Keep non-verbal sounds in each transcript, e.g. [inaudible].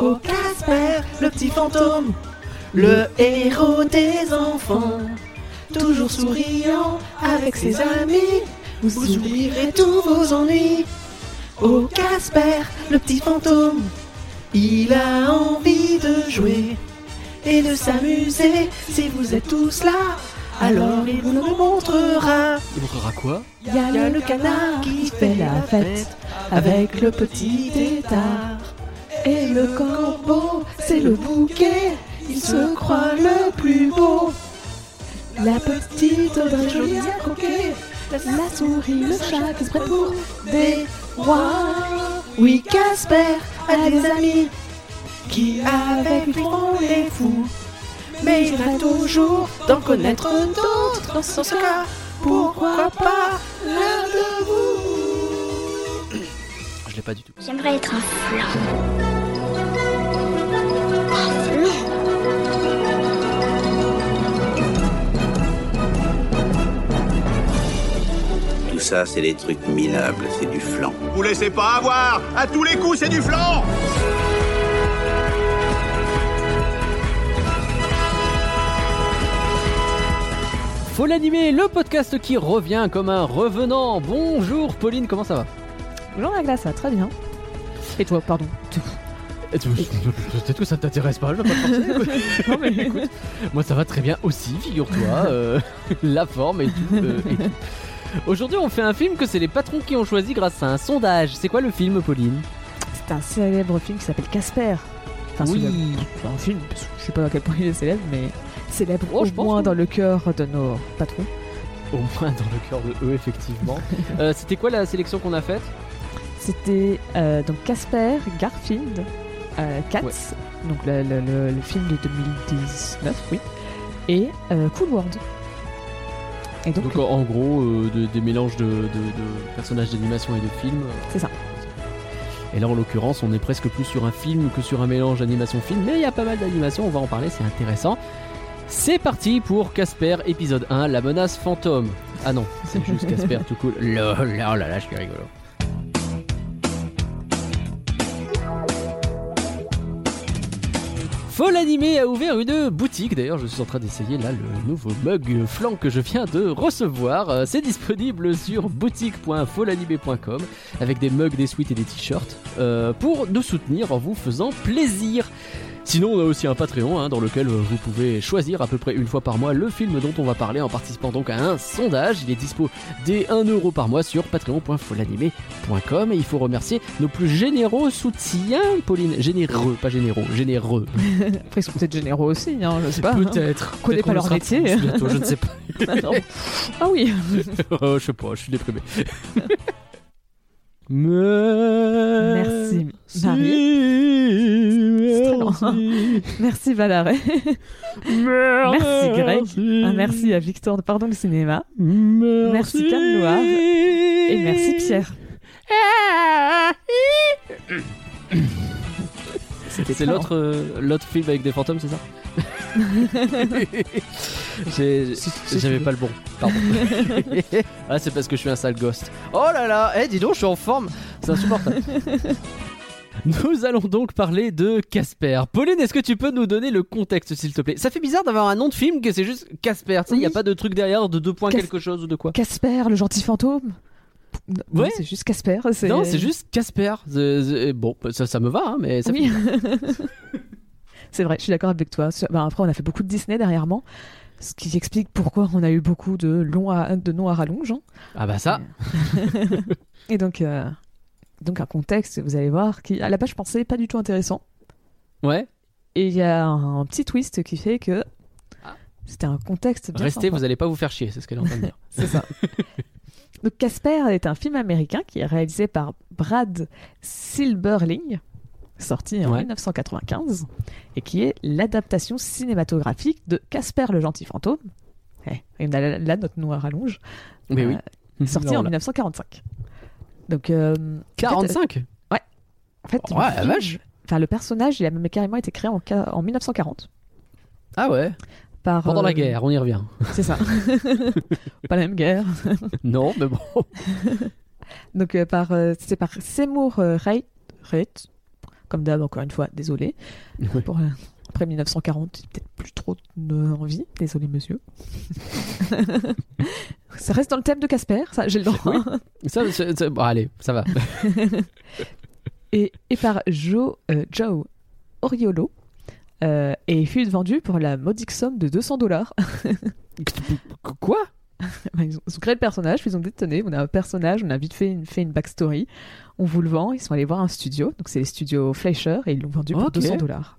Oh Casper, le petit fantôme, le héros des enfants, toujours souriant avec ses amis, vous oublierez tous vos ennuis. Oh Casper, le petit fantôme, il a envie de jouer et de s'amuser. Si vous êtes tous là, alors il vous le montrera. Il montrera quoi? Il y a le canard qui fait la fête avec le petit tétard. Et le corbeau, c'est le bouquet, il se croit le plus beau. La petite Audrey jolie à croquer, la souris, le chat qui se prête pour des rois. Oui, Casper a des amis qui avec lui font les fous. Mais il va toujours d'en connaître d'autres dans ce cas. Pourquoi pas l'un de vous? Je l'ai pas du tout. J'aimerais être un flan. Tout ça, c'est des trucs minables, c'est du flan. Vous laissez pas avoir À tous les coups, c'est du flan Faut l'animer, le podcast qui revient comme un revenant. Bonjour Pauline, comment ça va? Bonjour la glace, ça va très bien. Et toi, pardon. Peut-être que ça t'intéresse pas, je vais pas te. [laughs] Non, mais [laughs] écoute. Moi ça va très bien aussi, figure-toi. [laughs] euh, la forme et tout. euh, et tout. Aujourd'hui on fait un film que c'est les patrons qui ont choisi grâce à un sondage. C'est quoi le film Pauline? C'est un célèbre film qui s'appelle Casper. Enfin, Oui. célèbre. Un film, je sais pas à quel point il est célèbre, mais célèbre Oh, au je moins dans le cœur de nos patrons. Au moins dans le cœur de eux effectivement. Euh, C'était quoi la sélection qu'on a faite? C'était donc Casper, Garfield, Cats, Ouais. donc le, le- le- le film de 2019, oui, et euh, Cool World. Et donc, Donc en- en gros euh, de- des mélanges de, de- de personnages d'animation et de films. C'est ça. Et là en l'occurrence on est presque plus sur un film que sur un mélange d'animation-film, mais il y a pas mal d'animation, on va en parler, c'est intéressant. C'est parti pour Casper épisode 1, la menace fantôme. Ah non, c'est juste Casper tout cool. [laughs] Là, là, là, je suis rigolo. Faut l'animer a ouvert une boutique. D'ailleurs, je suis en train d'essayer là le nouveau mug flanc que je viens de recevoir. Euh, C'est disponible sur boutique.folanimé.com avec des mugs, des suites et des t-shirts euh, pour nous soutenir en vous faisant plaisir. Sinon, on a aussi un Patreon hein, dans lequel vous pouvez choisir à peu près une fois par mois le film dont on va parler en participant donc à un sondage. Il est dispo dès 1 euro par mois sur patreon.folanimé.com et il faut remercier nos plus généreux soutiens, Pauline. Généreux, pas généraux, généreux. [laughs] après, ils sont peut-être généreux aussi, hein, je sais pas. hein. Peut-être. connaît Peut-être pas qu'on leur métier. bientôt, je ne sais pas. [laughs] Non. ah oui, [laughs] Oh, je sais pas, je suis déprimé. Merci. Merci, Marie. C'est très long. merci Valaré, Merci, Greg. Un merci à Victor de Pardon le Cinéma, Merci, Noir. et merci Pierre. C'est très l'autre euh, l'autre film avec des fantômes, c'est ça? [laughs] J'avais pas le bon, pardon. [laughs] ah, c'est parce que je suis un sale ghost. Oh là là, eh dis donc, je suis en forme, c'est insupportable. [laughs] Nous allons donc parler de Casper. Pauline, est-ce que tu peux nous donner le contexte, s'il te plaît? Ça fait bizarre d'avoir un nom de film que c'est juste Casper. Tu sais, il n'y a pas de truc derrière, de deux points Cas- quelque chose ou de quoi? Casper, le gentil fantôme? Non, Ouais. c'est juste Casper. Non, c'est juste Casper. Bon, ça, ça me va, hein, mais ça Oui. fait- c'est vrai, je suis d'accord avec toi. Ben, après, on a fait beaucoup de Disney dernièrement, ce qui explique pourquoi on a eu beaucoup de, longs à- de noms à rallonge. hein. Ah bah ça. [laughs] Et donc, euh, donc un contexte, vous allez voir, qui à la base je pensais pas du tout intéressant. Ouais. Et il y a un, petit twist qui fait que Ah. c'était un contexte bien Restez, sympa. vous allez pas vous faire chier, c'est ce qu'elle est en train de dire. [laughs] C'est ça. donc Casper est un film américain qui est réalisé par Brad Silberling, sorti en Ouais. 1995, et qui est l'adaptation cinématographique de Casper le gentil fantôme. Eh, et on a là, là notre noir à rallonge, Mais Euh, oui. sorti Non, en là. 1945. Donc, euh, en fait, 45 En fait, Ouais, le la film- vache. Enfin, le personnage, il a même carrément été créé en, ca- en 1940 Ah ouais. par. Pendant euh, la guerre, on y revient. C'est ça. [laughs] Pas la même guerre. [laughs] Non, mais bon. [laughs] Donc, euh, par, euh, c'est par Seymour euh, Wright. Wright. Comme d'hab, encore une fois, désolé. Ouais. Pour, euh, après 1940, j'ai peut-être plus trop de envie. Désolé, monsieur. [laughs] ça reste dans le thème de Casper, ça, j'ai le droit. Ça, bon, allez, ça va. [laughs] et, et par Joe, euh, Joe Oriolo. euh, et fut vendu pour la modique somme de 200 dollars. Quoi? Ils, ont, ils ont créé le personnage, puis ils ont tenez, on a un personnage, on a vite fait une, fait une backstory, on vous le vend. Ils sont allés voir un studio, donc c'est les studios Fleischer, et ils l'ont vendu pour Ok. 200 dollars.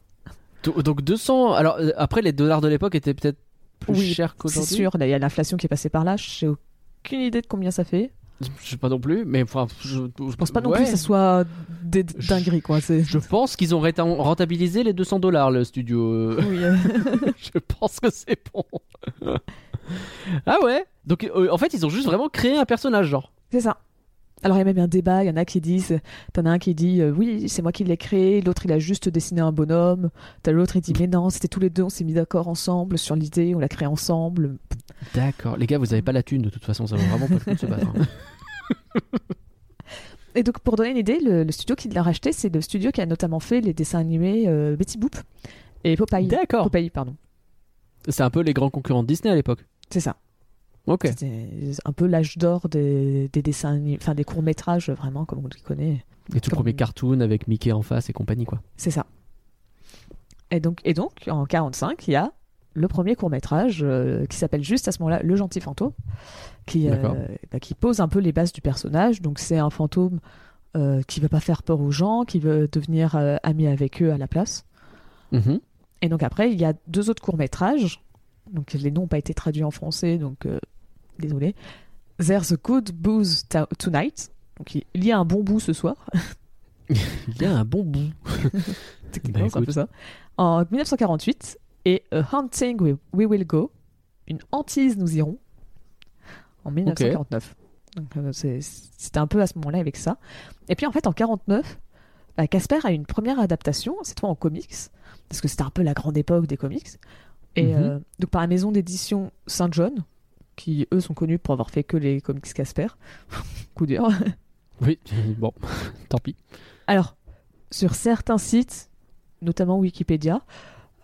Do- Donc 200. Alors euh, après, les dollars de l'époque étaient peut-être plus Oui, chers C'est qu'aujourd'hui. sûr, là, il y a l'inflation qui est passée par là, j'ai aucune idée de combien ça fait. Je sais pas non plus, mais enfin, je, Je pense pas non ouais. plus que ça soit des Je- dingueries, quoi. C'est... Je pense qu'ils ont rentabilisé les 200 dollars le studio. Oui, [laughs] [laughs] je pense que c'est bon. ah ouais Donc euh, en fait, ils ont juste vraiment créé un personnage, genre. c'est ça. Alors il y a même un débat, il y en a qui disent, t'en as un qui dit euh, oui c'est moi qui l'ai créé, l'autre il a juste dessiné un bonhomme, t'as l'autre il dit mais non c'était tous les deux, on s'est mis d'accord ensemble sur l'idée, on l'a créé ensemble. D'accord. Les gars, vous avez pas la thune de toute façon, ça vaut vraiment pas le coup de se battre. hein. [laughs] Et donc pour donner une idée, le, le studio qui l'a racheté c'est le studio qui a notamment fait les dessins animés euh, Betty Boop et Popeye. D'accord. Popeye pardon, C'est un peu les grands concurrents de Disney à l'époque. c'est ça. Ok. C'était un peu l'âge d'or des, des dessins enfin des courts métrages vraiment comme on les connaît. Les tout Comme- premiers cartoons avec Mickey en face et compagnie, quoi. C'est ça. Et donc, et donc, en 45, il y a le premier court métrage qui s'appelle juste à ce moment-là Le Gentil Fantôme, qui, euh, bah, qui pose un peu les bases du personnage. Donc, c'est un fantôme euh, qui veut pas faire peur aux gens, qui veut devenir euh, ami avec eux à la place. Mhm. Et donc après, il y a deux autres courts métrages. Donc les noms n'ont pas été traduits en français, donc euh, désolé. There's a good booze tonight. Donc il y a un bon bout ce soir. [laughs] Il y a un bon bout. [laughs] Techniquement, Bah, c'est un peu ça. En 1948, et A Hunting We, We Will Go, une hantise nous irons, en 1949. Donc euh, c'est- c'était un peu à ce moment-là avec ça. Et puis en fait, en 49, bah, Casper a une première adaptation, cette fois en comics, parce que c'était un peu la grande époque des comics. Et Mhm. euh, donc par la maison d'édition Saint John, qui eux sont connus pour avoir fait que les comics Casper. [laughs] Coup dur. [laughs] Oui, [laughs] bon, tant pis. Alors, sur certains sites, notamment Wikipédia,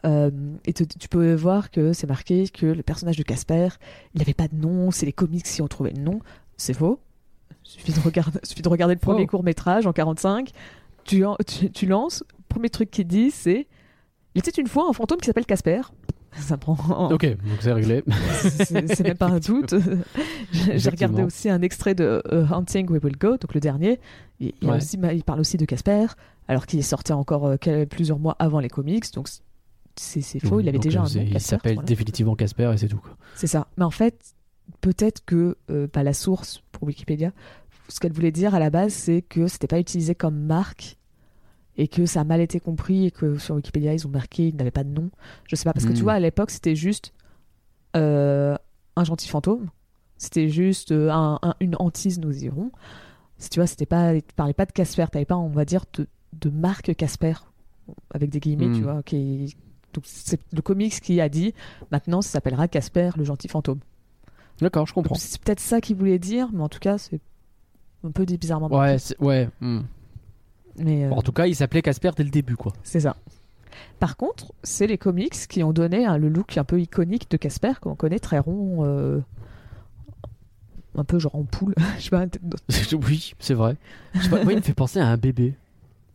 euh, et te- tu peux voir que c'est marqué que le personnage de Casper, il n'avait pas de nom, c'est les comics qui ont trouvé le nom. C'est faux. Il suffit de regarder, suffit de regarder le premier Faux. court métrage en 45. Tu, en- tu, tu lances. Premier truc qu'il dit, c'est Il était une fois un fantôme qui s'appelle Casper. [laughs] Ça prend. Ok, donc c'est réglé. [laughs] C'est même pas un doute. [laughs] J'ai regardé aussi un extrait de euh, Hunting We Will Go, donc le dernier. Il, il, y a Ouais. aussi, il parle aussi de Casper, alors qu'il sortait encore euh, plusieurs mois avant les comics, donc c'est faux. Il avait Donc, déjà euh, un nom. Il s'appelle voilà. définitivement Casper et c'est tout. C'est ça. Mais en fait, peut-être que euh, pas la source pour Wikipédia. Ce qu'elle voulait dire à la base, c'est que c'était pas utilisé comme marque et que ça a mal été compris et que sur Wikipédia ils ont marqué il n'avait pas de nom. Je sais pas parce que tu Hmm. vois à l'époque c'était juste euh, un gentil fantôme. C'était juste euh, un- un- une hantise nous irons. Si tu vois, c'était pas, tu parlais pas de Casper, t'avais pas, on va dire, de, de marque Casper avec des guillemets, Hmm. tu vois. Qui, donc c'est le comics qui a dit maintenant ça s'appellera Casper le gentil fantôme. D'accord, je comprends. C'est peut-être ça qu'il voulait dire, mais en tout cas, c'est un peu bizarrement. Ouais, ouais. hmm. Mais euh, En tout cas, il s'appelait Casper dès le début, quoi. c'est ça. Par contre, c'est les comics qui ont donné hein, le look un peu iconique de Casper, qu'on connaît très rond, euh, un peu genre en poule. [laughs] Je sais pas. [laughs] oui, c'est vrai. Je sais pas, moi, il me fait penser à un bébé.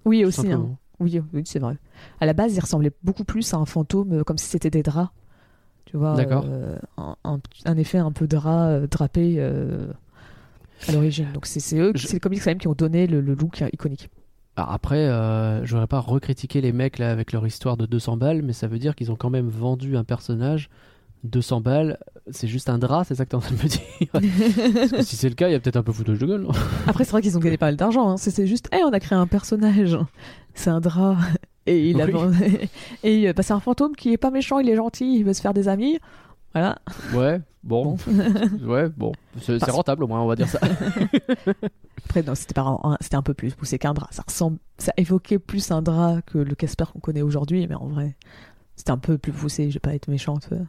Oui, aussi. hein. Oui, oui, c'est vrai. À la base, il ressemblait beaucoup plus à un fantôme, euh, comme si c'était des draps. Tu vois, D'accord. euh, un, un- un effet un peu drap euh, drapé à l'origine. Donc c'est eux, Je- c'est les comics quand même qui ont donné le, le look euh, iconique. Alors après, euh, je voudrais pas recritiquer les mecs là avec leur histoire de 200 balles, mais ça veut dire qu'ils ont quand même vendu un personnage 200 balles. C'est juste un drap, c'est ça que t'es en train de me dire? [laughs] Parce que si c'est le cas, il y a peut-être un peu foutage de gueule. non? Après, c'est vrai qu'ils ont gagné pas mal d'argent. Hein. C'est juste, hey, on a créé un personnage. C'est un drap. Et il a Oui. et euh, bah, c'est un fantôme qui est pas méchant, il est gentil, il veut se faire des amis. Voilà. Ouais, bon, Bon. [laughs] ouais, bon, c'est Parce- rentable au moins, on va dire ça. [laughs] Après, non, c'était pas un- c'était un peu plus poussé qu'un drap. Ça ressemble, ça évoquait plus un drap que le Casper qu'on connaît aujourd'hui, mais en vrai, c'était un peu plus poussé. Je vais pas être méchante. euh.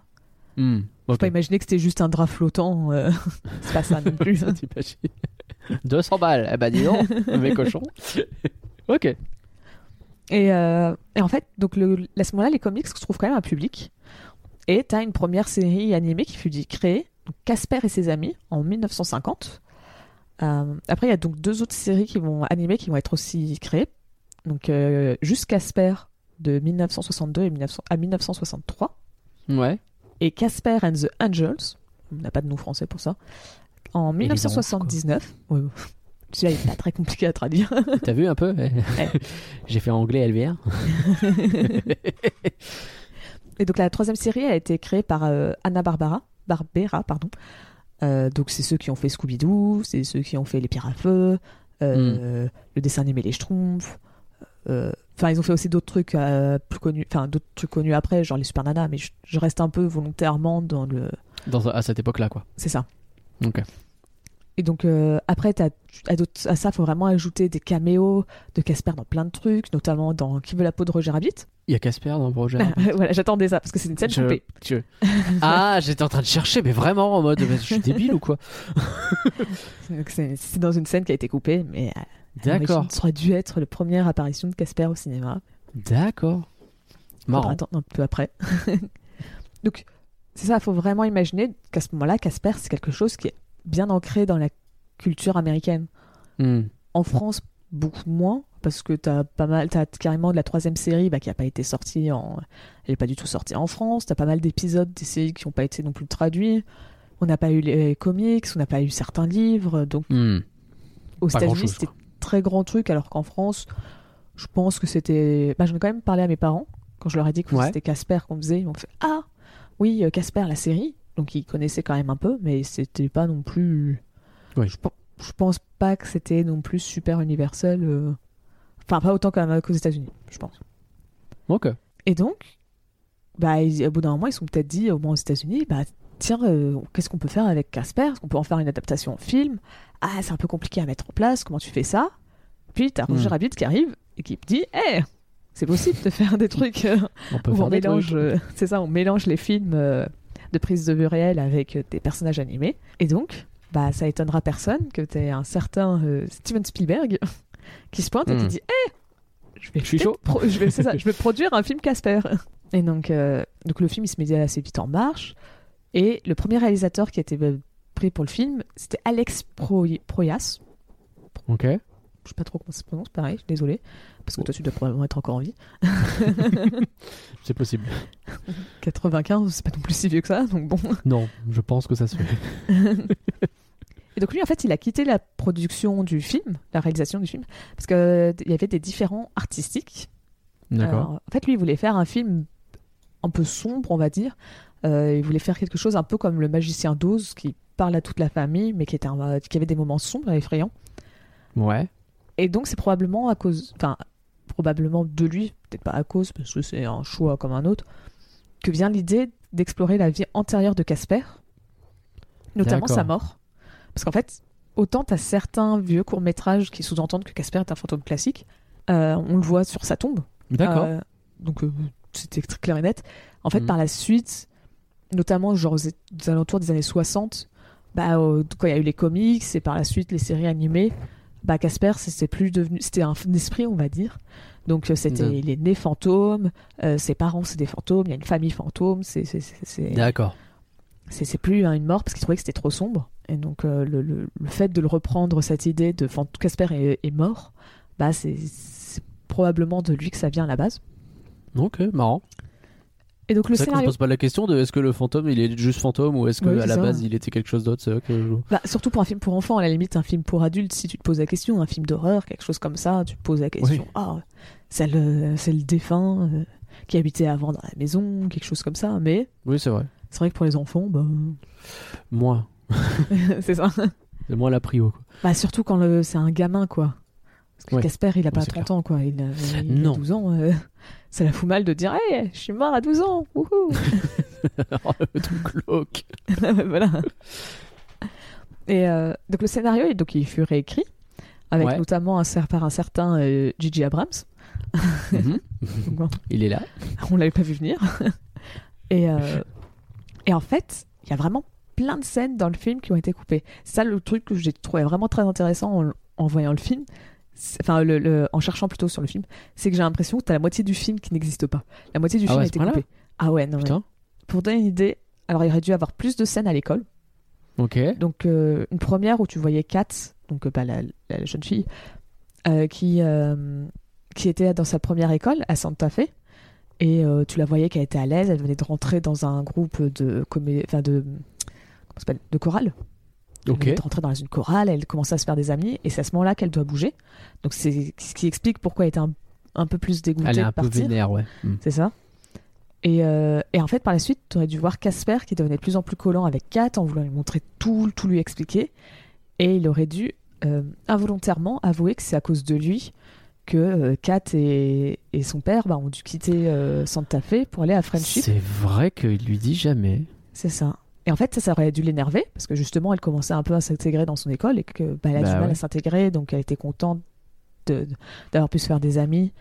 Hmm, Faut ok. pas imaginer que c'était juste un drap flottant. euh, [laughs] c'est pas ça non plus. Ça, t'imagines 200 balles, eh ben dis donc, mes cochons. ok. Et, euh, et en fait, donc le, à ce moment-là, les comics se trouvent quand même un public. Et tu as une première série animée qui fut créée, donc Casper et ses amis, en 1950. Euh, après, il y a donc deux autres séries qui vont animées qui vont être aussi créées. Donc, euh, juste Casper de 1962 et 1900 à 1963 Ouais. et Casper and the Angels. On n'a pas de nom français pour ça. En 1979. Ouais, Celui-là, il est pas très compliqué à traduire. T'as vu un peu? J'ai fait anglais LVR. [laughs] Et donc la troisième série a été créée par euh, Anna Barbara, Barbera, pardon. Euh, donc c'est ceux qui ont fait Scooby-Doo, c'est ceux qui ont fait Les Pierres à Feu, euh, le dessin animé Les Schtroumpfs. Enfin, ils ont fait aussi d'autres trucs plus connus, enfin d'autres trucs connus après, genre les Super Nana. Mais je, je reste un peu volontairement dans le, Dans, à cette époque-là, quoi. c'est ça. Ok. Et donc euh, après, à, à ça, faut vraiment ajouter des caméos de Casper dans plein de trucs, notamment dans Qui veut la peau de Roger Rabbit. Il y a Casper dans le projet. [laughs] voilà, j'attendais ça parce que c'est une scène Je- coupée. je- Ah, j'étais en train de chercher, mais vraiment en mode, je suis débile ou quoi? [laughs] C'est dans une scène qui a été coupée, mais euh, D'accord, Ça aurait dû être la première apparition de Casper au cinéma. d'accord. Marrant. attendre un peu après. [laughs] Donc, c'est ça, il faut vraiment imaginer qu'à ce moment-là, Casper, c'est quelque chose qui est bien ancré dans la culture américaine. Hmm. En France, beaucoup moins, parce que t'as pas mal, t'as carrément de la troisième série bah, qui a pas été sortie en, elle est pas du tout sortie en France. T'as pas mal d'épisodes des séries qui n'ont pas été non plus traduits. On n'a pas eu les comics, on n'a pas eu certains livres, donc Hmm. aux États-Unis, c'était très grand truc, alors qu'en France, je pense que c'était. Bah, J'en ai quand même parlé à mes parents quand je leur ai dit que Ouais. c'était Casper qu'on faisait. Ils m'ont fait Ah, oui, euh, Casper, la série. Donc ils connaissaient quand même un peu, mais c'était pas non plus. Oui. Je, je pense pas que c'était non plus super universel. euh, Enfin, pas autant qu'aux États-Unis, je pense. Ok. Et donc, bah, ils- au bout d'un moment, ils se sont peut-être dit, au moins aux États-Unis, bah, tiens, euh, qu'est-ce qu'on peut faire avec Casper? Est-ce qu'on peut en faire une adaptation en film? Ah, c'est un peu compliqué à mettre en place, comment tu fais ça? Puis, t'as Roger Hmm. Rabbit qui arrive et qui dit, hé, c'est possible de faire des trucs euh, On peut où faire on mélange, [laughs] c'est ça, on mélange les films de prise de vue réelle avec des personnages animés. Et donc, bah, ça étonnera personne que t'aies un certain euh, Steven Spielberg [laughs] qui se pointe et qui Hmm. dit, hé, je vais Je suis chaud. pro- je vais, ça, [laughs] je vais produire un film Casper. [laughs] Et donc, euh, donc le film, il se met assez vite en marche. Et le premier réalisateur qui a été euh, pris pour le film, c'était Alex Proy- Proyas. Ok. Je sais pas trop comment ça se prononce, pareil, désolé. Parce que toi, tu dois probablement être encore en vie. C'est possible. 95, c'est pas non plus si vieux que ça, donc bon. Non, je pense que ça se fait. Et donc lui, en fait, il a quitté la production du film, la réalisation du film, parce qu'il y avait des différents artistiques. D'accord. En fait, lui, il voulait faire un film un peu sombre, on va dire. Euh, il voulait faire quelque chose un peu comme Le Magicien d'Oz, qui parle à toute la famille, mais qui, était un- qui avait des moments sombres et effrayants. Ouais. Et donc, c'est probablement à cause, enfin, probablement de lui, peut-être pas à cause, parce que c'est un choix comme un autre, que vient l'idée d'explorer la vie antérieure de Casper, notamment sa mort. Parce qu'en fait, autant t'as certains vieux courts-métrages qui sous-entendent que Casper est un fantôme classique, euh, on le voit sur sa tombe. D'accord. Euh, donc, euh, c'était très clair et net. En fait, Mhm. par la suite, notamment genre aux, alentours des années 60, bah, quand il y a eu les comics et par la suite les séries animées, bah, Casper, c'était plus devenu, c'était un, esprit, on va dire. Donc, c'était, il est né fantôme, ses parents, c'est des fantômes, il y a une famille fantôme, c'est, c'est, c'est, c'est, D'accord. C'est- plus hein, une mort parce qu'il trouvait que c'était trop sombre. Et donc, euh, le, le- le fait de le reprendre, cette idée de Casper est, est mort, bah, c'est, probablement de lui que ça vient à la base. Ok, marrant. Et donc, le vrai qu'on se scénario. pose pas la question de est-ce que le fantôme il est juste fantôme ou est-ce que Oui, à la base il était quelque chose d'autre. Que Bah, surtout pour un film pour enfants, à la limite, un film pour adultes, si tu te poses la question, un film d'horreur, quelque chose comme ça, tu te poses la question, Oui. ah, c'est le, c'est le défunt euh, qui habitait avant dans la maison, quelque chose comme ça, mais Oui, c'est vrai. C'est vrai que pour les enfants, bah, [laughs] Moins. [laughs] c'est ça. C'est moins la prio. Quoi. Bah, surtout quand le, c'est un gamin, quoi. Parce que Ouais. Casper, il a pas c'est 30 ans, quoi. Il a, il a [laughs] Non. 12 ans. euh, ça la fout mal de dire, hé, je suis mort à 12 ans, wouhou le truc glauque. voilà. Et euh, donc le scénario, il- donc il fut réécrit avec Ouais. notamment un par un certain euh, Gigi Abrams. Mhm. Donc, bon, Il est là. on l'avait pas vu venir. et, euh, et en fait, il y a vraiment plein de scènes dans le film qui ont été coupées. C'est ça le truc que j'ai trouvé vraiment très intéressant en, en voyant le film, enfin, le, le- en cherchant plutôt sur le film, c'est que j'ai l'impression que t'as la moitié du film qui n'existe pas. La moitié du Ah film ouais, a été coupée. Ah ouais, non, mais Putain. Pour donner une idée, alors il aurait dû avoir plus de scènes à l'école. Ok. Donc euh, une première où tu voyais Kat, donc euh, bah, la, la jeune fille, euh, qui, euh, qui était dans sa première école à Santa Fe. Et euh, tu la voyais qu'elle était à l'aise, elle venait de rentrer dans un groupe de, comé- enfin de, comment de chorale. Elle venait de rentrer dans une chorale, elle commençait à se faire des amis, et c'est à ce moment-là qu'elle doit bouger. Donc c'est ce qui explique pourquoi elle était un, un peu plus dégoûtée Elle est de un peu partir. vénère, ouais. Hmm. C'est ça. Et, euh, et en fait, par la suite, tu aurais dû voir Casper qui devenait de plus en plus collant avec Kat en voulant lui montrer tout, tout lui expliquer. Et il aurait dû euh, involontairement avouer que c'est à cause de lui que euh, Kat et, et son père bah, ont dû quitter euh, Santa Fe pour aller à Friendship. C'est vrai qu'il lui dit jamais. C'est ça. Et en fait, ça, ça aurait dû l'énerver parce que justement, elle commençait un peu à s'intégrer dans son école et que bah, elle a Bah du mal ouais. à s'intégrer, donc elle était contente d'avoir pu se faire des amis.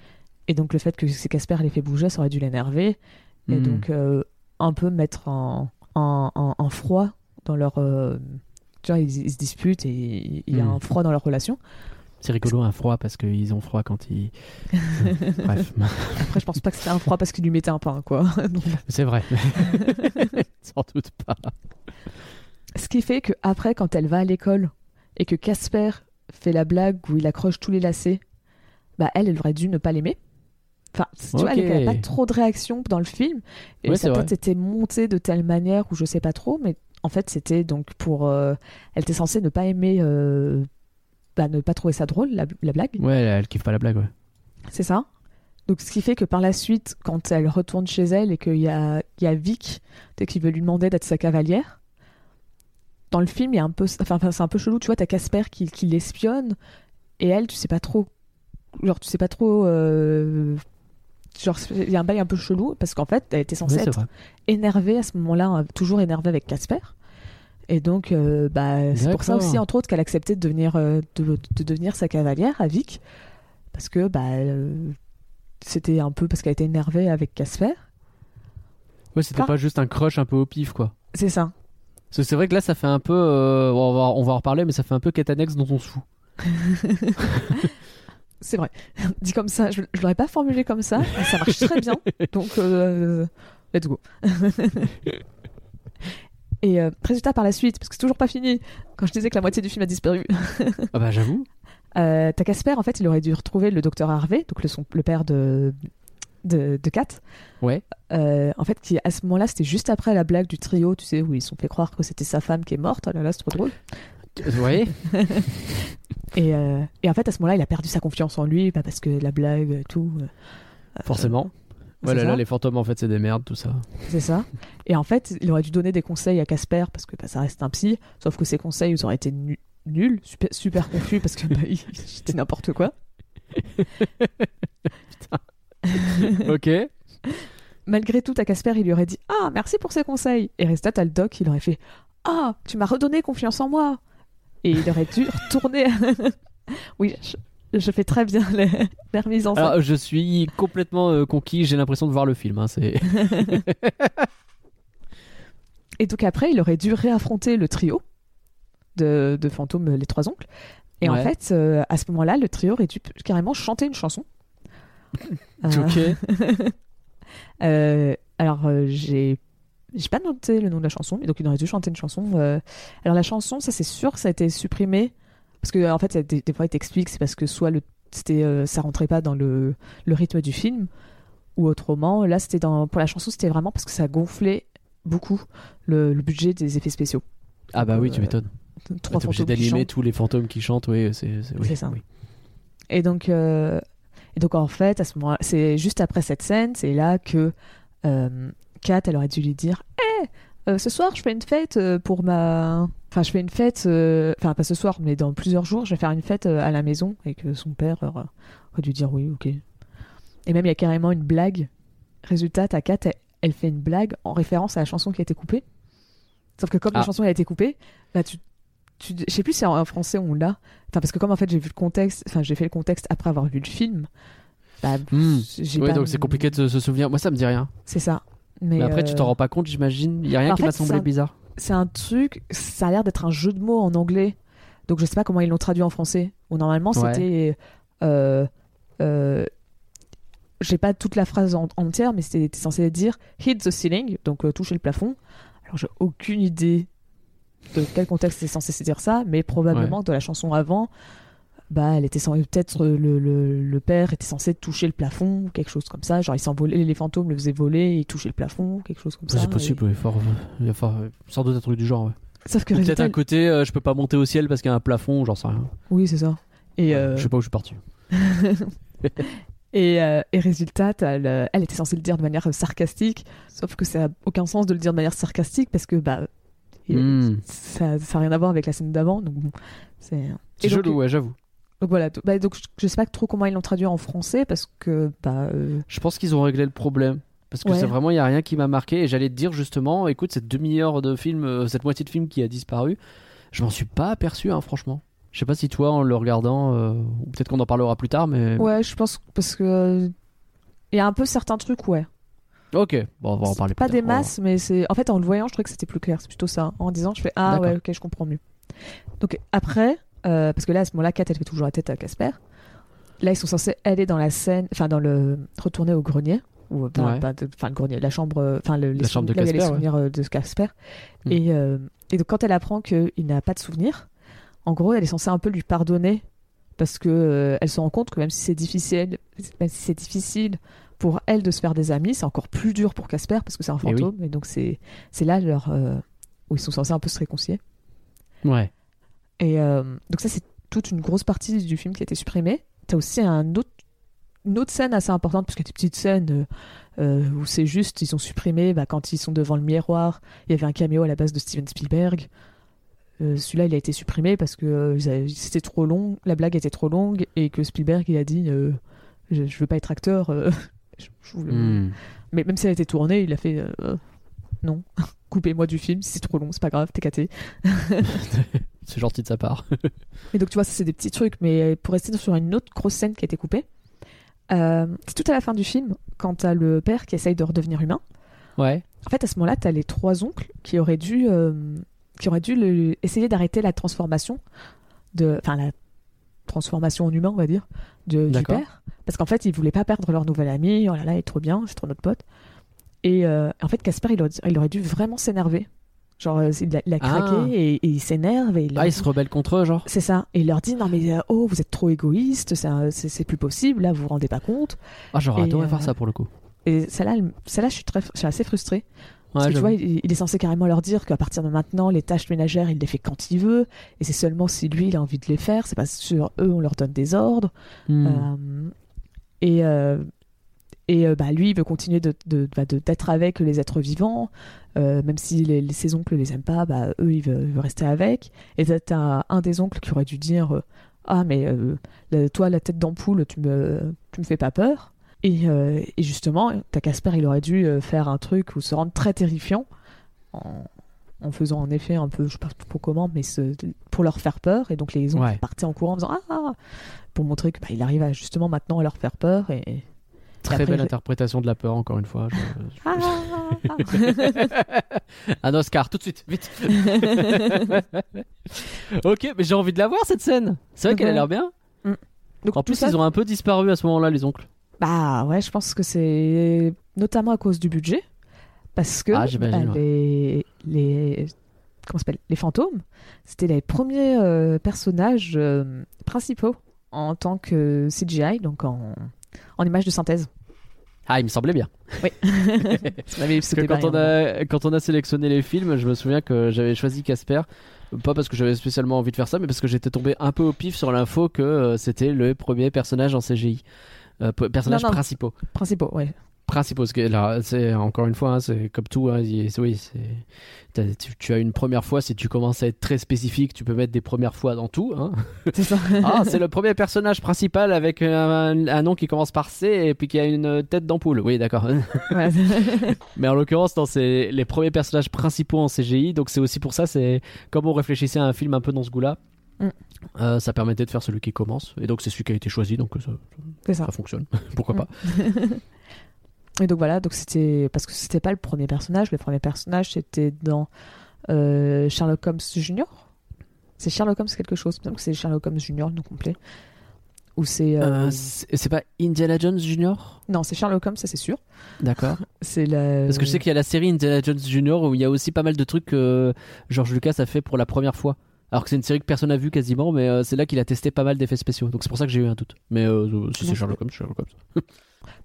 Et donc le fait que c'est Casper les fait bouger, ça aurait dû l'énerver. Et Hmm. donc euh, un peu mettre en, en, en- en froid dans leur... euh, tu vois, ils, ils se disputent et il y a Hmm. un froid dans leur relation. C'est rigolo, un froid, parce qu'ils ont froid quand ils. [laughs] Bref, Après, je pense pas que c'était un froid parce qu'il lui mettait un pain, quoi. [laughs] C'est vrai. [laughs] Sans doute pas. Ce qui fait que après, quand elle va à l'école et que Casper fait la blague où il accroche tous les lacets, bah elle, elle aurait dû ne pas l'aimer. Enfin, tu vois, elle n'avait pas trop de réaction dans le film. Et Ouais, ça c'est a vrai. peut-être été monté de telle manière où je sais pas trop, mais en fait, c'était donc pour. euh, elle était censée ne pas aimer. euh, bah, ne pas trouver ça drôle, la, la blague. Ouais, elle, elle kiffe pas la blague, ouais. C'est ça. Donc, ce qui fait que par la suite, quand elle retourne chez elle et qu'il y a, il y a Vic qui veut lui demander d'être sa cavalière, dans le film, il y a un peu, enfin, c'est un peu chelou. Tu vois, t'as Casper qui, qui l'espionne et elle, tu sais pas trop. Genre, tu sais pas trop. euh, Genre, il y a un bail un peu chelou parce qu'en fait, elle était censée c'est être vrai. énervée à ce moment-là, euh, toujours énervée avec Casper. Et donc, euh, bah, c'est pour ça aussi, entre autres, qu'elle acceptait de devenir, euh, de, de devenir sa cavalière à Vic. Parce que bah, euh, c'était un peu parce qu'elle était énervée avec Casper. Ouais, c'était Enfin- pas juste un crush un peu au pif, quoi. C'est ça. C'est vrai que là, ça fait un peu. on, va, on va en reparler, mais ça fait un peu quête annexe dont on se fout. [laughs] C'est vrai. [laughs] Dit comme ça, je, je l'aurais pas formulé comme ça, mais ça marche très bien. [laughs] Donc, let's go. Et euh, résultat par la suite, parce que c'est toujours pas fini, quand je disais que la moitié du film a disparu, Ah bah, j'avoue. [laughs] euh, t'as Casper, en fait, il aurait dû retrouver le docteur Harvey, donc le, son- le père de, de, de Kat. Ouais. Euh, en fait, qui, à ce moment-là, c'était juste après la blague du trio, tu sais, où ils se sont fait croire que c'était sa femme qui est morte. Oh là là, c'est trop drôle. Vous voyez [laughs] Et, euh, et en fait, à ce moment-là, il a perdu sa confiance en lui, bah, parce que la blague, tout. euh, Forcément. Ouais, là, ça. là, les fantômes, en fait, c'est des merdes, tout ça. C'est ça. Et en fait, il aurait dû donner des conseils à Casper parce que bah, ça reste un psy. Sauf que ses conseils, ils auraient été nu- nuls, super, super confus parce que bah, il- n'importe quoi. [laughs] ok. Malgré tout, à Casper, il lui aurait dit Ah, merci pour ces conseils. Et résultat, t'as le doc, il aurait fait Ah, tu m'as redonné confiance en moi. Et il aurait dû retourner. [laughs] oui, je, fais très bien [laughs] remises en scène. Alors, je suis complètement euh, conquis, j'ai l'impression de voir le film. hein, c'est... [laughs] Et donc après, il aurait dû réaffronter le trio de, de fantômes, les trois oncles. Et en fait, euh, à ce moment-là, le trio aurait dû carrément chanter une chanson. Euh, [laughs] ok. euh, alors, j'ai j'ai pas noté le nom de la chanson, mais donc il aurait dû chanter une chanson. euh. Alors la chanson, ça c'est sûr, ça a été supprimé parce que en fait, ça, des, des fois, il t'explique, c'est parce que soit le c'était euh, ça rentrait pas dans le, le rythme du film ou autrement. Là, c'était dans pour la chanson, c'était vraiment parce que ça gonflait beaucoup le, le budget des effets spéciaux. Ah bah oui, tu Euh, m'étonnes. Trois T'es obligé d'animer tous les fantômes qui chantent, oui, c'est, c'est, oui, C'est ça. oui. Et donc, euh, et donc en fait, à ce moment, c'est juste après cette scène, c'est là que euh, Kat, elle aurait dû lui dire, hé, euh, ce soir, je fais une fête euh, pour ma, enfin, je fais une fête, euh, enfin pas ce soir, mais dans plusieurs jours, je vais faire une fête à la maison, et que son père aurait dû dire oui, ok. Et même il y a carrément une blague. Résultat, ta Kat, elle, elle fait une blague en référence à la chanson qui a été coupée. Sauf que comme la Ah. chanson elle a été coupée, bah tu tu- je sais plus si en, français on l'a. Enfin, parce que comme en fait j'ai vu le contexte, enfin j'ai fait le contexte après avoir vu le film, bah, Oui, pas- donc c'est compliqué de se souvenir. Moi, ça me dit rien. C'est ça. Mais, Mais après, tu euh, t'en rends pas compte, j'imagine. Il y a rien en qui m'a semblé bizarre. C'est un truc, ça a l'air d'être un jeu de mots en anglais. Donc je sais pas comment ils l'ont traduit en français. Ou normalement Ouais. c'était euh, euh, j'ai pas toute la phrase en- entière, mais c'était censé dire hit the ceiling, donc euh, toucher le plafond. Alors j'ai aucune idée de quel contexte c'est censé se dire ça, mais probablement dans la chanson avant, bah elle était censée peut-être euh, le, le, le père était censé toucher le plafond, ou quelque chose comme ça. Genre il s'envolait, les fantômes le faisaient voler, il touchait le plafond, quelque chose comme ça. C'est et- possible, oui, fort, il y a fort, sans doute un truc du genre. ouais. Sauf que Peut-être un côté, euh, je peux pas monter au ciel parce qu'il y a un plafond, j'en sais rien. oui c'est ça. Et euh, Je sais pas où je suis parti. [laughs] Et, euh, et résultat, t'as le- elle était censée le dire de manière sarcastique, sauf que ça a aucun sens de le dire de manière sarcastique parce que bah, et- Hmm. ça n'a rien à voir avec la scène d'avant. Donc bon, c'est. C'est Et ouais, j'avoue. Donc voilà, bah, donc je, je sais pas trop comment ils l'ont traduit en français parce que bah. euh, Je pense qu'ils ont réglé le problème. Parce que Ouais. c'est vraiment, il n'y a rien qui m'a marqué. Et j'allais te dire justement, écoute, cette demi-heure de film, euh, cette moitié de film qui a disparu, je m'en suis pas aperçu, hein, franchement. Je sais pas si toi, en le regardant, euh, ou peut-être qu'on en parlera plus tard, mais. Ouais, je pense parce que il y a un peu certains trucs, ouais. Ok, bon, on va en parler Pas plus des tard. On va masses, mais c'est. En fait, en le voyant, je trouvais que c'était plus clair. C'est plutôt ça. En disant, je fais ah ouais, ok, je comprends mieux. Donc après, euh, parce que là à ce moment-là, Kat elle fait toujours la tête à Casper. Là, ils sont censés aller dans la scène, enfin dans le retourner au grenier ou euh, Ouais. enfin le grenier, la chambre, euh, enfin le, les La chambre de souvenirs- là où il y a les Casper, ouais. souvenirs euh, de Casper. Et, euh, et donc quand elle apprend qu'il n'a pas de souvenirs, en gros, elle est censée un peu lui pardonner parce que euh, elle se rend compte que même si c'est difficile, même si c'est difficile pour elle de se faire des amis, c'est encore plus dur pour Casper parce que c'est un Eh oui. fantôme. Et, donc c'est là leur euh, où ils sont censés un peu se réconcilier. Ouais. Et euh, donc ça, c'est toute une grosse partie du film qui a été supprimée. T'as aussi un autre, une autre scène assez importante, parce qu'il y a des petites scènes euh, euh, où c'est juste, ils ont supprimé, bah, quand ils sont devant le miroir, il y avait un caméo à la base de Steven Spielberg. Euh, Celui-là, il a été supprimé parce que c'était trop long, la blague était trop longue, et que Spielberg, il a dit, je, je veux pas être acteur. [laughs] je- je voulais- Hmm. Mais même si elle a été tournée, il a fait, non, [laughs] coupez-moi du film, c'est trop long, c'est pas grave, t'es caté. [laughs] C'est gentil de sa part. Et donc, tu vois, ça, c'est des petits trucs. Mais pour rester sur une autre grosse scène qui a été coupée, euh, c'est tout à la fin du film, quand t'as le père qui essaye de redevenir humain. ouais. En fait, à ce moment-là, t'as les trois oncles qui auraient dû, euh, qui auraient dû le- essayer d'arrêter la transformation, de, enfin, la transformation en humain, on va dire, de, du père. Parce qu'en fait, ils voulaient pas perdre leur nouvel ami. Oh là là, il est trop bien, c'est trop notre pote. Et euh, en fait, Casper, il il aurait dû vraiment s'énerver. Genre, euh, il a, il a craqué Ah. et, et il s'énerve. Et il leur Ah, il dit- se rebelle contre eux, genre c'est ça. Et il leur dit non mais euh, oh vous êtes trop égoïste, c'est plus possible, là vous vous rendez pas compte. Ah, j'aurais adoré euh, voir ça pour le coup. Et celle-là, elle- celle-là je suis très, je suis assez frustrée. Ouais, Parce que tu vois, il, il est censé carrément leur dire qu'à partir de maintenant, les tâches ménagères, il les fait quand il veut, et c'est seulement si lui il a envie de les faire. C'est pas sur eux, on leur donne des ordres. Hmm. Euh, et euh, et euh, bah, lui, il veut continuer de, de- bah, de- d'être avec les êtres vivants, euh, même si les, les- ses oncles les aiment pas, bah, eux, il veut, il veut rester avec. Et t'as- t'as un des oncles qui aurait dû dire euh, Ah, mais la- toi, la tête d'ampoule, tu me, tu me fais pas peur. Et, et justement, t'as Casper, il aurait dû faire un truc ou se rendre très terrifiant en, en faisant en effet un peu, je sais pas trop comment, mais ce- pour leur faire peur. Et donc les oncles Ouais. partaient en courant en faisant Ah pour montrer que bah, arrive à, justement maintenant à leur faire peur et Très belle je- interprétation de la peur, encore une fois. Je- Ah [laughs] Un Oscar, tout de suite, vite. [laughs] ok, mais j'ai envie de la voir cette scène. C'est vrai qu'elle a l'air bien. Donc, En plus, ça- ils ont un peu disparu à ce moment-là, les oncles. Bah ouais, je pense que c'est notamment à cause du budget. Parce que Ah, bah, les, les, comment s'appelle les fantômes, c'était les premiers euh, personnages euh, principaux en tant que CGI, donc en, en image de synthèse. Ah, il me semblait bien. Oui. [laughs] Parce que quand on, a, quand on a sélectionné les films, je me souviens que j'avais choisi Casper. Pas parce que j'avais spécialement envie de faire ça, mais parce que j'étais tombé un peu au pif sur l'info que euh, c'était le premier personnage en CGI. Euh, personnages Non, non. principaux. principaux, ouais. Principaux, parce que là, c'est encore une fois, hein, c'est comme tout. hein, oui, tu, tu as une première fois. Si tu commences à être très spécifique, tu peux mettre des premières fois dans tout. hein. [laughs] C'est ça. [laughs] Ah, c'est le premier personnage principal avec un, un nom qui commence par C et puis qui a une tête d'ampoule. Oui, d'accord. [laughs] Ouais. Mais en l'occurrence, c'est les premiers personnages principaux en CGI, donc c'est aussi pour ça, c'est comme on réfléchissait à un film un peu dans ce goût-là, Mm. euh, ça permettait de faire celui qui commence, et donc c'est celui qui a été choisi, donc ça, C'est ça. ça fonctionne. Pourquoi Mm. pas Et donc voilà, donc c'était parce que c'était pas le premier personnage. Le premier personnage c'était dans euh, Sherlock Holmes Junior. C'est Sherlock Holmes quelque chose. Que c'est Sherlock Holmes Junior le nom complet. C'est. euh, Euh, c'est c'est pas Indiana Jones Junior? Non, c'est Sherlock Holmes, ça c'est sûr. D'accord. [laughs] C'est la. Parce que je sais qu'il y a la série Indiana Jones Junior où il y a aussi pas mal de trucs que George Lucas a fait pour la première fois. Alors que c'est une série que personne n'a vue quasiment, mais euh, c'est là qu'il a testé pas mal d'effets spéciaux. Donc c'est pour ça que j'ai eu un doute. Mais euh, si c'est Non. Sherlock Holmes, Sherlock Holmes.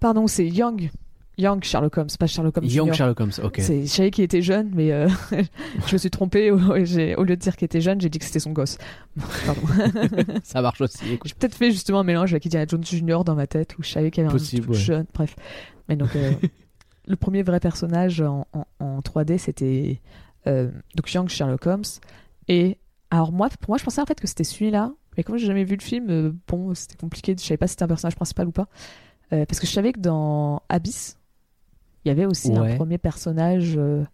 Pardon, c'est Young. Young Sherlock Holmes, pas Sherlock Holmes. Young Junior. Sherlock Holmes, ok. C'est, je savais qu'il était jeune, mais euh, [laughs] je me suis trompée. Au, au lieu de dire qu'il était jeune, j'ai dit que c'était son gosse. Pardon. [laughs] Ça marche aussi. écoute. J'ai peut-être fait justement un mélange avec Indiana Jones Junior dans ma tête où je savais qu'il y avait Possible, un truc ouais. jeune. Bref. Mais donc, euh, [laughs] le premier vrai personnage en, en- en 3D, c'était euh, donc Young Sherlock Holmes. Et alors, moi, pour moi, je pensais en fait que c'était celui-là. Mais comme j'ai jamais vu le film, euh, bon, c'était compliqué. Je savais pas si c'était un personnage principal ou pas. Parce que je savais que dans Abyss, il y avait aussi Ouais. un premier personnage. euh,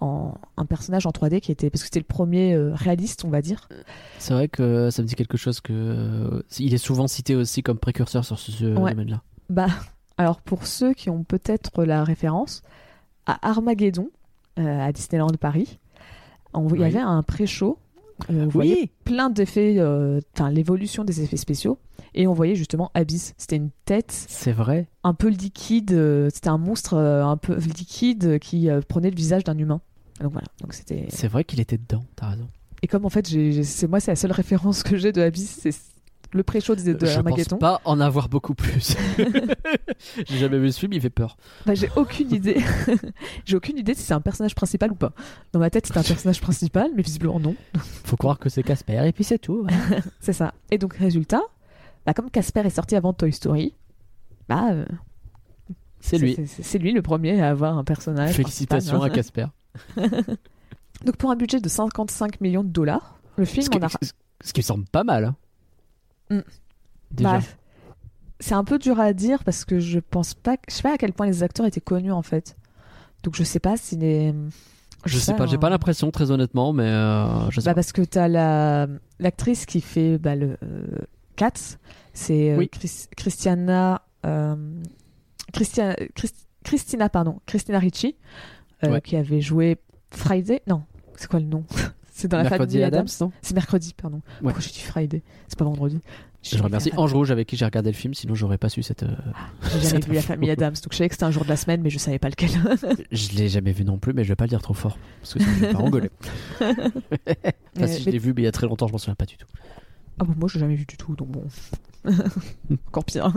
en, un personnage en 3D qui était parce que c'était le premier euh, réaliste on va dire C'est vrai que ça me dit quelque chose que euh, il est souvent cité aussi comme précurseur sur ce, Ouais. domaine-là. Bah, alors pour ceux qui ont peut-être la référence, à Armageddon, à Disneyland Paris, on- il y Oui. avait un pré-show. Euh, on voyait plein d'effets, euh, l'évolution des effets spéciaux, et on voyait justement Abyss. C'était une tête c'est vrai. un peu liquide, euh, c'était un monstre un peu liquide qui prenait le visage d'un humain. Donc voilà, donc c'était. C'est vrai qu'il était dedans. T'as raison. Et comme en fait, c'est moi, c'est la seule [laughs] référence que j'ai de Abyss, c'est le pré-show de, de Je pense Armageddon. pas en avoir beaucoup plus. [laughs] j'ai jamais vu ce film, il fait peur. Bah, j'ai aucune idée. [laughs] j'ai aucune idée si c'est un personnage principal ou pas. Dans ma tête, c'est un personnage principal, mais visiblement non. [laughs] Faut croire que c'est Casper et puis c'est tout. C'est ça. Et donc, résultat, bah, comme Casper est sorti avant Toy Story, bah, euh, C'est lui. C'est lui le premier à avoir un personnage. Félicitations à principal, hein. Casper. Donc, pour un budget de 55 millions de dollars, le film Ce en a. ce- ce qui me semble pas mal. Mm. Déjà. Bah, c'est un peu dur à dire parce que je pense pas. Je sais pas à quel point les acteurs étaient connus en fait. Donc, je sais pas si les. je sais pas, j'ai hein. pas l'impression très honnêtement, mais euh, je sais Bah pas. parce que t'as la l'actrice qui fait bah, le euh, Cats, c'est euh, Oui. Chris- Christiana euh, Christ- Christina pardon Christina Ricci euh, Ouais. qui avait joué Friday non c'est quoi le nom? C'est dans la Mercredi famille Adams, Adams, non c'est mercredi pardon Ouais. pourquoi j'ai dit Friday c'est pas vendredi Je remercie Ange Rouge avec qui j'ai regardé le film, sinon j'aurais pas su cette. euh, j'ai jamais vu la famille Adams donc je savais que c'était un jour de la semaine mais je savais pas lequel [laughs] Je l'ai jamais vu non plus, mais je vais pas le dire trop fort parce que sinon je vais pas engueuler. [laughs] Enfin, si je l'ai vu, mais il y a très longtemps, je m'en souviens pas du tout. ah bon moi je l'ai jamais vu du tout donc bon [laughs] encore pire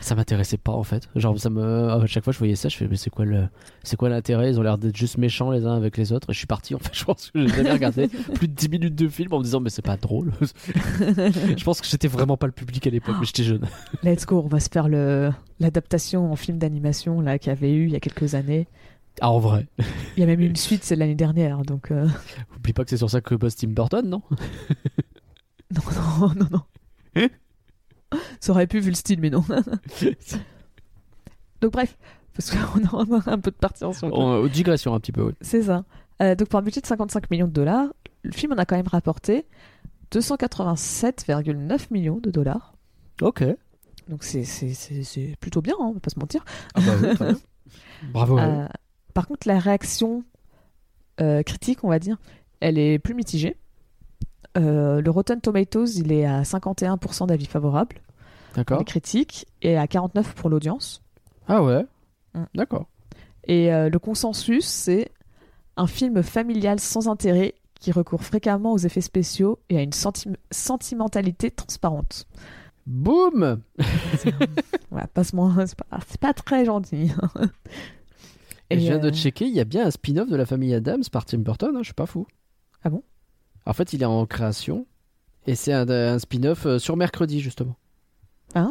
Ça m'intéressait pas en fait. Genre ça me à chaque fois je voyais ça, je fais mais c'est quoi le c'est quoi l'intérêt? Ils ont l'air d'être juste méchants les uns avec les autres et je suis parti en fait. [laughs] Je pense que j'ai jamais regardé plus de 10 minutes de film en me disant mais c'est pas drôle. [laughs] je pense que j'étais vraiment pas le public à l'époque, mais j'étais jeune. [gasps] Let's go, on va se faire le l'adaptation en film d'animation là qu'il y avait eu il y a quelques années. Ah en vrai. Il y a même eu une suite, c'est de l'année dernière, donc euh, Oublie pas que c'est sur ça que bosse Tim Burton, non? Non non non non. Ça aurait pu vu le style, mais non. [laughs] donc bref, parce qu'on a un peu de partie en sur. On- Digression un petit peu. oui. C'est ça. Euh, donc pour un budget de 55 millions de dollars, le film en a quand même rapporté 287,9 millions de dollars. Ok. Donc c'est c'est- c'est- c'est plutôt bien, hein, on va pas se mentir. Ah bah oui, très bien. [laughs] Bravo. Euh, par contre, la réaction euh, critique, on va dire, elle est plus mitigée. Euh, le Rotten Tomatoes, il est à 51% d'avis favorables D'accord. les critiques et à 49% pour l'audience. Ah ouais. Mm. D'accord. Et euh, le consensus, c'est un film familial sans intérêt qui recourt fréquemment aux effets spéciaux et à une senti- sentimentalité transparente. Boum [laughs] Voilà, c'est pas, c'est pas très gentil. Et je viens de euh, checker, il y a bien un spin-off de la famille Adams par Tim Burton, hein, je suis pas fou. Ah bon? En fait, il est en création. Et c'est un, un spin-off euh, sur mercredi, justement. Ah.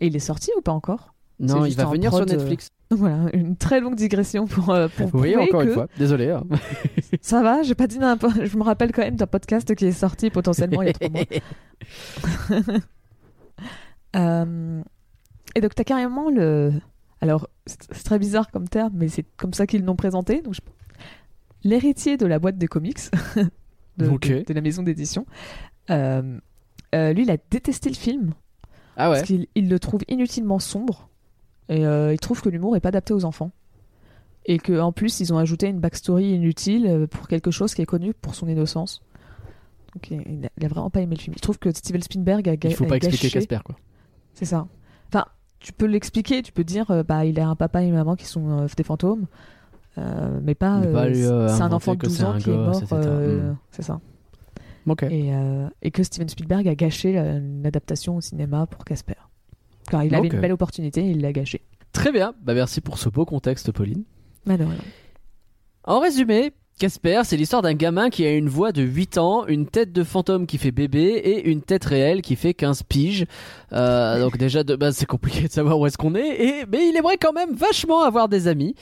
Et il est sorti ou pas encore? Non, il va en venir sur prod, euh, Netflix. [laughs] Voilà, une très longue digression pour, euh, pour Oui, encore que une fois. Désolé. hein. [laughs] ça va, j'ai pas dit n'importe. Je me rappelle quand même d'un podcast qui est sorti potentiellement il y a trois mois. [laughs] Euh, et donc t'as carrément le. Alors c'est c'est très bizarre comme terme, mais c'est comme ça qu'ils l'ont présenté. Donc je- l'héritier de la boîte des comics de, Ok. de- de la maison d'édition. euh, euh, lui, il a détesté le film Ah ouais. parce qu'il il le trouve inutilement sombre et euh, il trouve que l'humour est pas adapté aux enfants et que en plus ils ont ajouté une backstory inutile pour quelque chose qui est connu pour son innocence. Donc, il, il a, vraiment pas aimé le film. Il trouve que Steven Spielberg a, ga- Il faut pas expliquer gâché- Casper, quoi. C'est ça. Enfin, tu peux l'expliquer, tu peux dire, bah, il a un papa et une maman qui sont des fantômes, euh, mais pas, euh, euh, c'est un enfant de que 12 c'est ans qui est mort. etc. euh, Mm. C'est ça. Et, euh, et que Steven Spielberg a gâché la- une adaptation au cinéma pour Casper. Car il avait une belle opportunité, il l'a gâché. Très bien. Bah, merci pour ce beau contexte, Pauline. Malheureusement. En résumé, Casper, c'est l'histoire d'un gamin qui a une voix de 8 ans, une tête de fantôme qui fait bébé et une tête réelle qui fait 15 piges. Euh, donc déjà de base c'est compliqué de savoir où est-ce qu'on est, et, mais il aimerait quand même vachement avoir des amis.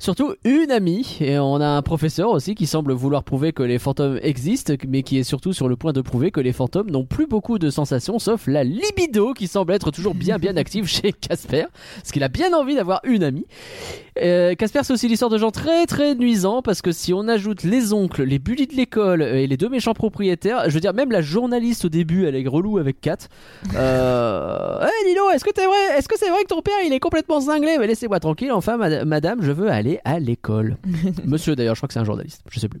Surtout une amie, et on a un professeur aussi qui semble vouloir prouver que les fantômes existent, mais qui est surtout sur le point de prouver que les fantômes n'ont plus beaucoup de sensations, sauf la libido qui semble être toujours bien bien active [laughs] chez Casper, parce qu'il a bien envie d'avoir une amie. Euh, Casper, c'est aussi l'histoire de gens très très nuisants parce que si on ajoute les oncles, les bullies de l'école euh, et les deux méchants propriétaires, je veux dire même la journaliste au début, elle est relou avec Kat. Euh... [laughs] Hey Lilo, est-ce que t'es vrai Est-ce que c'est vrai que ton père il est complètement cinglé Mais laissez-moi tranquille. Enfin, mad- madame, je veux aller à l'école. [laughs] Monsieur d'ailleurs, je crois que c'est un journaliste. Je sais plus.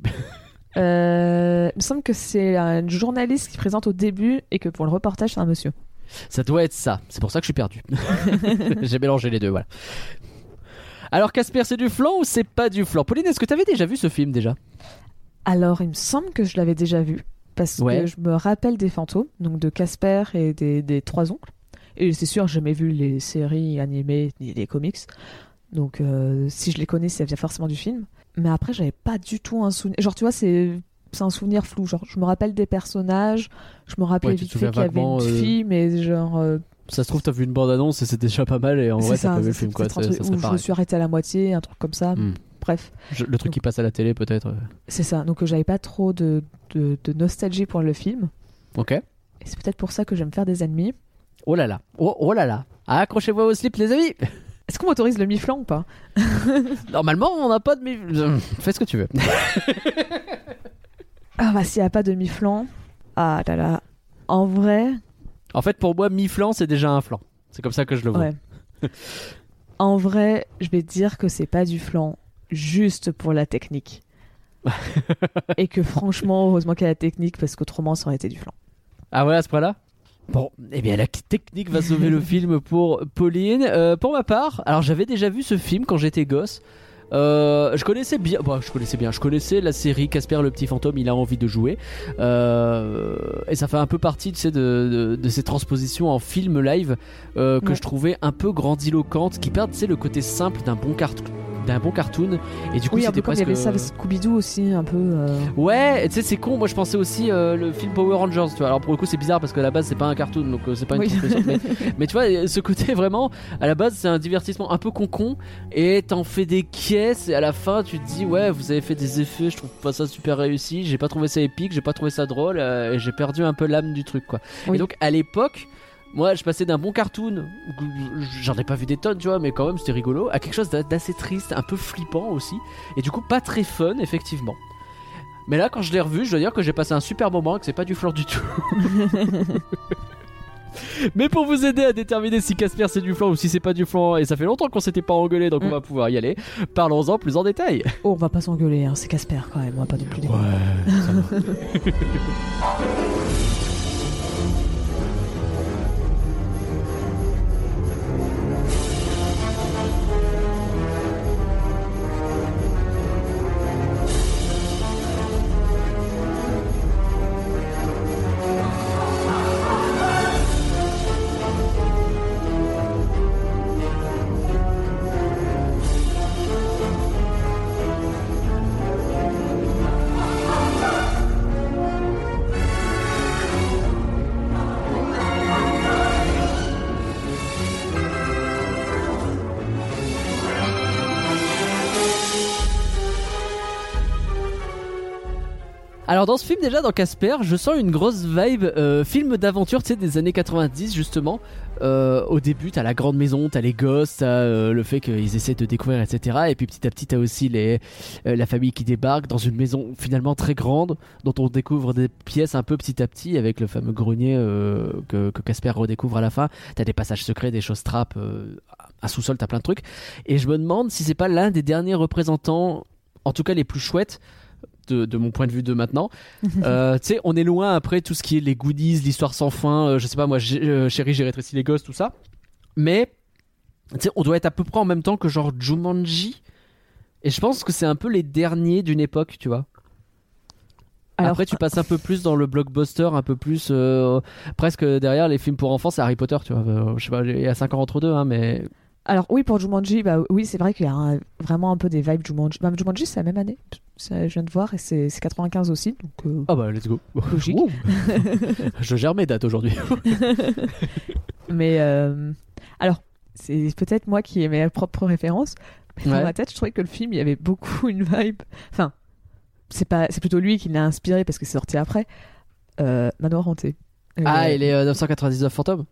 Euh, il me semble que c'est un journaliste qui présente au début et que pour le reportage, c'est un monsieur. Ça doit être ça. C'est pour ça que je suis perdu. [laughs] J'ai mélangé les deux, voilà. Alors Casper, c'est du flan ou c'est pas du flan? Pauline, est-ce que t'avais déjà vu ce film déjà? Alors, il me semble que je l'avais déjà vu. Parce Ouais. que je me rappelle des fantômes, donc de Casper et des, des trois oncles. Et c'est sûr, j'ai jamais vu les séries animées ni les comics. Donc, euh, si je les connais, ça vient forcément du film. Mais après, j'avais pas du tout un souvenir. Genre, tu vois, c'est. C'est un souvenir flou. Genre, je me rappelle des personnages, je me rappelle Ouais, vite te fait qu'il y avait une euh, fille, mais genre. euh, Ça se trouve, t'as vu une bande-annonce et c'est déjà pas mal et en vrai, t'as pas vu le film quoi. Ça, ça où je me suis arrêtée à la moitié, un truc comme ça. Hmm. Bref, Je- le truc qui passe à la télé peut-être. c'est ça. Donc, j'avais pas trop de, de, de nostalgie pour le film. Ok. Et c'est peut-être pour ça que j'aime faire des ennemis. Oh là là. Oh, oh là là. Accrochez-vous au slip les amis. Est-ce qu'on m'autorise le mi-flanc ou pas [laughs] Normalement, on n'a pas de... mi- Euh, Fais ce que tu veux. [laughs] Ah bah s'il n'y a pas de mi-flanc. Ah là là. En vrai, En fait, pour moi, mi-flan, c'est déjà un flan. C'est comme ça que je le vois. ouais. [laughs] en vrai, je vais dire que c'est pas du flanc juste pour la technique. Et que franchement, heureusement qu'il y a la technique parce qu'autrement ça aurait été du flanc. Ah ouais, à ce point-là Bon, eh bien la technique va sauver le [laughs] film pour Pauline. Euh, pour ma part, alors j'avais déjà vu ce film quand j'étais gosse. Euh, je connaissais bien, bon, je connaissais bien, je connaissais la série Casper le petit fantôme, il a envie de jouer, Euh, et ça fait un peu partie, tu sais, de, de, de ces transpositions en film live euh, que Ouais. je trouvais un peu grandiloquentes, qui perdent, tu sais, le côté simple d'un bon cartoon, d'un bon cartoon, et du coup Oui, c'était comme il y presque. avait ça Scooby-Doo aussi, un peu. euh, Ouais, tu sais, c'est con. Moi, je pensais aussi euh, le film Power Rangers. Tu vois. Alors pour le coup, c'est bizarre parce qu'à la base, c'est pas un cartoon, donc euh, c'est pas une Oui. mais, [laughs] mais tu vois, ce côté [laughs] vraiment, à la base, c'est un divertissement un peu con-con, et t'en fais des caisses, et à la fin, tu te dis, ouais, vous avez fait des effets. Je trouve pas ça super réussi. J'ai pas trouvé ça épique. J'ai pas trouvé ça drôle. et j'ai perdu un peu l'âme du truc, quoi. Oui. Et donc, à l'époque. Moi, je passais d'un bon cartoon, j'en ai pas vu des tonnes, tu vois, mais quand même c'était rigolo, à quelque chose d'a- d'assez triste, un peu flippant aussi, et du coup pas très fun, effectivement. Mais là, quand je l'ai revu, je dois dire que j'ai passé un super moment et que c'est pas du flan du tout. [laughs] Mais pour vous aider à déterminer si Casper c'est du flan ou si c'est pas du flan, et ça fait longtemps qu'on s'était pas engueulé donc on Mm. va pouvoir y aller, parlons-en plus en détail. Oh, on va pas s'engueuler, hein, c'est Casper quand même, on va pas non plus déconner. [laughs] Alors dans ce film déjà dans Casper, je sens une grosse vibe euh, film d'aventure, tu sais des années 90 justement. Euh, au début, t'as la grande maison, t'as les gosses, t'as euh, le fait qu'ils essaient de découvrir, etc. Et puis petit à petit, t'as aussi euh, la famille qui débarque dans une maison finalement très grande, dont on découvre des pièces un peu petit à petit avec le fameux grenier que, Casper redécouvre à la fin. T'as des passages secrets, des choses trappes, un sous-sol, t'as plein de trucs. Et je me demande si c'est pas l'un des derniers représentants, en tout cas les plus chouettes, de, de mon point de vue de maintenant. [laughs] Euh, tu sais, on est loin après tout ce qui est les goodies, l'histoire sans fin, euh, je sais pas moi, euh, chérie, j'ai rétréci les gosses, tout ça. Mais, tu sais, on doit être à peu près en même temps que genre Jumanji. Et je pense que c'est un peu les derniers d'une époque, tu vois. Alors, Après, tu passes un peu plus dans le blockbuster, un peu plus euh, presque derrière les films pour enfants, c'est Harry Potter, tu vois. Je sais pas, il y a 5 ans entre deux, hein, mais Alors oui, pour Jumanji, bah oui, c'est vrai qu'il y a un- vraiment un peu des vibes Jumanji. Bah, Jumanji, c'est la même année. Ça, je viens de voir et c'est c'est 95 aussi, donc euh, ah bah let's go. Logique. [laughs] Je gère mes dates aujourd'hui. [laughs] Mais euh, alors, c'est peut-être moi qui ai mes propres références. Mais Ouais. dans ma tête, je trouvais que le film, il y avait beaucoup une vibe. Enfin, c'est pas, c'est plutôt lui qui l'a inspiré parce que c'est sorti après. Euh, Manoir hanté. ah, Euh, il est euh, 999 fantômes?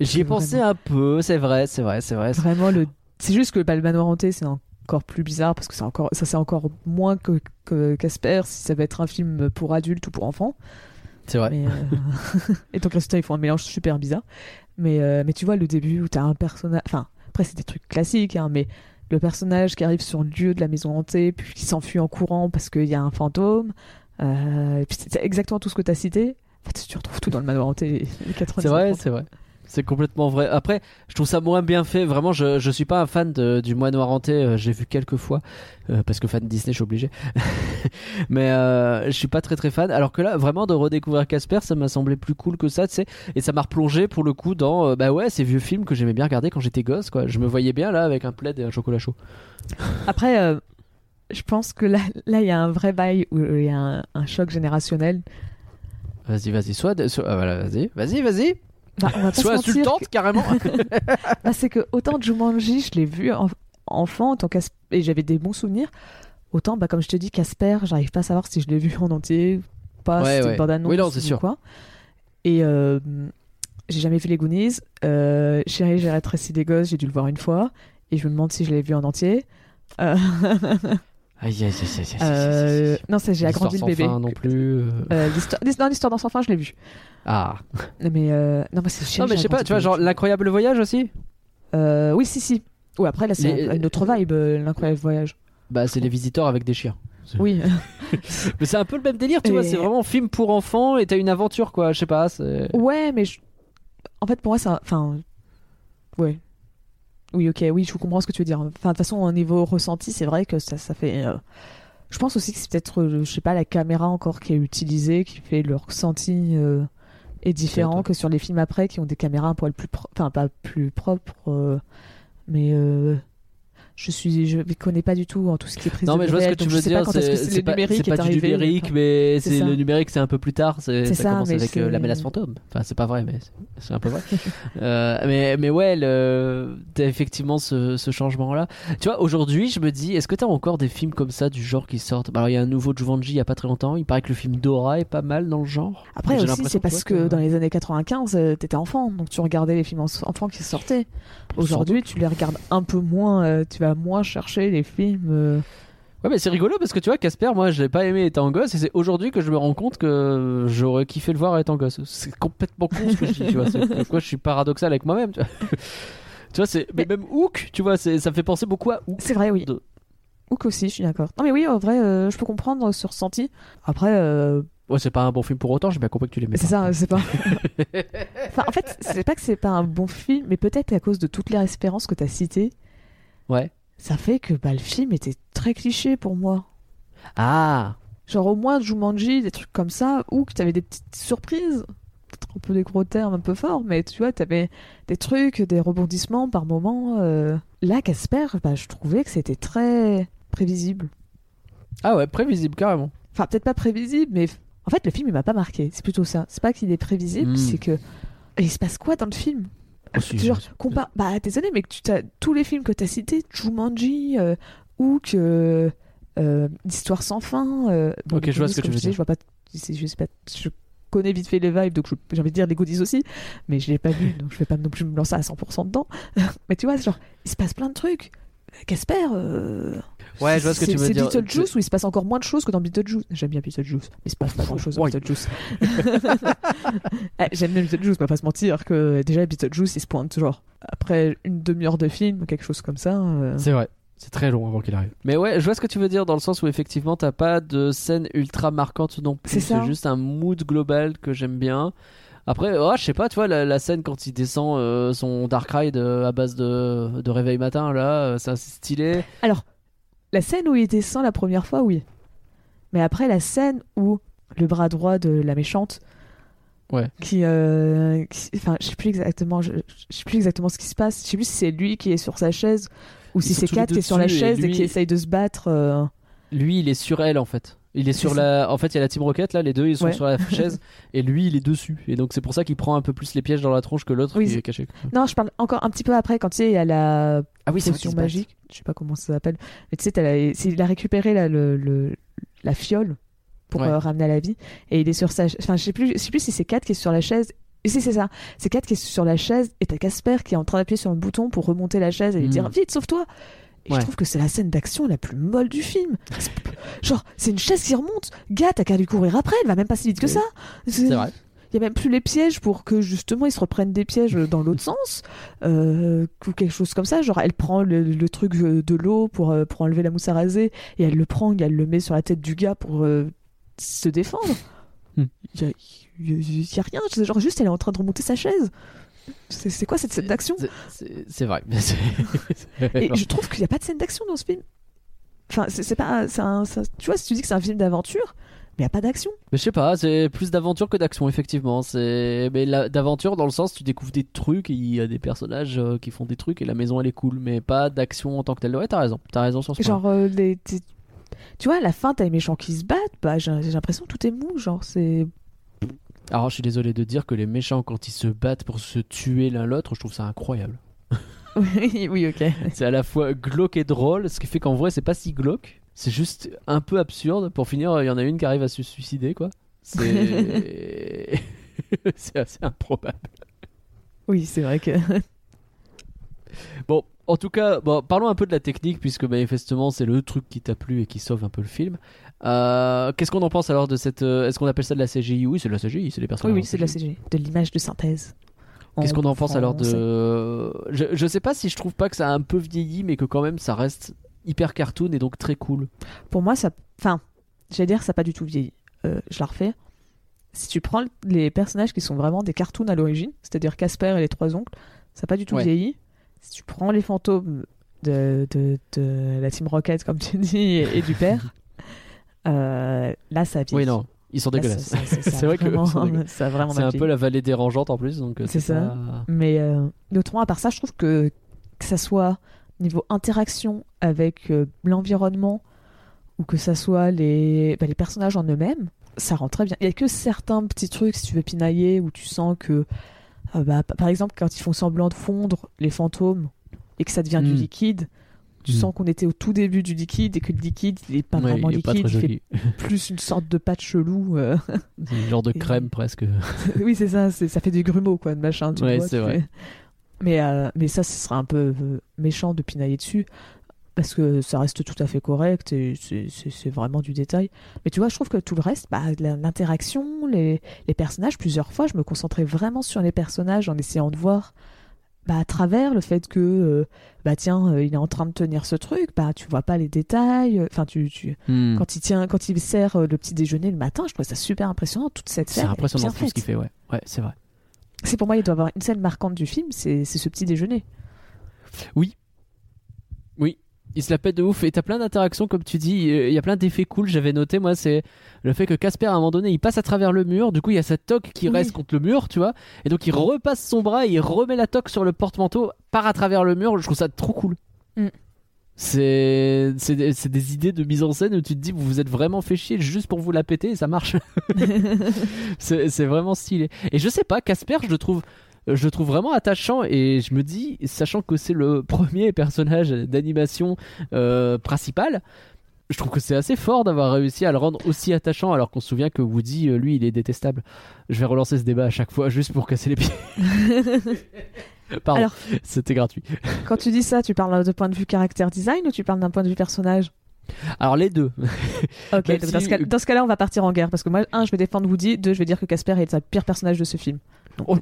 J'y ai pensé un peu, c'est vrai, c'est vrai, c'est vrai. Vraiment le. C'est juste que le manoir hanté, c'est encore plus bizarre parce que c'est encore, ça c'est encore moins que que Casper si ça va être un film pour adultes ou pour enfants. C'est vrai. Mais, euh, [laughs] et donc résultat, ils font un mélange super bizarre. Mais, euh, mais tu vois, le début où t'as un personnage. Enfin, après, c'est des trucs classiques, hein, mais le personnage qui arrive sur le lieu de la maison hantée, puis qui s'enfuit en courant parce qu'il y a un fantôme. Euh, et puis c'est exactement tout ce que t'as cité. En fait, tu retrouves tout dans le manoir hanté. les 90 C'est vrai, c'est vrai. C'est complètement vrai. Après, je trouve ça moins bien fait. Vraiment, je, je suis pas un fan de- du Moine Noir Hanté. Euh, J'ai vu quelques fois. euh, parce que fan de Disney, je suis obligé. [laughs] Mais euh, je suis pas très très fan. Alors que là, vraiment, de redécouvrir Casper, ça m'a semblé plus cool que ça, tu sais. Et ça m'a replongé pour le coup dans, euh, bah ouais, ces vieux films que j'aimais bien regarder quand j'étais gosse, quoi. Je me voyais bien là avec un plaid et un chocolat chaud. Après, je pense que là, là, il y a un vrai bail où il y a un, un choc générationnel. Vas-y, vas-y, soit, de- soit- ah, voilà, vas-y, vas-y, vas-y. Bah, on va pas insultante carrément. [laughs] Bah, c'est que autant Jumanji, je l'ai vu en- enfant en tant et j'avais des bons souvenirs. Autant, bah, comme je te dis, Casper, j'arrive pas à savoir si je l'ai vu en entier ou pas, Ouais, ouais. une Oui, non, c'est ou sûr. quoi. Et euh, j'ai jamais vu les Goonies. Euh, Chérie, j'ai rétréci des gosses, j'ai dû le voir une fois. Et je me demande si je l'ai vu en entier. Euh, [laughs] Aïe, aïe, aïe, aïe, aïe, aïe, euh, aïe. non, c'est j'ai agrandi le sans bébé. fin non plus. euh. Euh, l'histoire, non, l'histoire dans son fin, je l'ai vu. Ah. Mais euh, non, mais c'est Non, mais je sais pas, tu vois, genre l'incroyable voyage aussi? Euh, oui, si, si. Ou après, là, c'est Les- une autre vibe, euh, l'incroyable voyage. Bah, c'est les visiteurs avec des chiens. Oui. [laughs] Mais c'est un peu le même délire, tu vois, c'est vraiment film pour enfants et t'as une aventure, quoi, je sais pas. Ouais, mais je- en fait, pour moi, ça. Enfin. Ouais. Oui, ok, oui, je comprends ce que tu veux dire. Enfin, de toute façon, au niveau ressenti, c'est vrai que ça, ça fait. euh, Je pense aussi que c'est peut-être, euh, je sais pas, la caméra encore qui est utilisée, qui fait le ressenti euh, est différent que sur les films après, qui ont des caméras un poil plus. pro- Enfin, pas plus propres, euh, mais. Je suis, je ne connais pas du tout en tout ce qui est prise Non, de mais je vois ce que tu veux dire, c'est que pas, numérique c'est est pas du numérique, mais C'est le numérique, c'est un peu plus tard. c'est- Ça, ça, commence avec euh, la menace fantôme. Enfin, c'est pas vrai, mais c'est- un peu vrai. [laughs] Euh, mais, mais ouais, le- t'as effectivement ce, ce changement-là. Tu vois, aujourd'hui, je me dis, est-ce que t'as encore des films comme ça du genre qui sortent? Bah, Alors, il y a un nouveau Jumanji il y a pas très longtemps. Il paraît que le film Dora est pas mal dans le genre. Après aussi, c'est parce vois, que dans les années 95, euh, t'étais enfant, donc tu regardais les films en- enfants qui sortaient. Aujourd'hui, tu les regardes un peu moins, tu vas moins chercher les films. euh. Ouais, mais c'est rigolo parce que tu vois, Casper, moi, je l'ai pas aimé étant gosse et c'est aujourd'hui que je me rends compte que j'aurais kiffé le voir étant gosse. C'est complètement con ce que je dis, tu vois. C'est comme quoi je suis paradoxal avec moi-même, tu vois. [laughs] Tu vois, c'est. Mais Mais- même Hook, tu vois, c'est- ça me fait penser beaucoup à Hook. C'est vrai, oui. De- Hook aussi, je suis d'accord. Non mais oui, en vrai, euh, je peux comprendre ce ressenti. Après, euh, Ouais, c'est pas un bon film pour autant, j'ai bien compris que tu l'aimais. c'est ça, c'est pas. [laughs] enfin, en fait, c'est pas que c'est pas un bon film, mais peut-être à cause de toutes les références que t'as citées, Ouais. Ça fait que bah, le film était très cliché pour moi. Ah Genre au moins Jumanji, des trucs comme ça, ou que t'avais des petites surprises. Peut-être un peu des gros termes un peu forts, mais tu vois, t'avais des trucs, des rebondissements par moments. euh. Là, Casper, bah, je trouvais que c'était très prévisible. Ah ouais, prévisible, carrément. Enfin, peut-être pas prévisible, mais en fait, le film, il m'a pas marqué. C'est plutôt ça. C'est pas qu'il est prévisible, Mm. c'est que. Et il se passe quoi dans le film? Aussi, Genre, je- compare. Bah, désolé, mais que tu t'as tous les films que t'as cités, Jumanji, euh, Hook, euh, euh, sans fin. euh, Ok, je vois ce que tu veux dire. Je vois pas. Je sais pas. Je connais vite fait les vibes, donc j'ai envie de dire les goodies aussi, mais je l'ai pas vu, [laughs] donc je vais pas non plus me lancer à 100% dedans. [laughs] mais tu vois, genre, il se passe plein de trucs. Casper. Ouais, je vois ce que c'est- tu veux dire. C'est Beetlejuice où il se passe encore moins de choses que dans Beetlejuice. J'aime bien Beetlejuice, mais il se passe pas grand chose dans. Beetlejuice. [laughs] Eh, J'aime bien Beetlejuice, on va pas se mentir que déjà Beetlejuice il se pointe genre après une demi-heure de film, quelque chose comme ça. euh, C'est vrai. C'est très long avant qu'il arrive. Mais ouais, je vois ce que tu veux dire dans le sens où effectivement t'as pas de scène ultra marquante non plus. C'est ça. juste un mood global que j'aime bien. Après, oh, je sais pas, tu vois, la, la scène quand il descend euh, son Dark Ride euh, à base de, de réveil matin, là, euh, c'est assez stylé. Alors, la scène où il descend la première fois, oui. Mais après, la scène où le bras droit de la méchante. Ouais. Qui, euh, qui- enfin, je sais plus exactement, je, je sais plus exactement ce qui se passe. Je sais plus si c'est lui qui est sur sa chaise ou si Ils c'est Kat qui est sur la et chaise et, qui essaye de se battre. euh, Lui, il est sur elle en fait. Il est sur la. En fait, il y a la Team Rocket là, les deux ils sont Ouais. sur la [laughs] chaise et lui il est dessus. Et donc c'est pour ça qu'il prend un peu plus les pièges dans la tronche que l'autre Oui, qui est caché. Non, je parle encore un petit peu après quand tu sais, il y a la Ah oui, potion magique. Je sais pas comment ça s'appelle. Mais tu sais, la- il a récupéré là, le, le- la fiole pour Ouais. euh, ramener à la vie. Et il est sur sa. Enfin, je sais plus, je sais plus si c'est Kat qui est sur la chaise. Et si c'est ça, c'est Kat qui est sur la chaise et t'as Casper qui est en train d'appuyer sur le bouton pour remonter la chaise et lui Mm. dire vite, sauve-toi. Et Ouais. je trouve que c'est la scène d'action la plus molle du film. Genre, c'est une chaise qui remonte. Gars, t'as qu'à lui courir après, elle va même pas si vite que ça. C'est vrai. Il y a même plus les pièges pour que justement ils se reprennent des pièges dans l'autre [laughs] sens euh, ou quelque chose comme ça. Genre elle prend le, le truc euh, de l'eau pour, euh, pour enlever la mousse à raser et elle le prend et elle le met sur la tête du gars pour euh, se défendre. Hmm. Il y, a, y a- il y a rien. Genre juste elle est en train de remonter sa chaise. C'est quoi cette scène d'action? C'est- vrai. [laughs] Et je trouve qu'il n'y a pas de scène d'action dans ce film. Enfin, c'est pas. un- tu vois, si tu dis que c'est un film d'aventure, mais il n'y a pas d'action. Mais je sais pas, c'est plus d'aventure que d'action, effectivement. C'est mais d'aventure dans le sens tu découvres des trucs, et il y a des personnages euh, qui font des trucs et la maison elle est cool, mais pas d'action en tant que telle. Ouais, t'as raison, t'as raison sur ce point. Genre, euh, les, t'es- tu vois, à la fin, t'as les méchants qui se battent. Bah, j'ai j'ai l'impression que tout est mou. Genre, c'est. Alors je suis désolé de dire que les méchants quand ils se battent pour se tuer l'un l'autre, je trouve ça incroyable. oui, [laughs] oui, ok. C'est à la fois glauque et drôle, ce qui fait qu'en vrai c'est pas si glauque, c'est juste un peu absurde. Pour finir, il y en a une qui arrive à se suicider, quoi. C'est [laughs] [laughs] c'est assez improbable. Oui, c'est vrai que. Bon, en tout cas, bon, parlons un peu de la technique, puisque manifestement c'est le truc qui t'a plu et qui sauve un peu le film. Euh, Qu'est-ce qu'on en pense alors de cette. euh, Est-ce qu'on appelle ça de la CGI Oui, c'est de la CGI, c'est Oui, personnages. oui, c'est de la CGI. CG. De l'image de synthèse. Qu'est-ce qu'on en pense alors de. Je, je sais pas si je trouve pas que ça a un peu vieilli, mais que quand même ça reste hyper cartoon et donc très cool. Pour moi, ça. Enfin, j'allais dire, ça n'a pas du tout vieilli. Euh, je la refais. Si tu prends les personnages qui sont vraiment des cartoons à l'origine, c'est-à-dire Casper et les trois oncles, ça n'a pas du tout Ouais. vieilli. Si tu prends les fantômes de, de, de la Team Rocket, comme tu dis, et, et du père, [laughs] euh, là, ça. Oui, non, ils sont dégueulasses. [laughs] C'est vrai que [laughs] C'est un peu la vallée dérangeante en plus, euh, C'est ça. pas- Mais euh, autrement, à part ça, je trouve que que ça soit niveau interaction avec euh, l'environnement ou que ça soit les, bah, les personnages en eux-mêmes, ça rend très bien. Il y a que certains petits trucs, si tu veux pinailler, où tu sens que, euh, bah, par exemple, quand ils font semblant de fondre les fantômes et que ça devient du Mm. liquide, tu Mm. sens qu'on était au tout début du liquide et que le liquide, il est pas Ouais, vraiment il est pas liquide, très il fait joli. [laughs] plus une sorte de pâte chelou. euh. C'est un genre de Et- crème presque. [laughs] oui, c'est ça, ça fait des grumeaux, quoi, de machin. Tu Ouais, c'est vrai. fais- Mais, euh, mais ça, ce serait un peu euh, méchant de pinailler dessus, parce que ça reste tout à fait correct et c'est- c'est c'est vraiment du détail. Mais tu vois, je trouve que tout le reste, bah, l'interaction, les, les personnages, plusieurs fois, je me concentrais vraiment sur les personnages en essayant de voir. Bah, à travers le fait que euh, bah tiens euh, il est en train de tenir ce truc bah tu vois pas les détails enfin tu, tu Hmm. quand il tient quand il sert euh, le petit déjeuner le matin je trouve ça super impressionnant toute cette C'est scène elle est impressionnant tout ce qu'il fait, ouais. Ouais, c'est vrai. C'est pour moi, il doit y avoir une scène marquante du film, c'est c'est ce petit déjeuner. Il se la pète de ouf et t'as plein d'interactions comme tu dis. Il y a plein d'effets cool. J'avais noté moi, c'est le fait que Casper à un moment donné il passe à travers le mur. Du coup, il y a cette toque qui Oui. reste contre le mur, tu vois. Et donc il repasse son bras, et il remet la toque sur le porte-manteau, part à travers le mur. Je trouve ça trop cool. Mm. C'est c'est des, des idées de mise en scène où tu te dis vous vous êtes vraiment fait chier juste pour vous la péter et ça marche. [laughs] c'est c'est vraiment stylé. Et je sais pas, Casper, je le trouve. Je le trouve vraiment attachant et je me dis, sachant que c'est le [laughs] premier personnage d'animation euh, principal, je trouve que c'est assez fort d'avoir réussi à le rendre aussi attachant alors qu'on se souvient que Woody, euh, lui, il est détestable. Je vais relancer ce débat à chaque fois juste pour casser les pieds. [laughs] Pardon, Alors- c'était gratuit. Quand tu dis ça, tu parles de point de vue caractère design ou tu parles d'un point de vue personnage? Alors les deux. Ok, donc dans, ce cas, dans ce cas-là, on va partir en guerre parce que moi, un, je vais défendre Woody, deux, je vais dire que Casper est le pire personnage de ce film. Donc, Oh.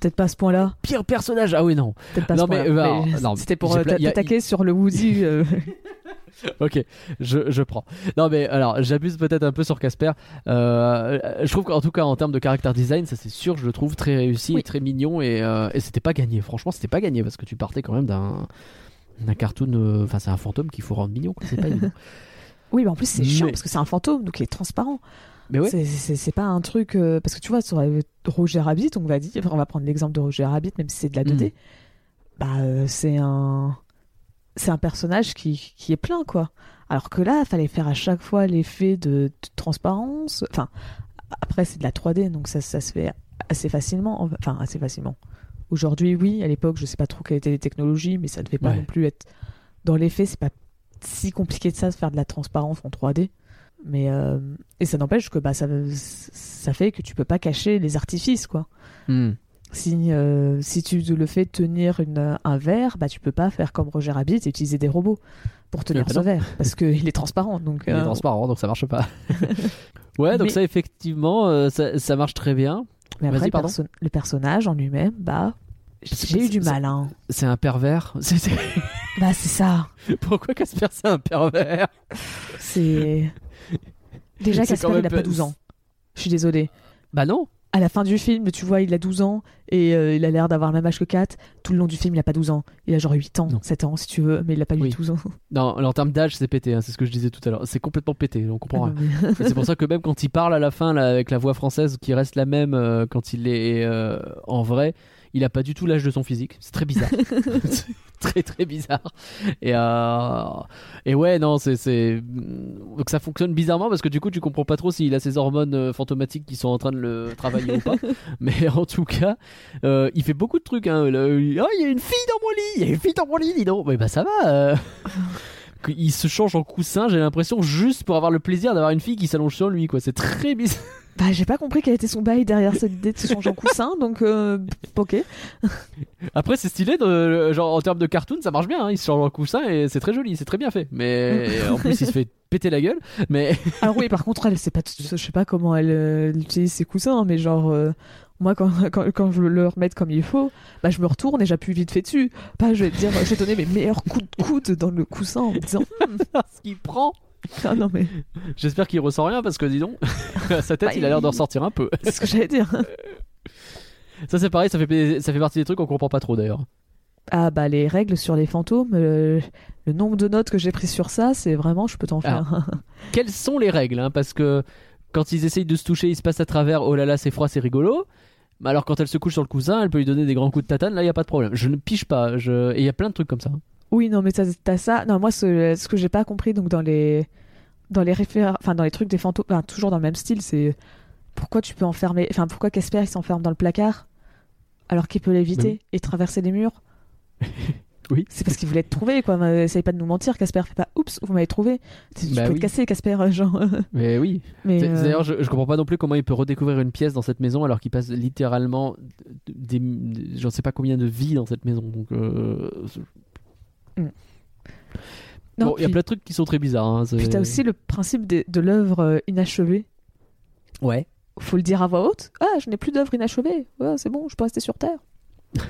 Peut-être pas à ce point-là. Pire personnage Ah oui, non. Peut-être pas à Non, ce mais, point-là. euh, non, C'était pour euh, a- t'attaquer sur le Woody. euh, [laughs] Ok, je, je prends. Non mais alors j'abuse peut-être un peu sur Casper. Euh, je trouve qu'en tout cas en termes de caractère design, ça c'est sûr, je le trouve très réussi Oui. et très mignon et, euh, et c'était pas gagné. Franchement, c'était pas gagné parce que tu partais quand même d'un d'un cartoon. Enfin, c'est un fantôme qu'il faut rendre mignon. quoi, C'est pas [laughs] évident. Oui, mais en plus, c'est chiant parce que c'est un fantôme, donc il est transparent. Mais ouais. C'est- pas un truc. euh, parce que tu vois, sur euh, Roger Rabbit, on va dire, on va prendre l'exemple de Roger Rabbit, même si c'est de la 2D. Bah, euh, c'est un. C'est un personnage qui, qui est plein, quoi. Alors que là, il fallait faire à chaque fois l'effet de, de transparence. Enfin, après, c'est de la 3D, donc ça, ça se fait assez facilement. Enfin, assez facilement. Aujourd'hui, oui. À l'époque, je sais pas trop quelles étaient les technologies, mais ça devait pas Ouais. non plus être. Dans les faits, c'est pas si compliqué de ça de faire de la transparence en 3D. Mais euh, et ça n'empêche que bah ça ça fait que tu peux pas cacher les artifices quoi. Hmm. Si euh, si tu le fais tenir une, un verre, bah tu peux pas faire comme Roger Rabbit et utiliser des robots pour tenir ce verre parce qu'il est transparent donc. Il est euh, transparent, donc ça marche pas. [laughs] ouais, donc Mais- ça effectivement, ça, ça marche très bien. mais après le, perso- le personnage en lui-même, bah j'ai eu du mal hein. C'est un pervers. [laughs] Bah c'est ça. [laughs] Pourquoi Casper c'est un pervers? C'est [laughs] déjà Casper il a pas- pas 12 ans. Je suis désolée. Bah non. À la fin du film, tu vois, il a 12 ans et euh, il a l'air d'avoir le même âge que Kat. Tout le long du film, il a pas 12 ans. Il a genre 8 ans, Non. 7 ans si tu veux, mais il a pas eu Oui. 12 ans. Non, en termes d'âge, c'est pété. hein, c'est ce que je disais tout à l'heure. C'est complètement pété. On comprend Ah rien. mais- c'est pour ça que même quand il parle à la fin là, avec la voix française qui reste la même euh, quand il est euh, en vrai, il a pas du tout l'âge de son physique. C'est très bizarre. [laughs] [laughs] Très très bizarre. Et, euh, et ouais, non, c'est. Donc ça fonctionne bizarrement parce que du coup tu comprends pas trop s'il a ses hormones euh, fantomatiques qui sont en train de le travailler ou pas. [laughs] Mais en tout cas, euh, il fait beaucoup de trucs. Hein. Là, il- Oh, il y a une fille dans mon lit Il y a une fille dans mon lit, dis donc Mais bah ça va euh. Il se change en coussin, j'ai l'impression, juste pour avoir le plaisir d'avoir une fille qui s'allonge sur lui, quoi. C'est très bizarre. Bah, j'ai pas compris quel était son bail derrière cette idée de se changer en coussin, donc euh, ok. [laughs] Après, c'est stylé, de, genre en termes de cartoon, ça marche bien. hein. Il se change en coussin et c'est très joli, c'est très bien fait. Mais en plus, il se fait péter la gueule. Mais [laughs] Alors oui, par contre, elle sait pas, je sais pas comment elle, euh, utilise ses coussins, mais genre, euh, moi, quand, [laughs] quand, quand je le remettre comme il faut, bah, je me retourne et j'appuie vite fait dessus. Pas, je vais te dire, je vais donner mes meilleurs coups de coude dans le coussin en me disant, ce qu'il prend, [laughs] ah non mais, j'espère qu'il ressent rien parce que dis donc, [laughs] à sa tête, Bah, il a l'air d'en ressortir un peu. c'est ce que j'allais dire. [laughs] Ça, c'est pareil, ça fait, ça fait partie des trucs qu'on comprend pas trop d'ailleurs. Ah bah les règles sur les fantômes, euh, le nombre de notes que j'ai pris sur ça, c'est vraiment, je peux t'en faire. Quelles sont les règles hein Parce que quand ils essayent de se toucher, ils se passent à travers. Oh là là, c'est froid, c'est rigolo. Mais alors quand elle se couche sur le cousin, elle peut lui donner des grands coups de tatane. Là, il y a pas de problème. Je ne pige pas. Je... Et il y a plein de trucs comme ça. Oui, non, mais t'as ça. Non, moi, ce, ce que j'ai pas compris, donc dans les, dans les enfin dans les trucs des fantômes, enfin, toujours dans le même style, c'est pourquoi tu peux enfermer, enfin pourquoi Casper il s'enferme dans le placard alors qu'il peut l'éviter Oui. et traverser les murs? [laughs] Oui. C'est parce qu'il voulait te trouver, quoi. Mais Essaye pas de nous mentir, Casper. Fais pas, oups, vous m'avez trouvé. Tu Bah peux oui. te casser, Casper, genre. [laughs] Mais oui. mais euh, D'ailleurs, je, je comprends pas non plus comment il peut redécouvrir une pièce dans cette maison alors qu'il passe littéralement des, des- j'en sais pas combien de vies dans cette maison. Donc, euh, non, bon, il y a plein de trucs qui sont très bizarres. hein, Puis t'as aussi le principe de, de l'œuvre euh, inachevée. Ouais. Faut le dire à voix haute. Ah, je n'ai plus d'œuvre inachevée. Ouais, c'est bon, je peux rester sur Terre. [laughs]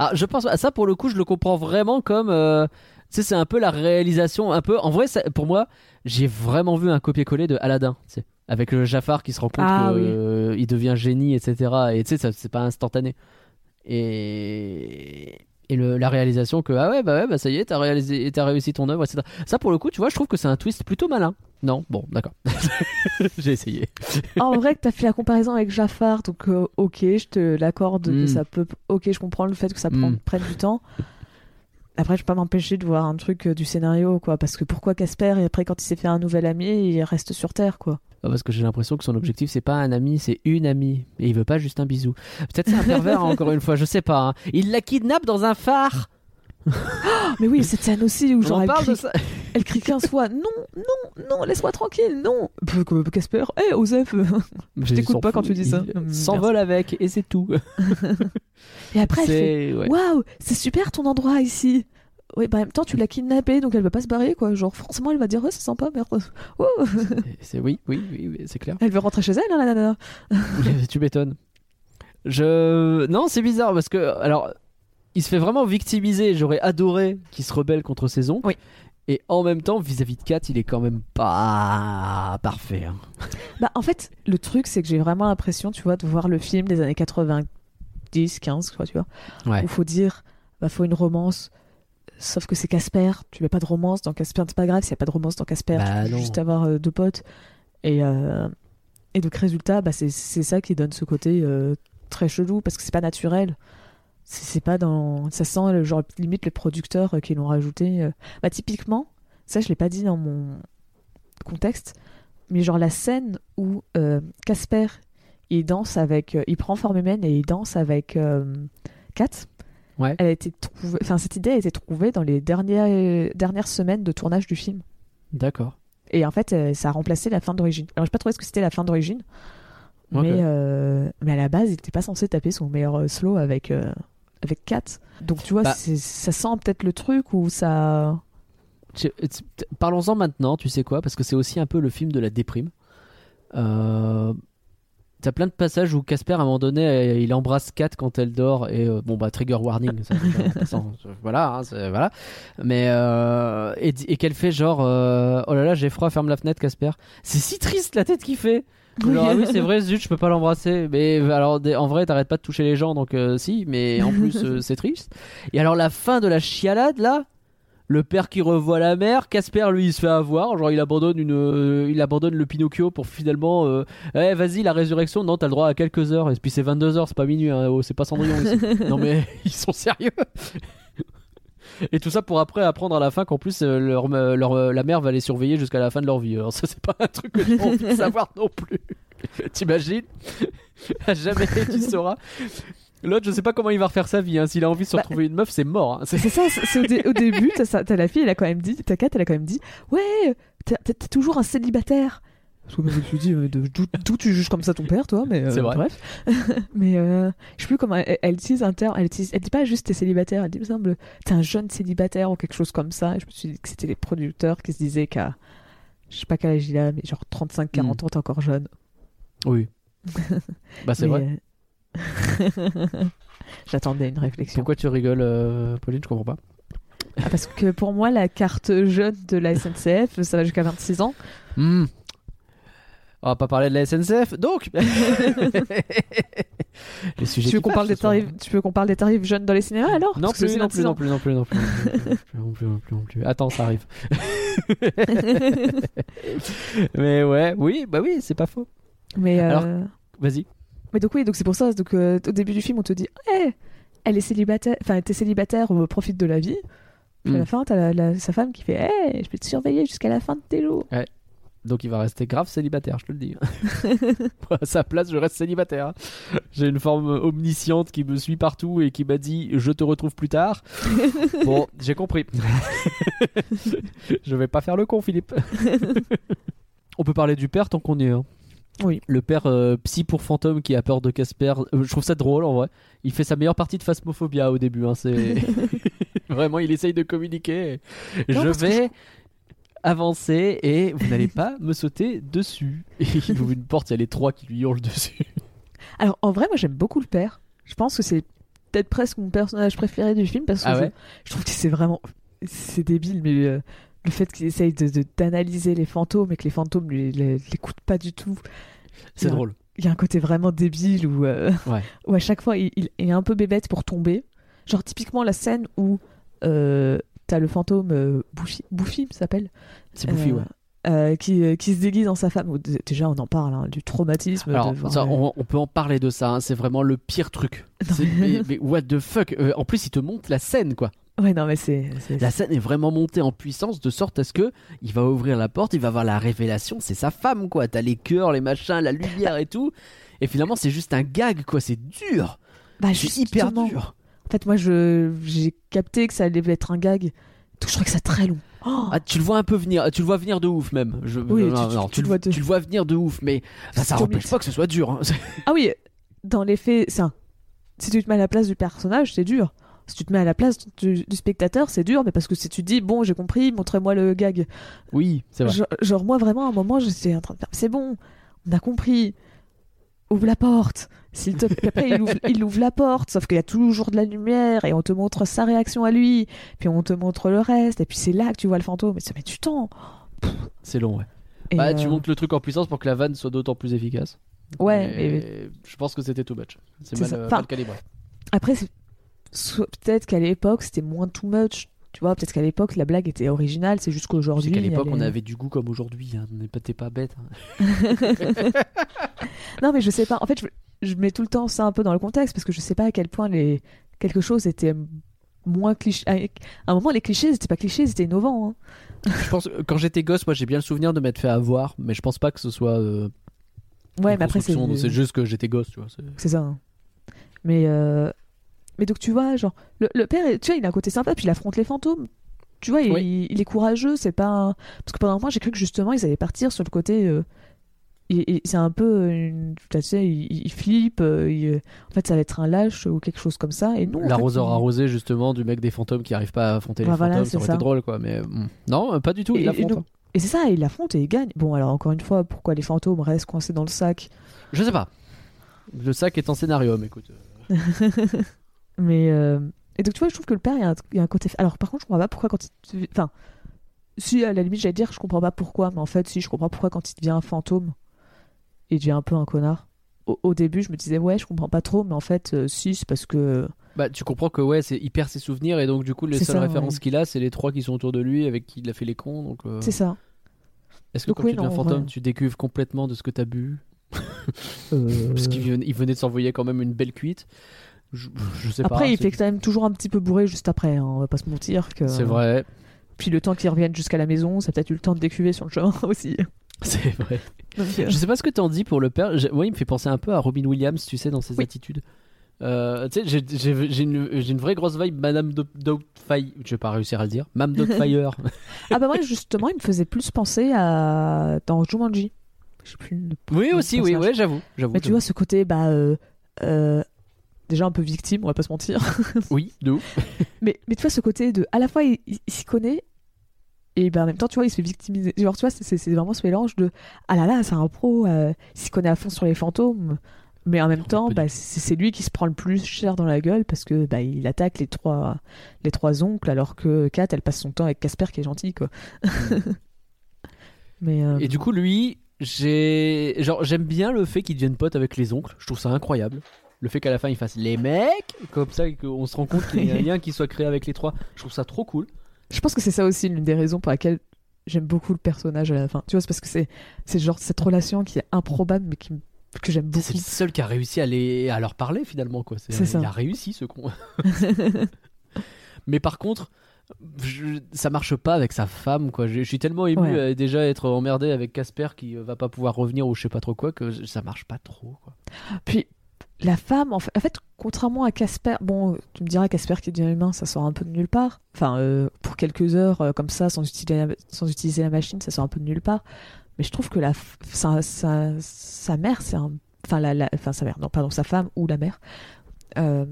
Ah, je pense à ça pour le coup, je le comprends vraiment comme. euh, tu sais, c'est un peu la réalisation, un peu. En vrai, ça- pour moi, j'ai vraiment vu un copier-coller de Aladdin. tu sais, avec le Jafar qui se rend compte Ah, qu'il oui. devient génie, etc. Et tu sais, c'est pas instantané. Et. Et le- la réalisation que ah ouais bah ouais bah ça y est t'as réalisé t'as réussi ton œuvre etc ça pour le coup tu vois je trouve que c'est un twist plutôt malin non? Bon d'accord [laughs] j'ai essayé en vrai, que t'as fait la comparaison avec Jafar, donc euh, ok, je te l'accorde que Mm. ça peut. Ok, je comprends le fait que ça Mm. prenne du temps. Après, je peux pas m'empêcher de voir un truc euh, du scénario, quoi. Parce que pourquoi Casper, et après, quand il s'est fait un nouvel ami, il reste sur Terre, quoi. Ah, Parce que j'ai l'impression que son objectif c'est pas un ami, c'est une amie. Et il veut pas juste un bisou. Peut-être c'est un pervers [laughs] encore une fois, je sais pas. hein. Il la kidnappe dans un phare. Ah, mais oui, cette scène aussi où genre en elle parle crie, de ça. [laughs] elle crie 15 fois Non, non, non, laisse-moi tranquille, non. Pff, quoi, Casper, hé, Osef [laughs] Je t'écoute pas quand tu dis ça. Hum, s'envole avec et c'est tout. [laughs] Et après, elle fait. Waouh, c'est super ton endroit ici. Oui, bah en même temps, tu l'as kidnappée, donc elle veut pas se barrer, quoi. Genre, forcément, elle va dire, ouais, c'est sympa, merde. Wow. C'est oui, oui, oui, oui, c'est clair. Elle veut rentrer chez elle, hein, la nana. tu m'étonnes. Je non, c'est bizarre parce que alors il se fait vraiment victimiser. J'aurais adoré qu'il se rebelle contre ses oncles. Oui. Et en même temps, vis-à-vis de Kat, il est quand même pas parfait. hein. [laughs] Bah, en fait, le truc, c'est que j'ai vraiment l'impression, tu vois, de voir le film des années 90, 15, quoi, tu vois, Ouais. où faut dire, bah, faut une romance. Sauf que c'est Casper, tu mets pas de romance dans Casper, c'est pas grave s'il y a pas de romance dans Casper, Bah, tu peux non. juste avoir euh, deux potes. Et, euh, et donc, résultat, bah, c'est c'est ça qui donne ce côté euh, très chelou, parce que c'est pas naturel. C'est pas dans. Ça sent, le genre, limite, les producteurs euh, qui l'ont rajouté. euh. Bah, typiquement, ça, je l'ai pas dit dans mon contexte, mais genre la scène où euh, Casper il danse avec, euh, il prend forme humaine et il danse avec euh, Kat. Ouais. Elle a été trouvée, enfin cette idée a été trouvée dans les dernières dernières semaines de tournage du film. D'accord. Et en fait, ça a remplacé la fin d'origine. Alors j'ai pas trouvé ce que c'était la fin d'origine, mais mais à la base, il était pas censé taper son meilleur slow avec avec Kat. Donc tu vois, Bah. c'est- ça sent peut-être le truc où ça. Parlons-en maintenant, tu sais quoi Parce que c'est aussi un peu le film de la déprime. Euh, T'as plein de passages où Casper, à un moment donné, il embrasse Kat quand elle dort. Et euh, bon, bah, trigger warning. ça, [laughs] voilà, hein, voilà. Mais. euh, et et qu'elle fait genre euh, Oh là là, j'ai froid, ferme la fenêtre, Casper. C'est si triste la tête qu'il fait. Genre, ah oui, c'est [laughs] vrai, zut, je peux pas l'embrasser. Mais alors, en vrai, t'arrêtes pas de toucher les gens, donc euh, si, mais en plus, euh, [laughs] c'est triste. Et alors, la fin de la chialade, là, le père qui revoit la mère, Casper lui il se fait avoir, genre il abandonne une, euh, il abandonne le Pinocchio pour finalement, euh, Eh, vas-y la résurrection, non t'as le droit à quelques heures, et puis c'est 22 heures, c'est pas minuit, hein, oh, c'est pas Cendrillon ici. [laughs] non mais ils sont sérieux. [laughs] Et tout ça pour après apprendre à la fin qu'en plus euh, leur, leur- euh, la mère va les surveiller jusqu'à la fin de leur vie. Alors [laughs] ça c'est pas un truc que j'ai envie de savoir non plus. [laughs] T'imagines? Jamais tu sauras. L'autre je sais pas comment il va refaire sa vie. hein. S'il a envie de se Bah, retrouver une meuf c'est mort. hein. C'est- ça, au, dé- au début, t'as t'as la fille, elle a quand même dit, ta Kat, elle a quand même dit, ouais, t'es toujours un célibataire. Parce que je me suis dit, euh, d'où tu juges comme ça ton père, toi Mais euh, vrai. Bref. [laughs] mais euh, je sais plus comment elle, elle utilise un terme. Elle, elle dit pas juste t'es célibataire. Elle dit, il me semble, t'es un jeune célibataire ou quelque chose comme ça. Et je me suis dit que c'était les producteurs qui se disaient qu'à, je sais pas quel âge il a, mais genre 35-40 Hmm. ans, t'es encore jeune. Oui. [laughs] bah c'est vrai. euh, [laughs] J'attendais une réflexion. Pourquoi tu rigoles, Pauline? Je comprends pas. Ah, parce que pour moi, la carte jeune de la SNCF, ça va jusqu'à 26 ans. Hmm. On va pas parler de la SNCF, donc. [laughs] Les sujets Tu veux qu'on parle des tarifs, tu veux qu'on parle des tarifs jeunes dans les cinémas alors? Non plus, non plus, 26 ans. non plus, non plus, non plus, non plus, non plus, non plus. Attends, ça arrive. [laughs] Mais ouais, oui, bah oui, c'est pas faux. Mais, euh, Alors- Vas-y. mais donc oui, donc c'est pour ça. Donc euh, au début du film, on te dit, Eh, elle est célibataire, enfin t'es célibataire, on profite de la vie. Puis à la fin, t'as sa femme qui fait, Eh, je vais te surveiller jusqu'à la fin de tes jours. Donc il va rester grave célibataire, je te le dis. [laughs] à sa place, je reste célibataire. J'ai une forme omnisciente qui me suit partout et qui m'a dit je te retrouve plus tard. [laughs] bon, j'ai compris. je vais pas faire le con, Philippe. [laughs] On peut parler du père tant qu'on y est. hein. Oui. Le père euh, psy pour fantôme qui a peur de Casper. Euh, je trouve ça drôle en vrai. Il fait sa meilleure partie de Phasmophobia au début. hein, C'est vraiment, il essaye de communiquer. Non, je que vais avancer et vous n'allez pas me sauter dessus. Et il ouvre une porte, il y a les trois qui lui hurlent dessus. Alors en vrai, moi j'aime beaucoup le père. Je pense que c'est peut-être presque mon personnage préféré du film parce que Ah je, ouais je trouve que c'est vraiment. C'est débile, mais euh, le fait qu'il essaye de- de- d'analyser les fantômes et que les fantômes ne l'écoutent pas du tout. C'est drôle. il y a un côté vraiment débile où, euh, Ouais. [laughs] où à chaque fois il, il est un peu bébête pour tomber. Genre typiquement la scène où euh, t'as le fantôme euh, il s'appelle C'est bouffi, euh, ouais. euh, qui, euh, qui se déguise en sa femme. Déjà on en parle hein, du traumatisme. Alors, de voir, ça, euh, on, on peut en parler de ça, hein, c'est vraiment le pire truc. [laughs] Mais- what the fuck Euh, En plus, il te montre la scène, quoi. Ouais non mais c'est La scène est vraiment montée en puissance de sorte à ce que il va ouvrir la porte, il va voir la révélation, c'est sa femme, quoi. T'as les cœurs, les machins, la lumière et tout. Et finalement, c'est juste un gag, quoi. C'est dur. bah, C'est hyper dur. En fait moi je j'ai capté que ça allait être un gag. Donc je trouvais que ça très long. Oh Ah, tu le vois un peu venir, tu le vois venir de ouf même. Je, Oui, non, tu- tu- non, tu le, vois de- tu le vois venir de ouf, mais ça, ça C'est empêche comique. pas que ce soit dur. hein. [laughs] Ah oui, dans les faits, c'est un- si tu te mets à la place du personnage, c'est dur. Si tu te mets à la place du, du spectateur, c'est dur, mais parce que si tu dis, bon, j'ai compris, montrez-moi le gag. Oui, c'est vrai. Genre, genre, moi, vraiment, à un moment, j'étais en train de faire, c'est bon, on a compris. Ouvre la porte. S'il te... Après, il ouvre, il ouvre la porte, sauf qu'il y a toujours de la lumière et on te montre sa réaction à lui, puis on te montre le reste, et puis c'est là que tu vois le fantôme. Mais ça met du temps. C'est long, ouais. Et, Bah, euh, tu montes le truc en puissance pour que la vanne soit d'autant plus efficace. Ouais, je pense que c'était too much. C'est C'est mal, euh, Enfin, mal calibré. après, peut-être qu'à l'époque, c'était moins too much. Tu vois, peut-être qu'à l'époque, la blague était originale, c'est juste qu'aujourd'hui. qu'à l'époque, on avait du goût comme aujourd'hui. Hein. On n'est pas- T'es pas bête. hein. [laughs] Non, mais je sais pas. En fait, je, je mets tout le temps ça un peu dans le contexte parce que je sais pas à quel point les... quelque chose était moins cliché. À un moment, les clichés, c'était pas clichés, c'était innovant. hein. Je pense que quand j'étais gosse, moi j'ai bien le souvenir de m'être fait avoir, mais je pense pas que ce soit. euh, Ouais, mais après, c'est. C'est juste que j'étais gosse, tu vois. c'est- C'est ça. hein. Mais, euh, mais donc, tu vois, genre, le, le père, tu vois, il a un côté sympa, puis il affronte les fantômes. Tu vois, il, Oui. il est courageux, c'est pas. un- Parce que pendant un moment, j'ai cru que justement, ils allaient partir sur le côté. euh, c'est un peu une. Tu sais, il, il flippe. euh, il- En fait, ça va être un lâche ou quelque chose comme ça. Et non. L'arroseur arrosé, justement, du mec des fantômes qui arrive pas à affronter les Bah voilà, fantômes, c'est ça aurait ça. été drôle, quoi. Mais hmm, non, euh, pas du tout. Et- Il et affronte. donc- Et c'est ça, il affronte et il gagne. Bon, alors encore une fois, pourquoi les fantômes restent coincés dans le sac? Je sais pas. Le sac est en scénario, mais écoute. [laughs] Mais euh, et donc tu vois, je trouve que le père, il y, a un, il y a un côté. Alors par contre, je comprends pas pourquoi quand il. Enfin, si à la limite, j'allais dire, je comprends pas pourquoi, mais en fait, si je comprends pourquoi quand il devient un fantôme, il devient un peu un connard. Au, au début, je me disais ouais, je comprends pas trop, mais en fait, euh, si, c'est parce que. Bah, tu comprends que ouais, c'est il perd ses souvenirs et donc du coup les seules ça, références ouais. qu'il a, c'est les trois qui sont autour de lui avec qui il a fait les cons. Donc euh, C'est ça. est-ce que Donc quand oui, tu deviens non, fantôme, ouais. tu décuves complètement de ce que t'as bu? Euh, Parce qu'il venait, il venait de s'envoyer quand même une belle cuite. Je, je sais pas. Après, il fait quand même toujours un petit peu bourré juste après. hein, on va pas se mentir que. C'est vrai, Puis le temps qu'il revienne jusqu'à la maison, ça a peut-être eu le temps de décuver sur le chemin [laughs] aussi. c'est vrai. Donc, euh, Je sais pas ce que t'en dis pour le père. Moi, il me fait penser un peu à Robin Williams, tu sais, dans ses Oui. attitudes. Euh, tu sais, j'ai- une, vraie grosse vibe Madame Do- Doubtfire. Je vais pas réussir à le dire. Madame Doubtfire. [laughs] Ah bah moi justement, il me faisait plus penser à dans Jumanji. Je sais plus. le- oui, le aussi, oui, ouais, j'avoue. j'avoue, Mais tu vois ce côté bah euh, déjà un peu victime, on va pas se mentir. [laughs] Oui, de ouf. [laughs] mais mais tu vois ce côté de à la fois il, il- il s'y connaît et ben en même temps tu vois il se fait victimiser. Genre tu vois c'est- vraiment ce mélange de ah là là c'est un pro, euh, il s'y connaît à fond sur les fantômes. Mais en même temps, bah, c'est lui qui se prend le plus cher dans la gueule parce que bah, il attaque les trois, les trois oncles alors que Kat elle passe son temps avec Casper qui est gentil quoi. [laughs] Mais euh, Et du coup, lui, j'aime bien le fait qu'il devienne pote avec les oncles. Je trouve ça incroyable. Le fait qu'à la fin, il fasse les mecs, comme ça, et qu'on se rend compte qu'il y a un [laughs] lien qui soit créé avec les trois. Je trouve ça trop cool. Je pense que c'est ça aussi l'une des raisons pour laquelle j'aime beaucoup le personnage à la fin. Tu vois, c'est parce que c'est c'est genre cette relation qui est improbable mais qui, que j'aime C'est beaucoup. le seul qui a réussi à, les... à leur parler finalement. quoi. C'est ça. Il a réussi ce con. [laughs] [laughs] Mais par contre, je- ça marche pas avec sa femme. quoi. Je, je suis tellement ému Ouais. à déjà être emmerdé avec Casper qui euh, va pas pouvoir revenir ou je sais pas trop quoi que ça marche pas trop. Quoi. Puis la femme, en fait, en fait, contrairement à Casper, bon, tu me diras Casper qui devient humain, ça sort un peu de nulle part. Enfin, euh, pour quelques heures euh, comme ça, sans utiliser, la, sans utiliser la machine, ça sort un peu de nulle part. Mais je trouve que la, sa, sa, sa mère, c'est un, enfin la, la- enfin sa mère, non, pardon, sa femme ou la mère. Euh,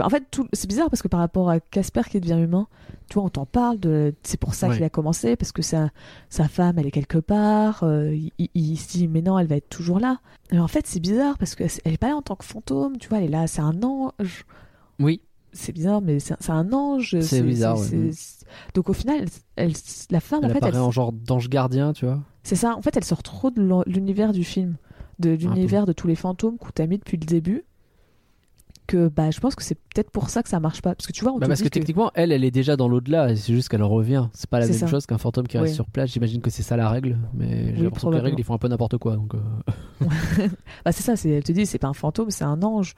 en fait, tout- c'est bizarre parce que par rapport à Casper qui devient humain, tu vois, on t'en parle de, c'est pour ça Ouais. qu'il a commencé parce que sa, sa femme, elle est quelque part. euh, il, se dit, mais non, elle va être toujours là. Mais en fait, c'est bizarre parce qu'elle est pas là en tant que fantôme, tu vois, elle est là, c'est un ange. Oui, C'est bizarre, mais c'est un ange. C'est bizarre, ouais. Donc au final, elle, la femme, elle en fait, apparaît elle, en genre d'ange gardien, tu vois. c'est ça. En fait, elle sort trop de l'univers du film, de l'univers de tous les fantômes qu'on t'a mis depuis le début. Que bah, je pense que c'est peut-être pour ça que ça marche pas. Parce que tu vois, on Bah te parce dit que techniquement, elle, elle est déjà dans l'au-delà, c'est juste qu'elle revient. C'est pas la même ça. chose qu'un fantôme qui reste sur place. J'imagine que c'est ça la règle, mais j'ai l'impression que les règles ils font un peu n'importe quoi. Donc, euh, [laughs] Bah, c'est ça, c'est- elle te dit, c'est pas un fantôme, c'est un ange.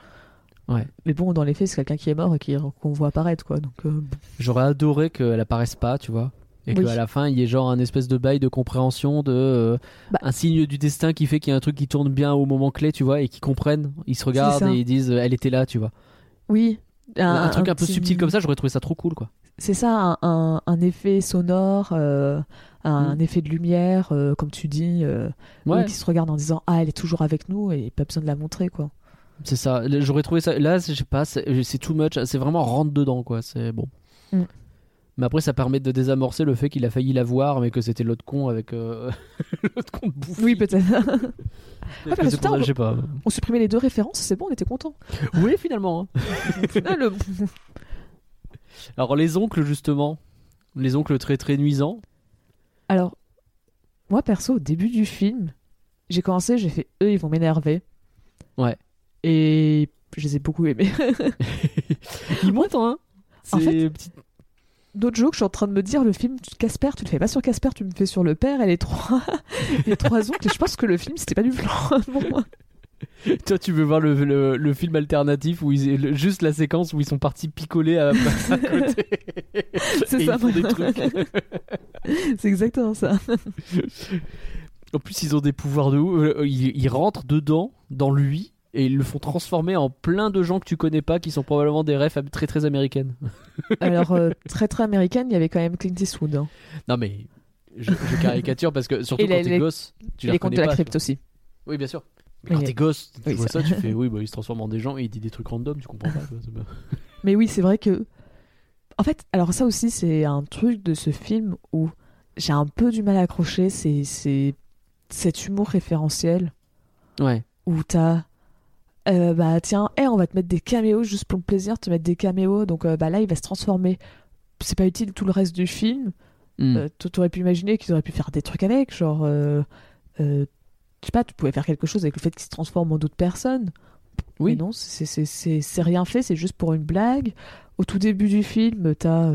Ouais. Mais bon, dans les faits, c'est quelqu'un qui est mort et qui- qu'on voit apparaître, quoi. Donc, euh. J'aurais adoré qu'elle apparaisse pas, tu vois. Et Oui. qu'à la fin, il y ait genre un espèce de bail de compréhension de. euh, Bah. un signe du destin qui fait qu'il y a un truc qui tourne bien au moment clé, tu vois, et qu'ils comprennent. Ils se regardent et ils disent, euh, elle était là, tu vois. Oui. Un, truc un, peu petit- subtil comme ça, j'aurais trouvé ça trop cool, quoi. C'est ça, un, effet sonore, euh, un Mm. effet de lumière, euh, comme tu dis, Ouais, qui se regardent en disant Ah, elle est toujours avec nous et pas besoin de la montrer, quoi. c'est ça. J'aurais trouvé ça. Là, je sais pas, c'est c'est too much. C'est vraiment rentre dedans, quoi. C'est bon. Mm. Mais après, ça permet de désamorcer le fait qu'il a failli l'avoir, mais que c'était l'autre con avec euh, [laughs] l'autre con de bouffe. Oui, peut-être. [laughs] Ça, on- pas. supprimait les deux références, c'est bon, on était content. Oui, finalement. hein. [laughs] le... Alors, les oncles, justement. Les oncles très très nuisants. Alors, moi perso, au début du film, j'ai commencé, j'ai fait eux, ils vont m'énerver. Ouais. Et je les ai beaucoup aimés. Ils montent, hein. En fait- D'autres jours, je suis en train de me dire, le film Casper, tu le fais pas sur Casper, tu me fais sur le père et les trois, [laughs] les trois oncles. Et je pense que le film, c'était pas du plan [laughs] pour moi. Toi, tu veux voir le, le, le film alternatif où ils, le- juste la séquence où ils sont partis picoler à, [laughs] à côté. C'est ça. C'est exactement ça. En plus, ils ont des pouvoirs de ouf. Euh, Ils, ils rentrent dedans, dans lui, et ils le font transformer en plein de gens que tu connais pas, qui sont probablement des refs très très américaines. [laughs] Alors, euh, très très américaine, il y avait quand même Clint Eastwood. hein. Non mais je, je caricature parce que surtout Et quand t'es gosse, tu les les reconnais de la crypte aussi. Oui, bien sûr. Mais Oui, quand les- t'es gosse, tu oui, vois ça, tu [laughs] fais oui, bah, il se transforme en des gens et il dit des trucs random, tu comprends pas. quoi, [laughs] Mais oui, c'est vrai que. En fait, alors ça aussi, c'est un truc de ce film où j'ai un peu du mal à accrocher. C'est c'est cet humour référentiel Ouais. où t'as. Euh, bah tiens, eh, on va te mettre des caméos juste pour le plaisir, te mettre des caméos. Donc euh, bah là, il va se transformer. C'est pas utile tout le reste du film. Euh, t- T'aurais pu imaginer qu'ils auraient pu faire des trucs avec, genre. je sais pas, tu pouvais faire quelque chose avec le fait qu'il se transforme en d'autres personnes. Oui. Mais non, c'est- rien fait, c'est juste pour une blague. Au tout début du film, t'as.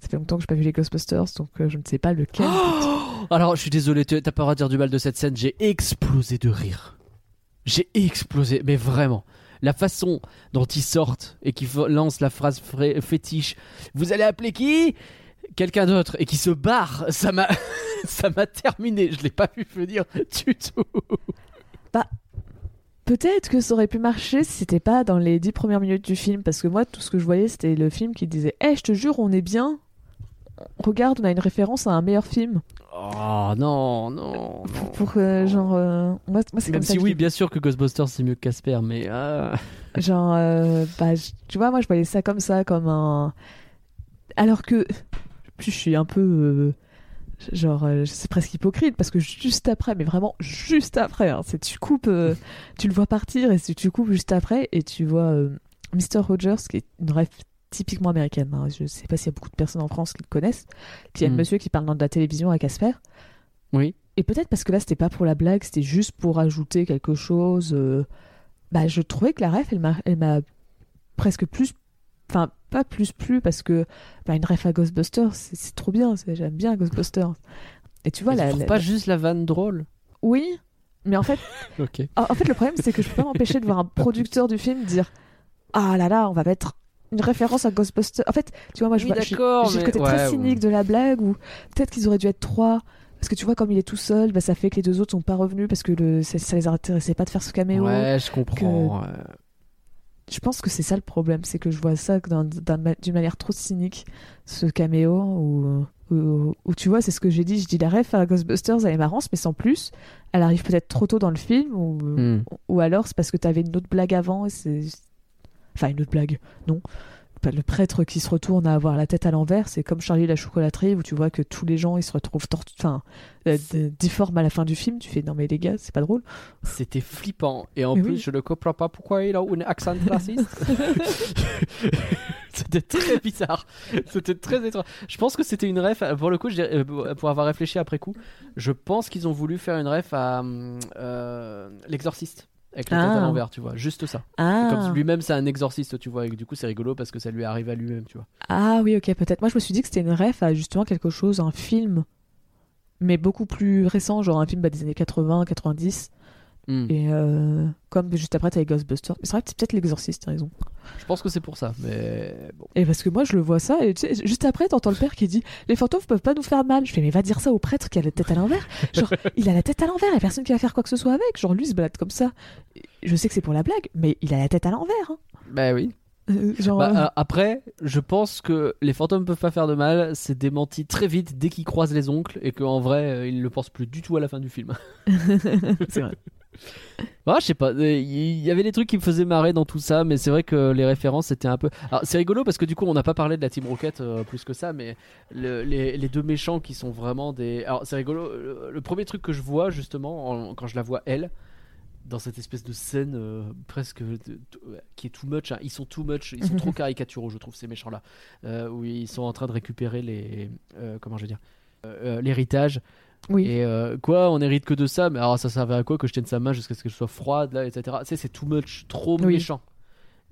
ça fait longtemps que j'ai pas vu les Ghostbusters, donc je ne sais pas lequel. [gasps] Alors, je suis désolé, t'as pas le droit de dire du mal de cette scène, j'ai explosé de rire. J'ai explosé, mais vraiment. La façon dont ils sortent et qu'ils lancent la phrase fétiche Vous allez appeler qui? Quelqu'un d'autre et qui se barre, [laughs] ça m'a [laughs] ça m'a terminé. Je l'ai pas vu venir [laughs] du tout. Peut-être que ça aurait pu marcher si c'était pas dans les dix premières minutes du film, parce que moi, tout ce que je voyais, c'était le film qui disait Eh, je te jure, on est bien. Regarde, on a une référence à un meilleur film. Oh non, non. Pour, pour, euh, genre. euh, moi, moi c'est Même si oui, bien sûr que Ghostbusters c'est mieux que Casper, mais ah. [laughs] Genre, euh, bah, je- tu vois, moi, je voyais ça comme ça, comme un. Alors que. Puis je suis un peu. euh, genre, euh, c'est presque hypocrite, parce que juste après, mais vraiment juste après, hein, c'est tu coupes. euh, tu le vois partir, et si tu coupes juste après, et tu vois euh, Mr. Rogers, qui est une rêve typiquement américaine. hein, je sais pas s'il y a beaucoup de personnes en France qui le connaissent. Qui est le Mm. monsieur qui parle dans de la télévision à Casper. Oui. Et peut-être parce que là, c'était pas pour la blague, c'était juste pour ajouter quelque chose. euh, Bah, je trouvais que la ref, elle m'a, presque plus. Enfin, pas plus plus, parce que bah, une ref à Ghostbusters, c'est, trop bien. j'aime bien Ghostbusters. Et tu vois, Mais la, la- pas la- juste la vanne drôle? Oui, mais en fait, [laughs] en en fait, le problème, c'est que je peux pas m'empêcher de voir un [laughs] producteur du film dire Ah là là, on va mettre une référence à Ghostbusters. En fait, tu vois, moi, je Oui, vois j'ai- d'accord, j'ai le mais- côté ouais, très ouais. cynique de la blague, ou peut-être qu'ils auraient dû être trois. Parce que tu vois, comme il est tout seul, bah, ça fait que les deux autres sont pas revenus parce que le, ça, ça les intéressait pas de faire ce caméo. Ouais, je comprends. ouais. Je pense que c'est ça le problème, c'est que je vois ça d'une manière trop cynique, ce caméo, où, où, où tu vois, c'est ce que j'ai dit, je dis la ref à Ghostbusters, elle est marrante, mais sans plus, elle arrive peut-être trop tôt dans le film, ou, Hmm. ou alors c'est parce que t'avais une autre blague avant, et c'est... Enfin, une autre blague, non. Le prêtre qui se retourne à avoir la tête à l'envers, c'est comme Charlie la chocolaterie, où tu vois que tous les gens, ils se retrouvent tort- enfin, euh, difformes à la fin du film, tu fais, non mais les gars, c'est pas drôle. C'était flippant. Et en Mais plus, oui. je ne comprends pas pourquoi il a un accent raciste. [laughs] [laughs] c'était très bizarre. C'était très étrange. Je pense que c'était une ref. Pour le coup, euh, pour avoir réfléchi après coup, je pense qu'ils ont voulu faire une ref à euh, l'exorciste. Avec la tête à l'envers, tu vois. Juste ça. Ah, Comme lui-même, c'est un exorciste, tu vois. Et du coup, c'est rigolo parce que ça lui arrive à lui-même, tu vois. Ah oui, ok, peut-être. Moi, je me suis dit que c'était une ref à justement quelque chose, un film, mais beaucoup plus récent, genre un film bah, des années 80, 90. Hmm. Et euh, comme juste après, t'avais Ghostbusters. Mais c'est vrai que c'est peut-être l'exorciste, t'as raison. Je pense que c'est pour ça. Mais bon. Et parce que moi, je le vois ça, et tu sais, juste après, t'entends le père qui dit Les fantômes peuvent pas nous faire mal. Je fais Mais va dire ça au prêtre qui a la tête à l'envers. [laughs] Genre, il a la tête à l'envers, il y a personne qui va faire quoi que ce soit avec. Genre, lui, il se balade comme ça. Je sais que c'est pour la blague, mais il a la tête à l'envers. hein. Bah oui. Euh, genre, Bah, euh, après, je pense que les fantômes peuvent pas faire de mal. C'est démenti très vite dès qu'ils croisent les oncles et qu'en vrai, ils ne le pensent plus du tout à la fin du film. [laughs] c'est vrai. Ah, je sais pas, euh, il y avait des trucs qui me faisaient marrer dans tout ça, mais c'est vrai que les références c'était un peu. Alors c'est rigolo parce que du coup on n'a pas parlé de la Team Rocket euh, plus que ça, mais le- les, les deux méchants qui sont vraiment des. Alors c'est rigolo, le, le premier truc que je vois justement en- quand je la vois elle, dans cette espèce de scène euh, presque de- de- qui est too much, hein. ils sont too much, ils sont trop caricaturaux je trouve ces méchants là, où ils sont en train de récupérer les. euh, comment je veux dire euh, euh, L'héritage. Oui. Et euh, quoi, on hérite que de ça, mais alors ça servait à quoi que je tienne sa main jusqu'à ce qu'elle soit froide, là, etc. Tu sais, c'est too much, trop Oui. méchant.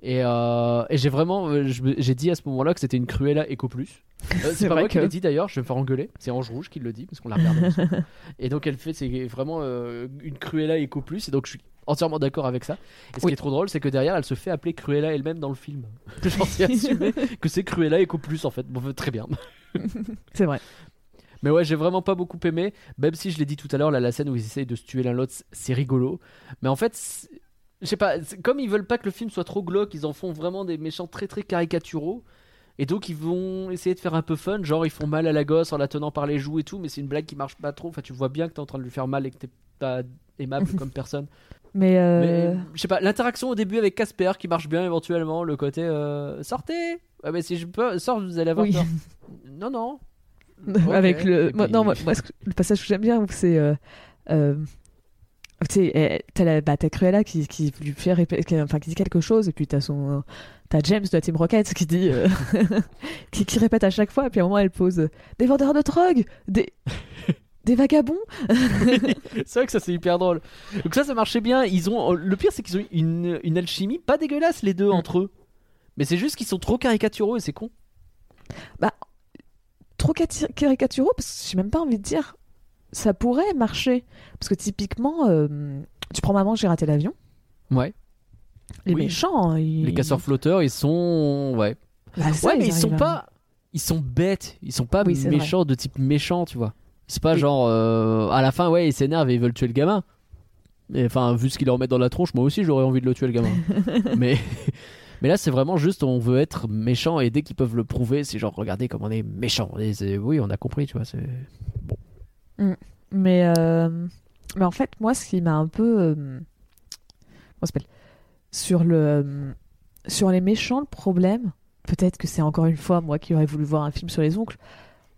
Et, euh, et j'ai vraiment, euh, j'ai dit à ce moment-là que c'était une Cruella Eco Plus. Euh, [laughs] c'est pas moi qui l'ai dit d'ailleurs, je vais me faire engueuler. C'est Ange Rouge qui le dit parce qu'on l'a regardé. [laughs] et donc elle fait, c'est vraiment euh, une Cruella Eco Plus. Et donc je suis entièrement d'accord avec ça. Et ce Oui. qui est trop drôle, c'est que derrière, elle se fait appeler Cruella elle-même dans le film. Genre, c'est assumé que c'est Cruella Eco Plus en fait. Bon, très bien. [laughs] C'est vrai. Mais ouais, j'ai vraiment pas beaucoup aimé. Même si je l'ai dit tout à l'heure, là, la scène où ils essayent de se tuer l'un l'autre, c'est rigolo. Mais en fait, je sais pas, comme ils veulent pas que le film soit trop glauque, ils en font vraiment des méchants très très caricaturaux. Et donc ils vont essayer de faire un peu fun, genre ils font mal à la gosse en la tenant par les joues et tout, mais c'est une blague qui marche pas trop. Enfin, tu vois bien que t'es en train de lui faire mal et que t'es pas aimable [laughs] comme personne. Mais, euh, Mais je sais pas, l'interaction au début avec Casper qui marche bien éventuellement, le côté euh, sortez. Ouais, mais si je peux, sors, vous allez avoir Oui. peur. [laughs] Non, non. [laughs] avec le. Moi- Non, moi, le passage que j'aime bien, c'est. euh, euh, tu sais, euh, t'as la- bah, t'as Cruella qui, qui lui fait qui- enfin, qui dit quelque chose, et puis t'as son. T'as James de la Team Rocket qui dit. euh, [laughs] qui, qui répète à chaque fois, et puis à un moment elle pose Des vendeurs de drogue Des. Des vagabonds [laughs] C'est vrai que ça c'est hyper drôle. Donc ça ça marchait bien. Ils ont le pire c'est qu'ils ont une, une alchimie pas dégueulasse les deux Mm. entre eux. Mais c'est juste qu'ils sont trop caricaturaux et c'est con. Trop caricaturaux, parce que j'ai même pas envie de dire. Ça pourrait marcher. Parce que typiquement, euh, tu prends Maman, j'ai raté l'avion. Ouais. Les Oui. méchants. hein, ils- Les casseurs flotteurs ils sont ouais. Bah, ça, ouais mais ils sont à- pas ils sont bêtes. Ils sont pas Oui, méchants de type méchant tu vois. C'est pas Oui. genre euh, à la fin ouais ils s'énervent et ils veulent tuer le gamin. Enfin vu ce qu'ils leur mettent dans la tronche moi aussi j'aurais envie de le tuer le gamin. [laughs] mais mais là c'est vraiment juste on veut être méchant et dès qu'ils peuvent le prouver c'est genre regardez comme on est méchant. Et c'est- oui on a compris tu vois c'est Mais, euh, mais en fait, moi, ce qui m'a un peu. euh, comment ça s'appelle? Sur le. euh, sur les méchants, le problème, peut-être que c'est encore une fois moi qui aurais voulu voir un film sur les oncles,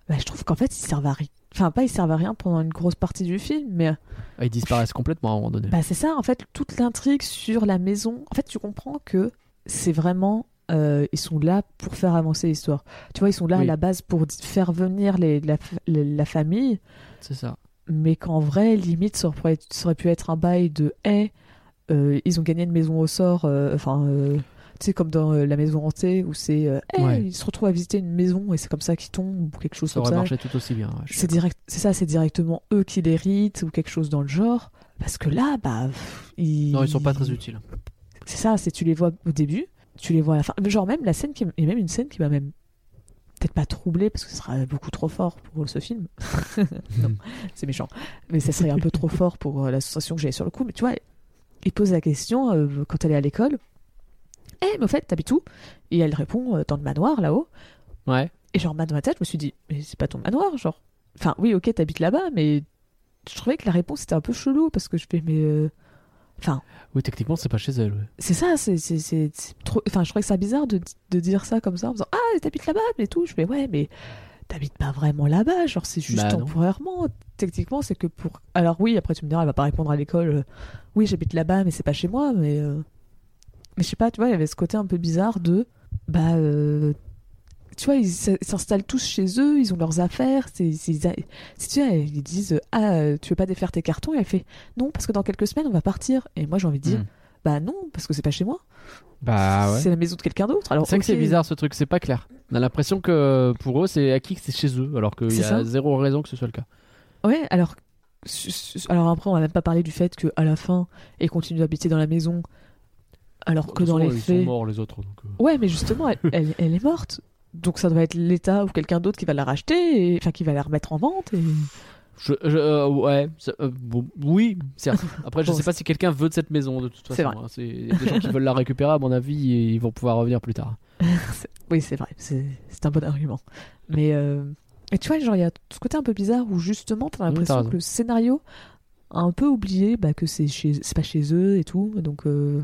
bah, je trouve qu'en fait, ils servent à rien. Enfin, pas ils servent à rien pendant une grosse partie du film, mais Ah, ils disparaissent complètement à un moment donné. bah, c'est ça, en fait, toute l'intrigue sur la maison. En fait, tu comprends que c'est vraiment. euh, ils sont là pour faire avancer l'histoire. Tu vois, ils sont là à la base pour faire venir les, la, fa- la- la famille, C'est ça. mais qu'en vrai, limite, ça aurait, ça aurait pu être un bail de hey, euh, ils ont gagné une maison au sort, euh, enfin, euh, tu sais, comme dans La Maison Hantée, où c'est hey, Ouais. ils se retrouvent à visiter une maison et c'est comme ça qu'ils tombent, ou quelque chose Ça comme aurait ça. marché tout aussi bien. ouais, C'est direct, c'est ça, c'est directement eux qui l'héritent ou quelque chose dans le genre. Parce que là, bah, ils... Non, ils sont pas très utiles. C'est ça, c'est tu les vois au début, tu les vois à la fin. Genre même la scène qui, et même une scène qui m'a même peut-être pas troublée parce que ce sera beaucoup trop fort pour ce film. [laughs] non, c'est méchant, mais ça serait un peu trop fort pour euh, la sensation que j'avais sur le coup. Mais tu vois, il pose la question euh, quand elle est à l'école. Eh, mais au fait, t'habites où? Et elle répond euh, dans le manoir là-haut. Ouais. Et genre, dans ma tête, je me suis dit, mais c'est pas ton manoir, genre. Enfin, oui, ok, t'habites là-bas, mais je trouvais que la réponse était un peu chelou parce que je fais, mais. euh, Enfin, Oui, techniquement, c'est pas chez elle. ouais. c'est ça, c'est c'est- c'est- c'est trop. Enfin, je trouvais que ça bizarre de, de dire ça comme ça en disant Ah, t'habites là-bas, mais tout. Je fais, ouais, mais t'habites pas vraiment là-bas, genre, c'est juste Bah temporairement. Techniquement, c'est que pour. Alors, oui, après, tu me diras, elle va pas répondre à l'école, euh, oui, j'habite là-bas, mais c'est pas chez moi, mais. euh, Mais je sais pas, tu vois, il y avait ce côté un peu bizarre de. Bah. euh, Tu vois, ils s'installent tous chez eux, ils ont leurs affaires. c'est c'est- Si tu sais, ils disent Ah, euh, tu veux pas défaire tes cartons? Et elle fait Non, parce que dans quelques semaines, on va partir. Et moi, j'ai envie de dire Hmm. Bah non, parce que c'est pas chez moi. Bah C'est la maison de quelqu'un d'autre. Alors, C'est vrai que c'est bizarre ce truc, c'est pas clair. On a l'impression que pour eux, c'est acquis que c'est chez eux, alors qu'il y C'est a ça. zéro raison que ce soit le cas. Ouais, alors. Alors après, on va même pas parler du fait qu'à la fin, ils continuent d'habiter dans la maison. Alors que toute dans façon, les ils faits. sont morts les autres. donc, euh. Ouais, mais justement, elle, elle- elle est morte. Donc ça doit être l'État ou quelqu'un d'autre qui va la racheter, et... enfin qui va la remettre en vente. Et... Je, je- euh, ouais, euh, bon, oui, certes. Après, je Bon, sais pas si quelqu'un veut de cette maison de toute façon. C'est vrai. hein. Il y a des gens qui veulent la récupérer, à mon avis, et ils vont pouvoir revenir plus tard. [laughs] Oui, c'est vrai, c'est un bon argument. Mais euh, et tu vois, genre, il y a ce côté un peu bizarre où justement, t'as t'as l'impression que le scénario un peu oublié bah, que c'est chez... pas chez eux et tout. Donc, euh,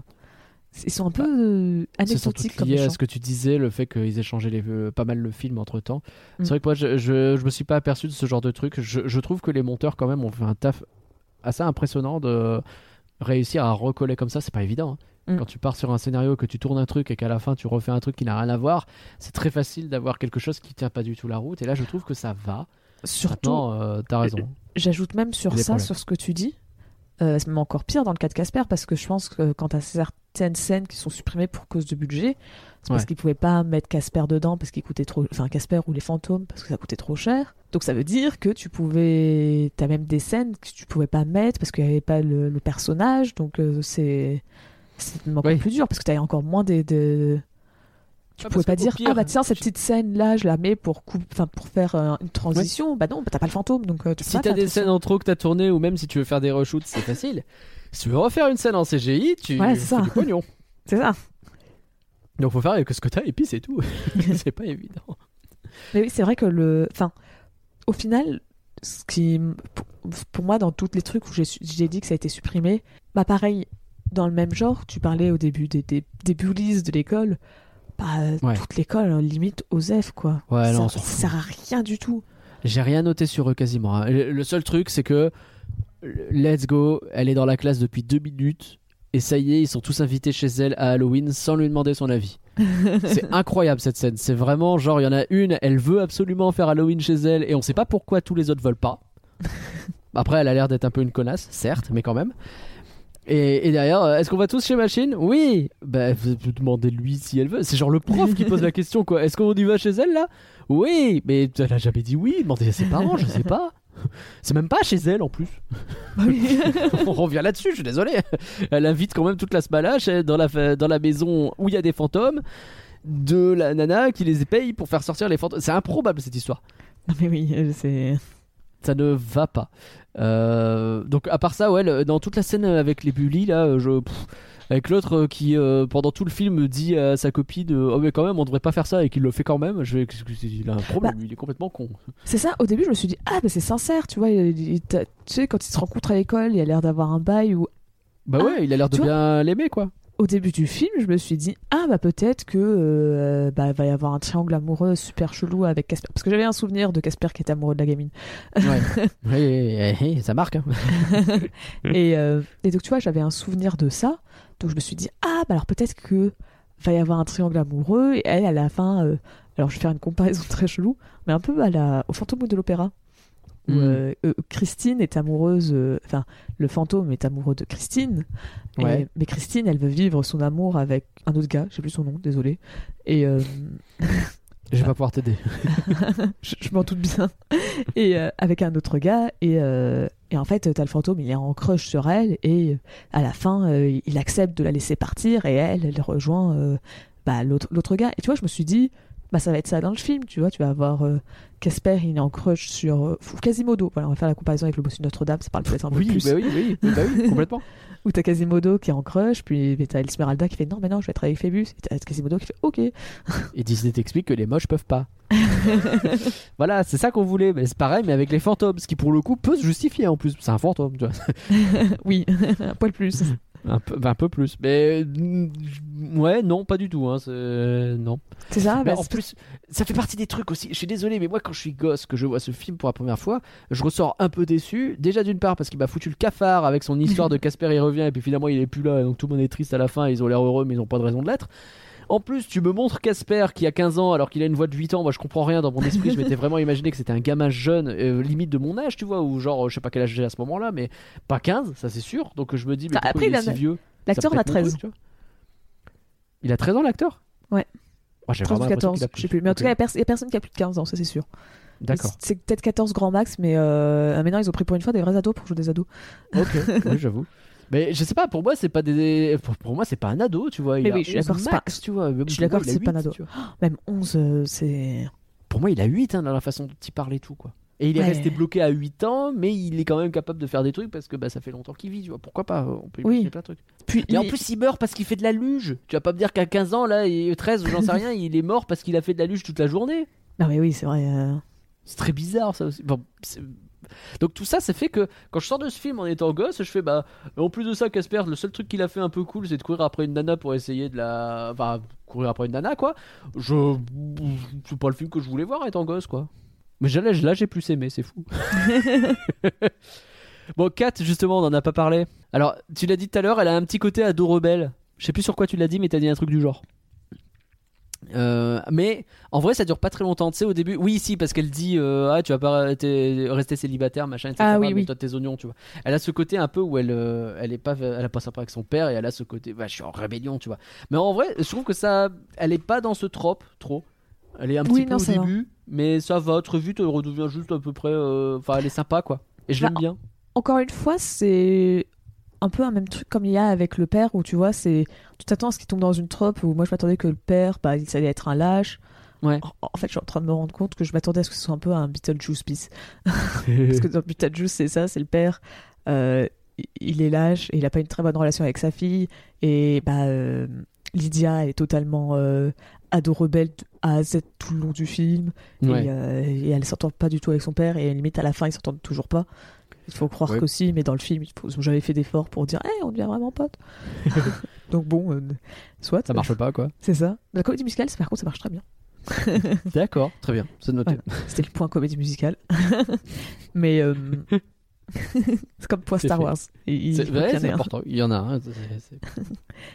ils sont un peu euh, C'est anecdotiques comme lié à méchants. ce que tu disais, le fait qu'ils aient changé les, euh, pas mal le film entre temps. Mm. C'est vrai que moi, je, je, je me suis pas aperçu de ce genre de truc. Je, je trouve que les monteurs, quand même, ont fait un taf assez impressionnant de réussir à recoller comme ça. C'est pas évident. hein. Mm. Quand tu pars sur un scénario, que tu tournes un truc et qu'à la fin tu refais un truc qui n'a rien à voir, c'est très facile d'avoir quelque chose qui tient pas du tout la route. Et là, je trouve que ça va. Surtout, euh, t'as raison. j'ajoute même sur ça, problèmes. sur ce que tu dis. euh, c'est même encore pire dans le cas de Casper parce que je pense que quand t'as certaines scènes qui sont supprimées pour cause de budget, c'est parce Ouais. qu'ils pouvaient pas mettre Casper dedans parce qu'il coûtait trop, enfin Casper ou les fantômes parce que ça coûtait trop cher. Donc ça veut dire que tu pouvais, t'as même des scènes que tu pouvais pas mettre parce qu'il y avait pas le, le personnage. Donc euh, c'est c'est encore Oui. plus dur parce que t'avais encore moins des, des- tu Ah, pouvais pas dire pire, ah bah tiens cette tu- petite scène là je la mets pour coup enfin pour faire euh, une transition bah non bah t'as pas le fantôme donc euh, tu Si t'as des scènes en trop que t'as tourné ou même si tu veux faire des reshoots, c'est facile. Si tu veux refaire une scène en CGI, tu Ouais, fais ça. du pognon. [laughs] c'est ça Donc faut faire avec ce que t'as et puis c'est tout. [laughs] [laughs] c'est pas évident. Mais oui, c'est vrai que le. Enfin, au final, ce qui. Pour, moi, dans tous les trucs où j'ai dit que ça a été supprimé, bah pareil, dans le même genre, tu parlais au début des, des, des bullies de l'école. Bah, Ouais. toute l'école, hein, limite Osef, quoi. Ouais, ça, non, on ça sert à rien du tout. J'ai rien noté sur eux quasiment. hein. Le seul truc, c'est que Let's Go, elle est dans la classe depuis deux minutes. Et ça y est, ils sont tous invités chez elle à Halloween sans lui demander son avis. [laughs] c'est incroyable cette scène. C'est vraiment genre, il y en a une, elle veut absolument faire Halloween chez elle et on sait pas pourquoi tous les autres veulent pas. [laughs] Après, elle a l'air d'être un peu une connasse, certes, mais quand même. Et, et derrière, euh, est-ce qu'on va tous chez Machine? Oui Bah, vous vous demandez lui si elle veut. C'est genre le prof qui pose la question, quoi. Est-ce qu'on y va chez elle là? Oui Mais elle a jamais dit oui. Demandez à ses parents, je sais pas. [laughs] C'est même pas chez elle en plus. Bah. [laughs] On revient là-dessus, je suis désolé. Elle invite quand même toute la smalage dans la, dans la maison où il y a des fantômes de la nana qui les paye pour faire sortir les fantômes. C'est improbable cette histoire. Non, mais oui, euh, c'est. Ça ne va pas. Euh, donc à part ça, ouais, le- dans toute la scène avec les bullies là, euh, je, pff, avec l'autre euh, qui euh, pendant tout le film dit à sa copine, euh, oh mais quand même, on devrait pas faire ça et qu'il le fait quand même. Je il a un problème, Bah, il est complètement con. C'est ça, au début, je me suis dit, ah, bah c'est sincère, tu vois. il- il- tu sais, quand ils se rencontrent à l'école, il a l'air d'avoir un bail ou Bah Ah, ouais, il a l'air de bien l'aimer quoi. au début du film, je me suis dit ah bah peut-être que euh, bah va y avoir un triangle amoureux super chelou avec Casper parce que j'avais un souvenir de Casper qui était amoureux de la gamine [laughs] Ouais, ouais, ouais, ça marque. hein. [laughs] et, euh, et donc tu vois j'avais un souvenir de ça donc je me suis dit ah bah alors peut-être que va y avoir un triangle amoureux. Et elle à la fin euh, alors je vais faire une comparaison [laughs] très chelou mais un peu à la au fantôme de l'opéra. Où Mm. euh, euh, Christine est amoureuse euh, enfin le fantôme est amoureux de Christine. Et- mais Christine elle veut vivre son amour avec un autre gars j'ai plus son nom désolé. Et [laughs] Je vais pas pouvoir t'aider. [laughs] je, je m'en doute bien. Et avec un autre gars. Et, et en fait t'as le fantôme il est en crush sur elle et euh, à la fin euh, il accepte de la laisser partir et elle elle rejoint euh, bah, l'autre l'autre gars. Et tu vois je me suis dit bah ça va être ça dans le film tu vois tu vas avoir euh, Casper il est en crush sur euh, Quasimodo voilà on va faire la comparaison avec le bossu de Notre-Dame ça parle peut-être un peu Oui, plus bah oui, oui, [laughs] bah oui, complètement. où t'as Quasimodo qui est en crush puis t'as Esmeralda qui fait non mais non je vais être avec Phébus et t'as Quasimodo qui fait ok [laughs] Et Disney t'explique que les moches peuvent pas. [laughs] voilà, c'est ça qu'on voulait. Mais c'est pareil, mais avec les fantômes, ce qui pour le coup peut se justifier en plus. C'est un fantôme, tu vois. oui un poil plus Un peu, un peu plus. Mais mm, ouais, non, pas du tout. Hein. c'est- Non. c'est ça Mais bah, en plus, ça fait partie des trucs aussi. Je suis désolé, mais moi, quand je suis gosse, que je vois ce film pour la première fois, je ressors un peu déçu. Déjà, d'une part, parce qu'il m'a foutu le cafard avec son histoire de Casper, il revient, et puis finalement, il est plus là, donc tout le monde est triste à la fin, ils ont l'air heureux, mais ils ont pas de raison de l'être. En plus, tu me montres Casper qui a 15 ans alors qu'il a une voix de 8 ans. Moi, je comprends rien dans mon esprit. je m'étais vraiment imaginé que c'était un gamin jeune, euh, limite de mon âge, tu vois, ou genre, je sais pas quel âge j'ai à ce moment-là, mais pas 15, ça c'est sûr. Donc je me dis, mais Ah, pourquoi après, il il est si vieux? l'acteur a peut être mon 13 truc, tu vois. Il a 13 ans, l'acteur? Ouais. Oh, j'ai 13 vraiment ou l'impression 14, qu'il a je sais plus. Mais en tout cas, il n'y a, personne qui a plus de 15 ans, ça c'est sûr. D'accord. C'est peut-être 14 grand max, mais euh, maintenant ils ont pris pour une fois des vrais ados pour jouer des ados. Ok, [laughs] oui, j'avoue. Mais je sais pas, pour moi, c'est pas des. Pour, pour moi, c'est pas un ado, tu vois. Il Mais a oui, je suis 11 d'accord, c'est max, pas- tu vois. Je suis d'accord c'est pas un 8, ado. tu vois. [gasps] Même 11, euh, c'est. Pour moi, il a 8 hein, dans la façon dont il parle et tout, quoi. Et il est Ouais. resté bloqué à 8 ans, mais il est quand même capable de faire des trucs parce que bah, ça fait longtemps qu'il vit, tu vois. Pourquoi pas On peut Oui. imaginer plein de trucs. Puis, Et en plus, il meurt parce qu'il fait de la luge. Tu vas pas me dire qu'à 15 ans, là, et 13 ou j'en sais rien, il est mort parce qu'il a fait de la luge toute la journée. Non, mais oui, c'est vrai. euh, C'est très bizarre ça aussi. Bon, donc tout ça, ça fait que quand je sors de ce film en étant gosse, je fais bah en plus de ça, Casper, le seul truc qu'il a fait un peu cool, c'est de courir après une nana pour essayer de la, enfin courir après une nana quoi. Je, c'est pas le film que je voulais voir étant gosse quoi. Mais là, là j'ai plus aimé, c'est fou. [laughs] bon, Kat, justement, on en a pas parlé. Alors, tu l'as dit tout à l'heure, elle a un petit côté ado rebelle. Je sais plus sur quoi tu l'as dit, mais t'as dit un truc du genre. Euh, mais en vrai, ça dure pas très longtemps. Tu sais, au début, oui, si, parce qu'elle dit euh, Ah, tu vas pas rester célibataire, machin, etc. Ah oui, oui. toi tes oignons, tu vois. Elle a ce côté un peu où elle, euh, elle est pas, elle a pas sympa avec son père et elle a ce côté, bah, je suis en rébellion, tu vois. Mais en vrai, je trouve que ça, elle est pas dans ce trope trop. Elle est un petit peu au va. début, mais ça va très vite. Elle redevient juste à peu près. euh, Enfin, elle est sympa, quoi. Et je l'aime Bah, bien. Encore une fois, c'est un peu un même truc comme il y a avec le père où tu vois, c'est tu t'attends à ce qu'il tombe dans une trope où moi je m'attendais que le père, bah, il allait être un lâche. Ouais. En, en fait, je suis en train de me rendre compte que je m'attendais à ce que ce soit un peu un Beetlejuice bis. [laughs] Parce que dans Beetlejuice, c'est ça, c'est le père. euh, il- est lâche et il a pas une très bonne relation avec sa fille. Et bah, euh, Lydia elle est totalement euh, ado rebelle A à Z tout le long du film. Ouais. Et, euh, et elle s'entend pas du tout avec son père. Et limite, à la fin, ils s'entendent toujours pas. Il faut croire Ouais. qu'aussi, mais dans le film, ils ont jamais fait d'efforts pour dire hey, on devient vraiment potes. [laughs] Donc bon, euh, soit. Ça marche pas, quoi. C'est ça. La comédie musicale, par contre, ça marche très bien. [laughs] D'accord, très bien, c'est noté. C'était le point comédie musicale. [laughs] mais euh, c'est comme point Star fait. Wars. C'est vrai, c'est important. Il y en a un.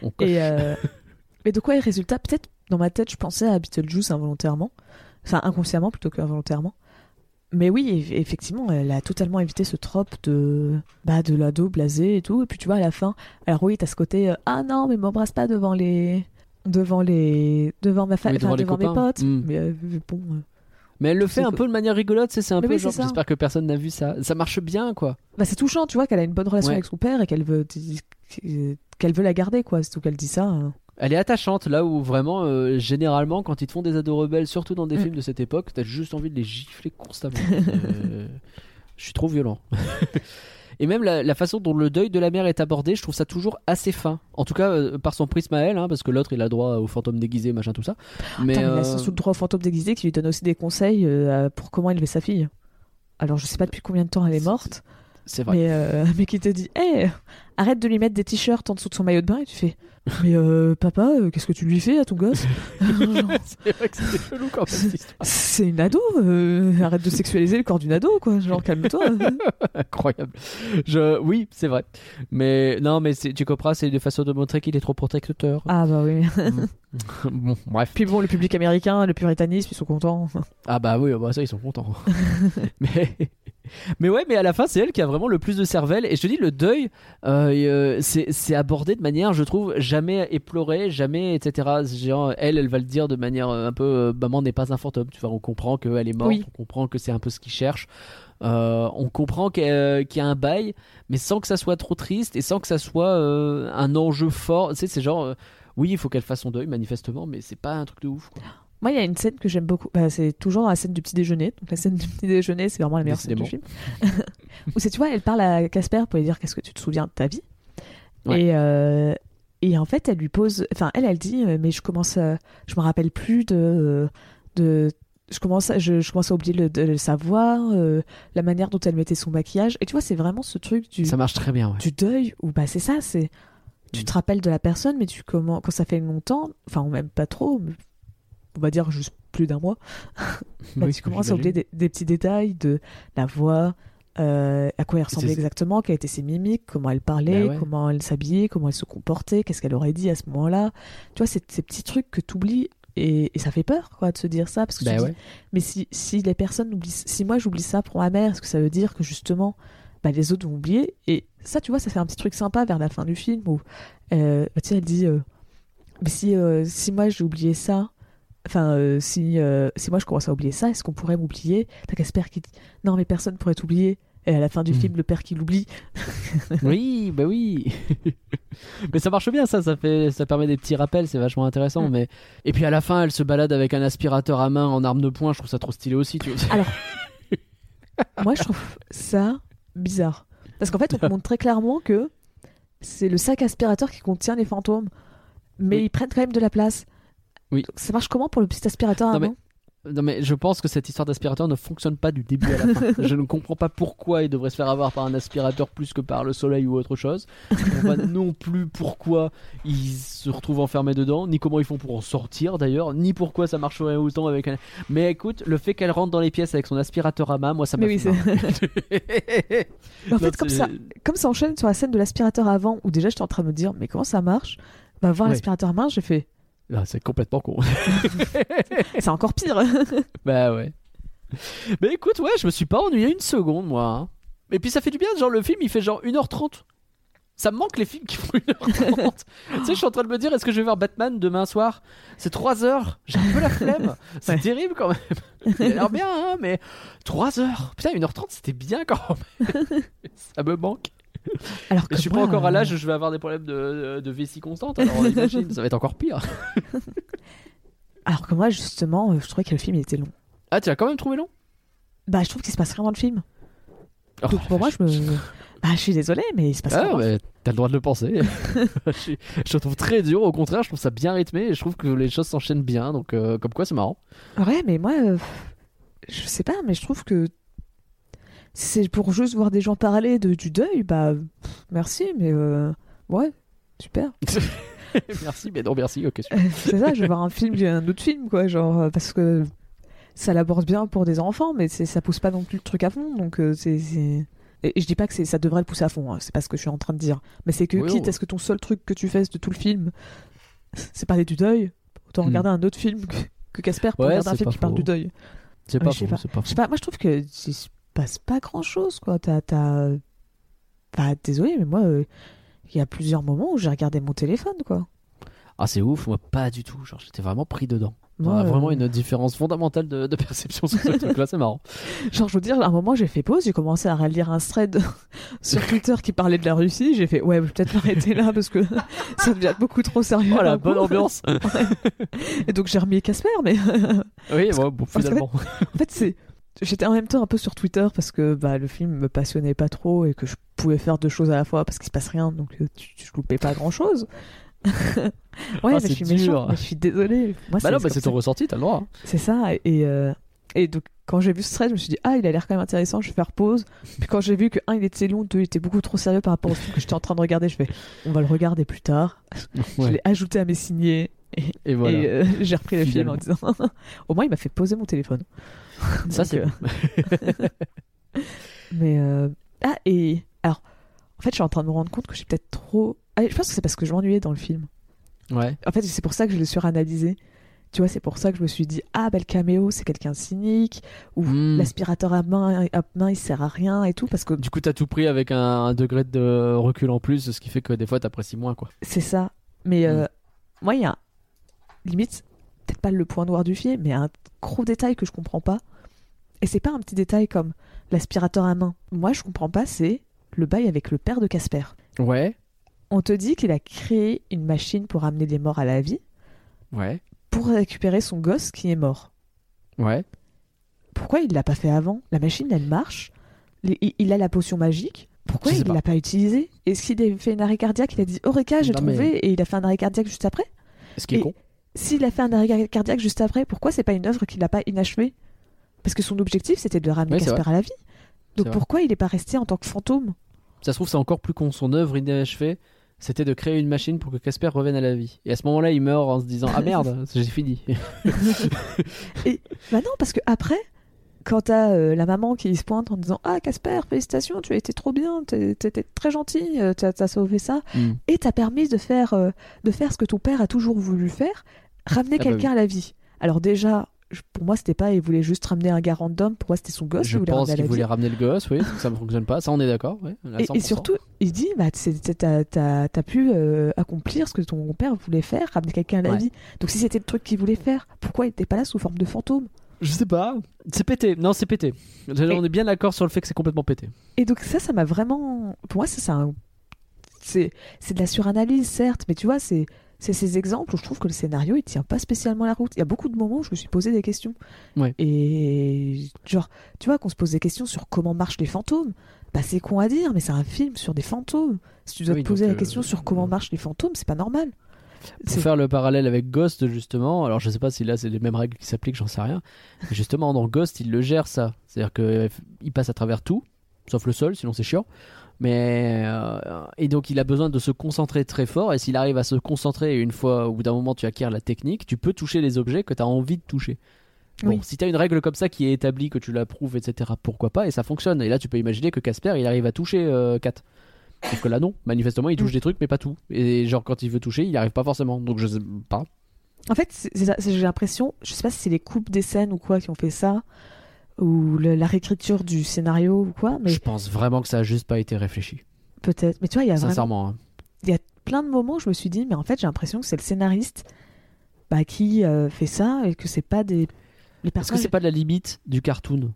On coche. Et, euh, mais de quoi est le résultat? Peut-être dans ma tête, je pensais à Beetlejuice involontairement. Enfin, inconsciemment plutôt qu'involontairement. Mais oui, eff- effectivement, elle a totalement évité ce trope de, bah, de l'ado blasé et tout. Et puis tu vois, à la fin, alors oui, t'as ce côté euh, Ah non, mais m'embrasse pas devant les. devant les. devant ma famille, devant devant mes potes. Mm. Mais euh, bon. euh, Mais elle le fait un peu de manière rigolote, c'est un Mais peu oui, genre, j'espère que personne n'a vu ça. Ça marche bien, quoi. Bah, c'est touchant, tu vois, qu'elle a une bonne relation Ouais. avec son père et qu'elle veut. qu'elle veut la garder, quoi. C'est tout qu'elle dit ça. euh. Elle est attachante, là où vraiment, euh, généralement, quand ils te font des ados rebelles, surtout dans des Mm. films de cette époque, t'as juste envie de les gifler constamment. [laughs] Euh, je suis trop violent. [laughs] Et même la, la façon dont le deuil de la mère est abordé, je trouve ça toujours assez fin. En tout cas, euh, par son prisme à elle, hein, parce que l'autre, il a droit au fantôme déguisé, machin, tout ça. Mais, Attends, mais il a surtout le droit au fantôme déguisé qui lui donne aussi des conseils pour comment élever sa fille. Alors, je sais pas depuis combien de temps elle est morte, c'est vrai. mais, [laughs] mais qui te dit Hé, arrête de lui mettre des t-shirts en dessous de son maillot de bain. Et tu fais Mais euh, papa, euh, qu'est-ce que tu lui fais à ton gosse? [laughs] C'est vrai que c'était chelou quand même. C'est une ado, euh, arrête de sexualiser le corps d'une ado, quoi. Genre, calme-toi. [laughs] Incroyable. Je... Oui, c'est vrai. Mais non, mais c'est- tu comprends, c'est une façon de montrer qu'il est trop protecteur. ah, bah oui. [laughs] bon, bref. Puis bon, le public américain, le puritanisme, ils sont contents. Ah bah oui, bah ça ils sont contents. mais mais ouais, mais à la fin c'est elle qui a vraiment le plus de cervelle. Et je te dis le deuil, euh, et, euh, c'est c'est abordé de manière, je trouve, jamais éplorée, jamais etc. Genre, elle, elle va le dire de manière euh, un peu, euh, maman n'est pas un fantôme. Tu vois, on comprend qu'elle est morte, Oui. on comprend que c'est un peu ce qu'il cherche. Euh, on comprend qu'il y, a- un bail, mais sans que ça soit trop triste et sans que ça soit euh, un enjeu fort. Tu sais, c'est genre, euh, oui, il faut qu'elle fasse son deuil manifestement, mais c'est pas un truc de ouf. Quoi. Moi, il y a une scène que j'aime beaucoup. Bah, c'est toujours la scène du petit déjeuner. Donc, la scène du petit déjeuner, c'est vraiment la meilleure scène du film. [laughs] Où c'est, tu vois, elle parle à Casper pour lui dire qu'est-ce que tu te souviens de ta vie? Ouais. Et, et en fait, elle lui pose. Enfin, elle, elle dit euh, Mais je commence. à- Je me rappelle plus de. de je commence, à, je, je commence à oublier le, de le savoir, euh, la manière dont elle mettait son maquillage. Et tu vois, c'est vraiment ce truc du, Ça marche très bien. Ouais. du deuil où bah c'est ça c'est tu te rappelles de la personne mais tu comment quand ça fait longtemps enfin ou même pas trop on va dire juste plus d'un mois [laughs] bah, Oui, tu commences à oublier des, des petits détails de la voix euh, à quoi elle ressemblait exactement quelles étaient ses mimiques comment elle parlait Bah ouais. comment elle s'habillait comment elle se comportait qu'est-ce qu'elle aurait dit à ce moment-là tu vois c'est ces petits trucs que tu oublies et, et ça fait peur quoi de se dire ça parce que Bah te ouais. dis, mais si, si les personnes oublient, si moi j'oublie ça pour ma mère, est-ce que ça veut dire que justement bah, les autres vont oublier Et ça, tu vois, ça fait un petit truc sympa vers la fin du film où, euh, bah, tu sais, elle dit, euh, mais si, euh, si moi j'ai oublié ça, enfin, euh, si, euh, si moi je commence à oublier ça, est-ce qu'on pourrait m'oublier? T'as Casper qui dit, non, mais personne pourrait t'oublier. Et à la fin du Mm. film, le père qui l'oublie. [laughs] Oui, bah oui. [laughs] mais ça marche bien, ça. Ça fait, ça permet des petits rappels. C'est vachement intéressant. Mm. Mais et puis à la fin, elle se balade avec un aspirateur à main en arme de poing. Je trouve ça trop stylé aussi. Tu vois. Alors, [laughs] moi je trouve ça bizarre. Parce qu'en fait, on te montre très clairement que c'est le sac aspirateur qui contient les fantômes. Mais Oui. ils prennent quand même de la place. Oui. Donc, ça marche comment pour le petit aspirateur à mais- main? Non mais je pense que cette histoire d'aspirateur ne fonctionne pas du début à la fin. [laughs] je ne comprends pas pourquoi il devrait se faire avoir par un aspirateur plus que par le soleil ou autre chose. Je ne comprends pas non plus pourquoi ils se retrouvent enfermés dedans, ni comment ils font pour en sortir d'ailleurs, ni pourquoi ça marcherait autant avec un... Mais écoute, le fait qu'elle rentre dans les pièces avec son aspirateur à main, moi ça m'a oui, fait [laughs] en Non, fait, comme ça, comme ça enchaîne sur la scène de l'aspirateur avant, où déjà j'étais en train de me dire, mais comment ça marche? Bah, voir Ouais. l'aspirateur à main, j'ai fait, Ah, c'est complètement con. [laughs] c'est encore pire. [laughs] bah ouais. Mais écoute, ouais, je me suis pas ennuyé une seconde moi. hein. Et puis ça fait du bien, genre le film il fait genre 1h30. Ça me manque les films qui font 1h30. [laughs] tu sais, je suis en train de me dire, est-ce que je vais voir Batman demain soir? C'est 3 heures. J'ai un peu la flemme. C'est Ouais. terrible quand même. Il a l'air bien, hein, mais 3 heures. Putain, 1h30, c'était bien quand même. ça me manque. Alors que je suis moi, pas encore à euh, l'âge où je vais avoir des problèmes de, de vessie constante. Alors imagine, [laughs] ça va être encore pire. [laughs] Alors que moi, justement, euh, je trouvais que le film il était long. Ah, tu l'as quand même trouvé long? Bah, je trouve qu'il se passe rien dans le film. Oh, Donc pour moi, je me. [laughs] Bah, je suis désolée, mais il se passe Ah, rien. mais t'as le droit de le penser. je, trouve très dur, au contraire, je trouve ça bien rythmé et je trouve que les choses s'enchaînent bien, donc euh, comme quoi c'est marrant. Ouais, mais moi, euh, je sais pas, mais je trouve que si c'est pour juste voir des gens parler de, du deuil, bah, pff, merci, mais euh, ouais, super. [laughs] merci, mais non, merci, ok. Euh, c'est ça, je vais voir un film, un autre film, quoi, genre, euh, parce que ça l'aborde bien pour des enfants, mais ça pousse pas non plus le truc à fond, donc euh, c'est. Et je dis pas que ça devrait le pousser à fond, hein, c'est pas ce que je suis en train de dire. Mais c'est que, Oui, quitte à ce que ton seul truc que tu fasses de tout le film, c'est parler du deuil, autant Hmm. regarder un autre film que- Casper pour Ouais, regarder un film qui parle du deuil. C'est Ouais, pas faux, pas. pas moi je trouve que passe pas grand chose, quoi. T'as. t'as- Bah, désolé, mais moi, euh, il y a plusieurs moments où j'ai regardé mon téléphone, quoi. Ah, c'est ouf, moi pas du tout, genre j'étais vraiment pris dedans. Moi, On a euh, vraiment une différence fondamentale de, de perception sur ce [laughs] truc-là, c'est marrant. Genre, je veux dire, à un moment, j'ai fait pause, j'ai commencé à relire un thread [laughs] sur Twitter qui parlait de la Russie. J'ai fait, ouais, je vais peut-être m'arrêter là parce que [laughs] ça devient beaucoup trop sérieux. Oh la bonne ambiance Et donc, j'ai remis Casper, mais Oui, ouais, bon, fait- finalement. en fait, c'est. J'étais en même temps un peu sur Twitter parce que bah, le film me passionnait pas trop et que je pouvais faire deux choses à la fois parce qu'il se passe rien, donc euh, tu, tu loupais pas grand chose. [laughs] ouais, Ah, mais je suis dur. méchant, mais je suis désolée. Moi, Bah non, bah c'est ton ressenti, t'as le droit. C'est ça. Et, euh, et donc, quand j'ai vu ce thread, je me suis dit, ah, il a l'air quand même intéressant, je vais faire pause. Puis quand j'ai vu que, un, il était long, deux, il était beaucoup trop sérieux par rapport au film que j'étais en train de regarder, je fais, on va le regarder plus tard. [laughs] Je l'ai ajouté à mes signés Et voilà. et euh, [laughs] j'ai repris le film en disant, au moins, il m'a fait poser mon téléphone. [laughs] Ça, c'est euh, [laughs] Mais, euh, ah, et alors, en fait, je suis en train de me rendre compte que j'ai peut-être trop. Ah, je pense que c'est parce que je m'ennuyais dans le film. Ouais. En fait, c'est pour ça que je l'ai suranalysé. Tu vois, c'est pour ça que je me suis dit, ah, bah, le caméo, c'est quelqu'un cynique, ou Hmm. l'aspirateur à main, à main, il sert à rien et tout, parce que Du coup, t'as tout pris avec un, un degré de recul en plus, ce qui fait que des fois t'apprécies moins, quoi. c'est ça. Mais euh, moi, il y a limite, pas le point noir du film, mais un gros détail que je comprends pas. Et c'est pas un petit détail comme l'aspirateur à main. Moi, je comprends pas, c'est le bail avec le père de Casper. Ouais. On te dit qu'il a créé une machine pour amener les morts à la vie, Ouais. pour récupérer son gosse qui est mort. Ouais. Pourquoi il l'a pas fait avant? La machine, elle marche. Il- a la potion magique. Pourquoi il l'a pas utilisée? Est-ce qu'il a fait un arrêt cardiaque? Il a dit Eureka, j'ai mais- trouvé, et il a fait un arrêt cardiaque juste après? Ce qui est con. S'il a fait un arrêt cardiaque juste après, pourquoi c'est pas une œuvre qu'il n'a pas inachevée? Parce que son objectif, c'était de ramener Casper à la vie. Donc vrai. pourquoi il n'est pas resté en tant que fantôme? Ça se trouve, c'est encore plus con. Son œuvre inachevée, c'était de créer une machine pour que Casper revienne à la vie. Et à ce moment-là, il meurt en se disant Ah merde, [laughs] j'ai fini. Bah non, parce que après, quand t'as euh, la maman qui se pointe en disant Ah Casper, félicitations, tu as été trop bien, t'es- t'étais très gentil, euh, t'as t'as sauvé ça, Hmm. et t'as permis de faire, euh, de faire ce que ton père a toujours voulu faire, ramener Ah bah quelqu'un à la vie. Alors déjà, pour moi, c'était pas, il voulait juste ramener un gars random, pour moi, c'était son gosse Je voulait pense qu'il la voulait ramener le gosse, oui, ça ne fonctionne pas. Ça, on est d'accord. ouais, Et, et 100%. surtout, il dit, bah, t'as pu euh, accomplir ce que ton père voulait faire, ramener quelqu'un à la Ouais. vie. Donc si c'était le truc qu'il voulait faire, pourquoi il était pas là sous forme de fantôme? Je sais pas. C'est pété. Non, c'est pété. On est bien d'accord sur le fait que c'est complètement pété. Et donc ça, ça m'a vraiment... Pour moi, ça, c'est un- c'est de la suranalyse, certes, mais tu vois, c'est c'est ces exemples où je trouve que le scénario, il tient pas spécialement la route. Il y a beaucoup de moments où je me suis posé des questions. Ouais. Et genre, tu vois, qu'on se pose des questions sur comment marchent les fantômes. Bah c'est con à dire, mais c'est un film sur des fantômes. Si tu dois Oui, te poser la euh, question sur comment marchent les fantômes, c'est pas normal. Pour faire le parallèle avec Ghost, justement, alors je sais pas si là c'est les mêmes règles qui s'appliquent, j'en sais rien. Mais justement, dans Ghost, il le gère ça. C'est-à-dire qu'il passe à travers tout, sauf le sol, sinon c'est chiant. Mais euh, et donc il a besoin de se concentrer très fort. Et s'il arrive à se concentrer, et une fois au bout d'un moment tu acquiers la technique, tu peux toucher les objets que tu as envie de toucher. Bon, Oui. si tu as une règle comme ça qui est établie, que tu l'approuves, etc., pourquoi pas, et ça fonctionne. Et là, tu peux imaginer que Casper, il arrive à toucher euh, Kat. Sauf que là, non. Manifestement, il touche des trucs, mais pas tout. Et genre, quand il veut toucher, il n'y arrive pas forcément. Donc, je sais pas. En fait, j'ai l'impression, je sais pas si c'est les coupes des scènes ou quoi qui ont fait ça, ou le- la réécriture du scénario ou quoi, mais Je pense vraiment que ça a juste pas été réfléchi. peut-être. Mais tu vois, il y a vraiment Sincèrement. hein. plein de moments où je me suis dit, mais en fait, j'ai l'impression que c'est le scénariste bah, qui euh, fait ça et que c'est pas des. Les Est-ce que c'est pas de la limite du cartoon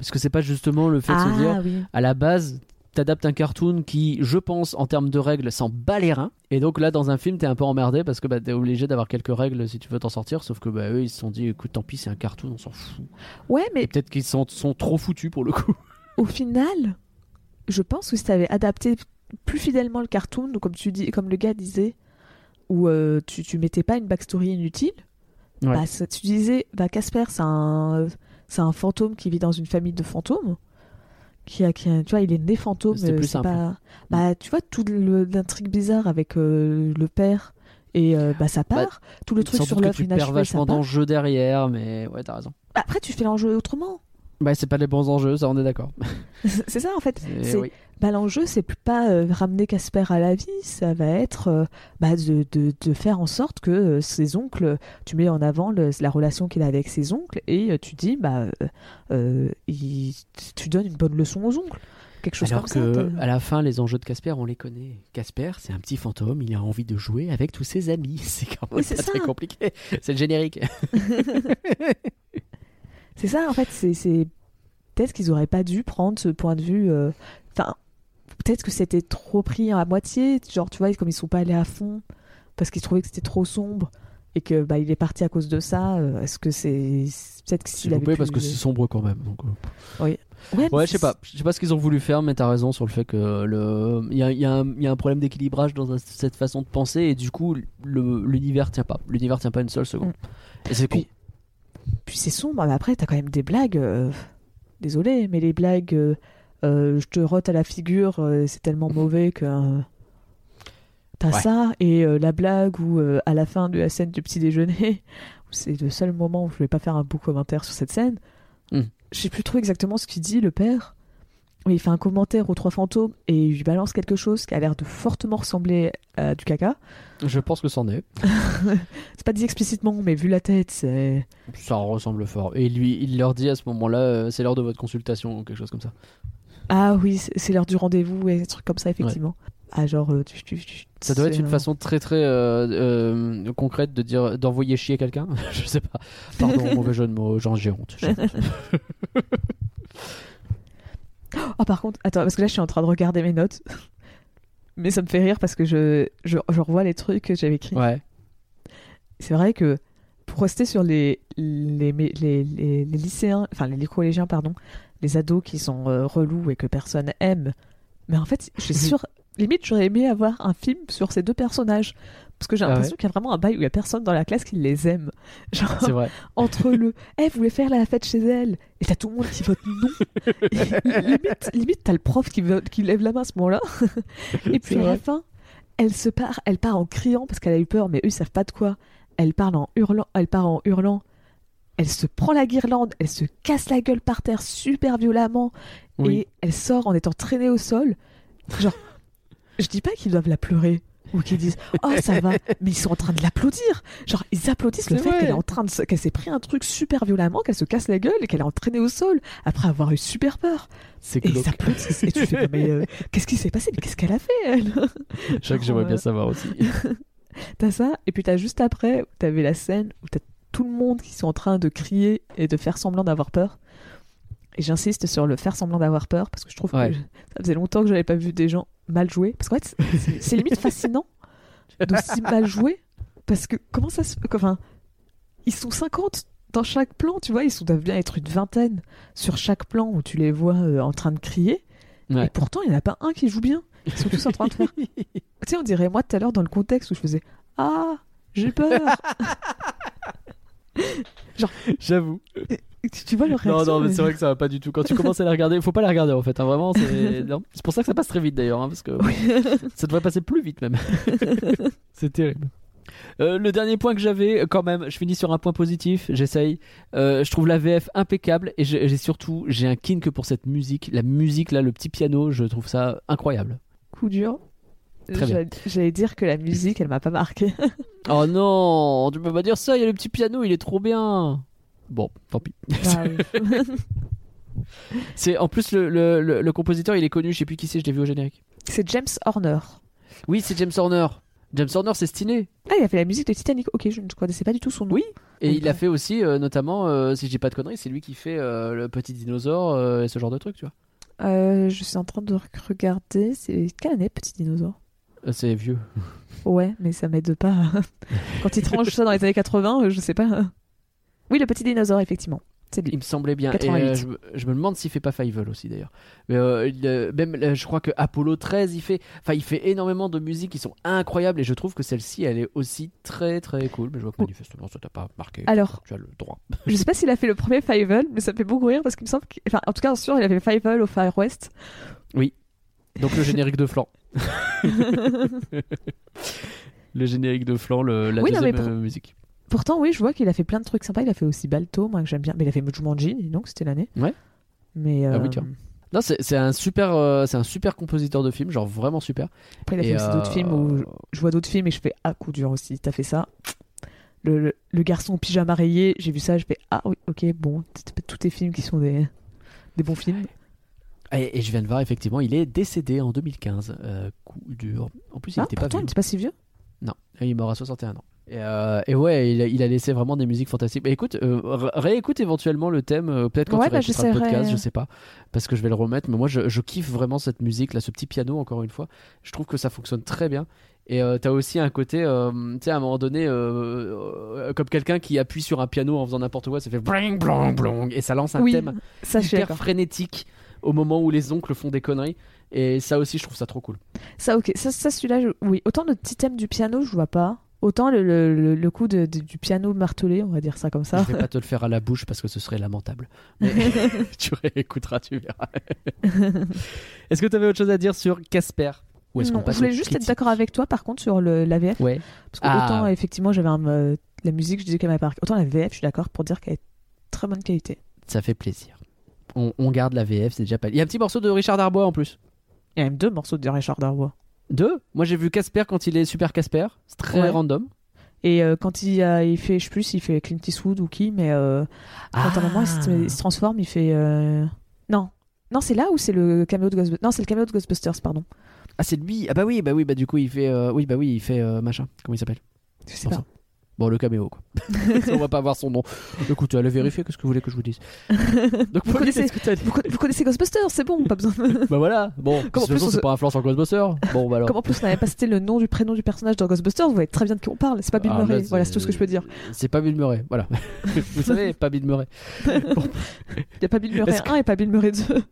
Est-ce que c'est pas justement le fait de ah, se dire, oui. à la base, t'adaptes un cartoon qui, je pense, en termes de règles, s'en bat les reins. Et donc là, dans un film, t'es un peu emmerdé parce que bah, t'es obligé d'avoir quelques règles si tu veux t'en sortir. Sauf que bah, eux, ils se sont dit, écoute, tant pis, c'est un cartoon, on s'en fout. Ouais, mais Et peut-être qu'ils sont, sont trop foutus pour le coup. [laughs] au final, je pense que si tu avais adapté plus fidèlement le cartoon, ou comme tu dis, comme le gars disait, où euh, tu, tu mettais pas une backstory inutile, Ouais. bah, ça- tu disais, bah Casper, c'est un, c'est un fantôme qui vit dans une famille de fantômes. Qui a, qui a- tu vois, il est né fantôme. Euh, plus c'est simple. Pas... Bah, tu vois, tout le- l'intrigue bizarre avec euh, le père et euh, bah, ça part. tout le truc sur l'œuvre tu perds vachement d'enjeux derrière, mais ouais, t'as raison. Après, tu fais l'enjeu autrement. Bah, c'est pas les bons enjeux, ça on est d'accord. [laughs] c'est ça, en fait. C'est- C'est- oui. Bah, l'enjeu, c'est plus pas euh, ramener Casper à la vie, ça va être euh, bah, de, de, de faire en sorte que euh, ses oncles, tu mets en avant le- la relation qu'il a avec ses oncles et euh, tu dis, bah, euh, euh, il- tu donnes une bonne leçon aux oncles. Quelque chose Alors comme que ça. à la fin, les enjeux de Casper, on les connaît. Casper, c'est un petit fantôme, il a envie de jouer avec tous ses amis. [laughs] C'est quand même Oui, c'est pas ça. très compliqué. C'est le générique. [laughs] C'est ça, en fait, c'est peut-être qu'ils auraient pas dû prendre ce point de vue. euh, Enfin, peut-être que c'était trop pris à moitié. Genre, tu vois, comme ils sont pas allés à fond parce qu'ils trouvaient que c'était trop sombre et que bah il est parti à cause de ça. euh, Est-ce que c'est c'est- peut-être que S'il avait pu- parce que c'est sombre quand même. donc, euh. ouais, mais Ouais, je sais pas. Je sais pas ce qu'ils ont voulu faire, mais t'as raison sur le fait que le, il y a, y a un, il y a un problème d'équilibrage dans cette façon de penser et du coup, le- l'univers tient pas. L'univers tient pas une seule seconde. Et c'est con. Puis- c'est sombre, mais après, t'as quand même des blagues. euh, Désolé, mais les blagues, euh, euh, je te rote à la figure, c'est tellement mauvais que. T'as Ouais. ça, et euh, la blague où, euh, à la fin de la scène du petit déjeuner, [laughs] c'est le seul moment où je vais pas faire un beau commentaire sur cette scène, Hmm. je sais plus trop exactement ce qu'il dit, le père. Il fait un commentaire aux trois fantômes et il lui balance quelque chose qui a l'air de fortement ressembler à du caca. Je pense que c'en est. [laughs] C'est pas dit explicitement, mais vu la tête, c'est. Ça ressemble fort. Et lui, il leur dit à ce moment-là, euh, c'est l'heure de votre consultation ou quelque chose comme ça. Ah oui, c'est l'heure du rendez-vous et des trucs comme ça, effectivement. Ah, genre, euh, tu, tu- tu- Ça doit être une façon très très euh, concrète de dire d'envoyer chier quelqu'un. [laughs] je sais pas. Pardon, [laughs] mauvais jeu de mots. Genre j'ai honte. Oh, par contre, attends, parce que là, je suis en train de regarder mes notes. Mais ça me fait rire parce que je, je, je revois les trucs que j'avais écrits. Ouais. C'est vrai que pour rester sur les, les, les, les, les lycéens, enfin les collégiens, pardon, les ados qui sont euh, relous et que personne aime, mais en fait, je suis sûre, limite, j'aurais aimé avoir un film sur ces deux personnages. Parce que j'ai Ah l'impression ouais qu'il y a vraiment un bail où il y a personne dans la classe qui les aime. [laughs] Genre, C'est vrai. [laughs] entre le Eh, vous voulez faire la fête chez elle? Et t'as tout le monde qui vote non. [laughs] Et limite, limite t'as le prof qui, vote- qui lève la main à ce moment-là. Et puis à la fin, elle se part, elle part en criant parce qu'elle a eu peur, mais eux ils savent pas de quoi. Elle parle en hurlant, elle part en hurlant. Elle se prend la guirlande, elle se casse la gueule par terre super violemment Oui. et elle sort en étant traînée au sol. Genre, je dis pas qu'ils doivent la pleurer ou qu'ils disent oh ça va, mais ils sont en train de l'applaudir. Genre ils applaudissent le fait qu'elle est en train de qu'elle s'est pris un truc super violemment, qu'elle se casse la gueule et qu'elle est entraînée au sol après avoir eu super peur. C'est Et ils applaudissent et tu fais mais euh, [laughs] qu'est-ce qui s'est passé? Mais qu'est-ce qu'elle a fait elle? Que j'aimerais bien savoir aussi. [laughs] T'as ça et puis t'as juste après t'avais la scène où t'as tout le monde qui sont en train de crier et de faire semblant d'avoir peur. Et j'insiste sur le faire semblant d'avoir peur parce que je trouve Ouais. que je- ça faisait longtemps que j'avais pas vu des gens mal jouer. Parce qu'en fait, c'est- limite fascinant d'aussi mal jouer. Parce que comment ça se. Enfin, ils sont 50 dans chaque plan, tu vois, ils sont, doivent bien être une vingtaine sur chaque plan où tu les vois euh, en train de crier. Et pourtant, il n'y en a pas un qui joue bien. Ils sont tous en train de faire. [laughs] tu sais, on dirait moi tout à l'heure dans le contexte où je faisais Ah, j'ai peur. [laughs] J'avoue. Tu, vois le Non, réaction non, mais mais- c'est vrai que ça va pas du tout. Quand tu [laughs] commences à les regarder, faut pas les regarder en fait. hein, vraiment, c'est [laughs] non. Pour ça que ça passe très vite d'ailleurs, hein, parce que [laughs] ça devrait passer plus vite même. c'est terrible. Euh, le dernier point que j'avais, quand même, je finis sur un point positif. J'essaye. Euh, je trouve la VF impeccable et j'ai surtout j'ai un kink pour cette musique. La musique là, le petit piano, je trouve ça incroyable. Coup dur. Très bien. J'allais- J'allais dire que la musique, elle m'a pas marqué. Oh non, tu peux pas dire ça. Il y a le petit piano, il est trop bien. Bon, tant pis. Bah, oui. [laughs] C'est en plus le, le, le- le compositeur, il est connu. Je sais plus qui c'est. Je l'ai vu au générique. c'est James Horner. Oui, c'est James Horner. James Horner, c'est stylé. Ah, il a fait la musique de Titanic. Ok, je ne connaissais pas du tout son nom. Oui. Et il a fait aussi, euh, notamment, euh, si je dis pas de conneries, c'est lui qui fait euh, le petit dinosaure et ce genre de truc, tu vois. Euh, je suis en train de re- regarder. C'est quelle année, Petit Dinosaure? C'est vieux. Ouais, mais ça m'aide pas. [laughs] Quand il tranche ça dans les années 80, euh, je sais pas. Oui, le Petit Dinosaure, effectivement. C'est. Il me semblait bien. Et 88. euh, je, me- je me demande s'il fait pas Fievel aussi d'ailleurs. Mais euh, euh, même, je crois que Apollo 13, il fait, enfin, il fait énormément de musiques qui sont incroyables et je trouve que celle-ci, elle est aussi très très cool. Mais je vois que manifestement, ça t'a pas marqué. Alors- tu as le droit. [laughs] Je sais pas s'il a fait le premier Fievel, mais ça me fait beaucoup rire parce qu'il me semble que... Enfin, en tout cas, sûr, il a fait Fievel au Far West. Donc le générique de flanc. [laughs] [laughs] le générique de flanc, le, la Oui, non, mais deuxième pour- musique. Pourtant, oui, je vois qu'il a fait plein de trucs sympas. Il a fait aussi Balto, moi que j'aime bien. Mais il a fait Jumanji, donc c'était l'année. Ouais. Mais Ah oui, euh, tiens. Non, c'est un super, euh, c'est un super compositeur de films, genre vraiment super. après, il a Et, fait aussi d'autres euh, films où je vois d'autres films et je fais ah coup dur aussi. T'as fait ça. Le, le, le garçon au pyjama rayé, j'ai vu ça, je fais ah oui, ok, bon, t- t- tous tes films qui sont des, des bons films. Et, et je viens de voir, effectivement, il est décédé en 2015. Euh, coup dur. En plus, il ah, était pas vieux. il était pas si vieux. Non, il est mort à 61 ans. Et, euh, et ouais, il a, il a laissé vraiment des musiques fantastiques. Mais écoute, euh, ré- réécoute éventuellement le thème, euh, peut-être quand Ouais, tu bah, réécouteras le podcast, je sais pas, parce que je vais le remettre. Mais moi, je, je kiffe vraiment cette musique, là, ce petit piano, encore une fois. Je trouve que ça fonctionne très bien. Et t'as aussi un côté, tu sais, à un moment donné, comme quelqu'un qui appuie sur un piano en faisant n'importe quoi, ça fait bling, blong, blong, et ça lance un oui, thème ça hyper frénétique au moment où les oncles font des conneries. Et ça aussi, je trouve ça trop cool. Ça, ok. Ça, ça celui-là, je- oui. Autant le petit thème du piano, je vois pas. Autant le, le, le- coup de- de- du piano martelé, on va dire ça comme ça. Je vais pas te le faire à la bouche parce que ce serait lamentable. Mais [laughs] [laughs] tu réécouteras, tu verras. [laughs] Est-ce que tu avais autre chose à dire sur Casper? Ou est-ce qu'on Non, passe je voulais juste être d'accord avec toi par contre sur le, la VF. Ouais. Parce que Ah. autant effectivement j'avais euh, la musique, je disais qu'elle m'avait pas marqué. Autant la VF, je suis d'accord pour dire qu'elle est très bonne qualité. Ça fait plaisir. On, on garde la VF, c'est déjà pas. Il y a un petit morceau de Richard Darbois en plus. Il y a même deux morceaux de Richard Darbois. Deux Moi j'ai vu Casper quand il est super Casper. C'est très Ouais. random. Et euh, quand il, a- il fait, je sais plus s'il fait Clint Eastwood ou qui, mais euh, quand à un moment il se, il se transforme, il fait. euh, Non. Non, c'est là ou c'est le caméo de Ghostbusters Non, c'est le caméo de Ghostbusters, pardon. Ah c'est lui. Ah bah oui, bah oui, bah du coup il fait. euh, Oui, bah oui, il fait machin. Comment il s'appelle? Je sais pas. Bon, le caméo quoi. [laughs] [laughs] on va pas avoir son nom. Écoutez, allez vérifier, qu'est-ce que vous voulez que je vous dise [laughs] Donc, Vous Pauline, connaissez- que Vous, vous connaissez Ghostbusters, c'est bon, pas besoin. de- Bah voilà, bon, Comme en plus, on c'est se- pas influence en Ghostbusters. Bon bah alors. Comme en plus on n'avait pas cité le nom du prénom du personnage dans Ghostbusters, vous voyez très bien de qui on parle. C'est pas Bill Ah, là, Murray. Voilà, c'est tout ce que je peux dire. C'est pas Bill Murray, voilà. Vous savez, pas Bill Murray. Il n'y a pas Bill Murray Est-ce que- 1 et pas Bill Murray 2.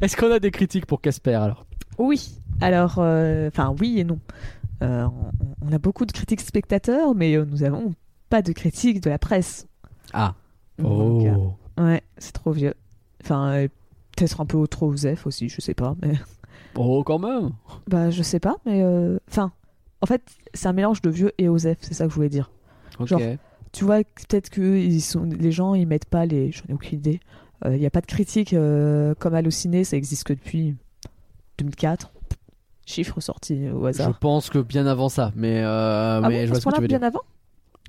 Est-ce qu'on a des critiques pour Casper alors? Oui. Alors, euh, enfin, oui et non. Euh, on, on a beaucoup de critiques spectateurs, mais euh, nous avons pas de critiques de la presse. Ah. Donc, euh, Oh. ouais, c'est trop vieux. Enfin, euh, peut-être un peu trop osef aussi, je sais pas. Mais... [laughs] Oh, quand même. Bah, je sais pas, mais. euh, Enfin, en fait, c'est un mélange de vieux et osef, c'est ça que je voulais dire. Ok. Genre, Tu vois, peut-être que ils sont... les gens, ils mettent pas les. J'en ai aucune idée. Il n'y a pas de critique euh, comme Allociné, ça existe que depuis 2004. Chiffre sorti au je hasard. pense que bien avant ça, mais, euh, Ah mais bon, je vois ce que tu dire. bien avant?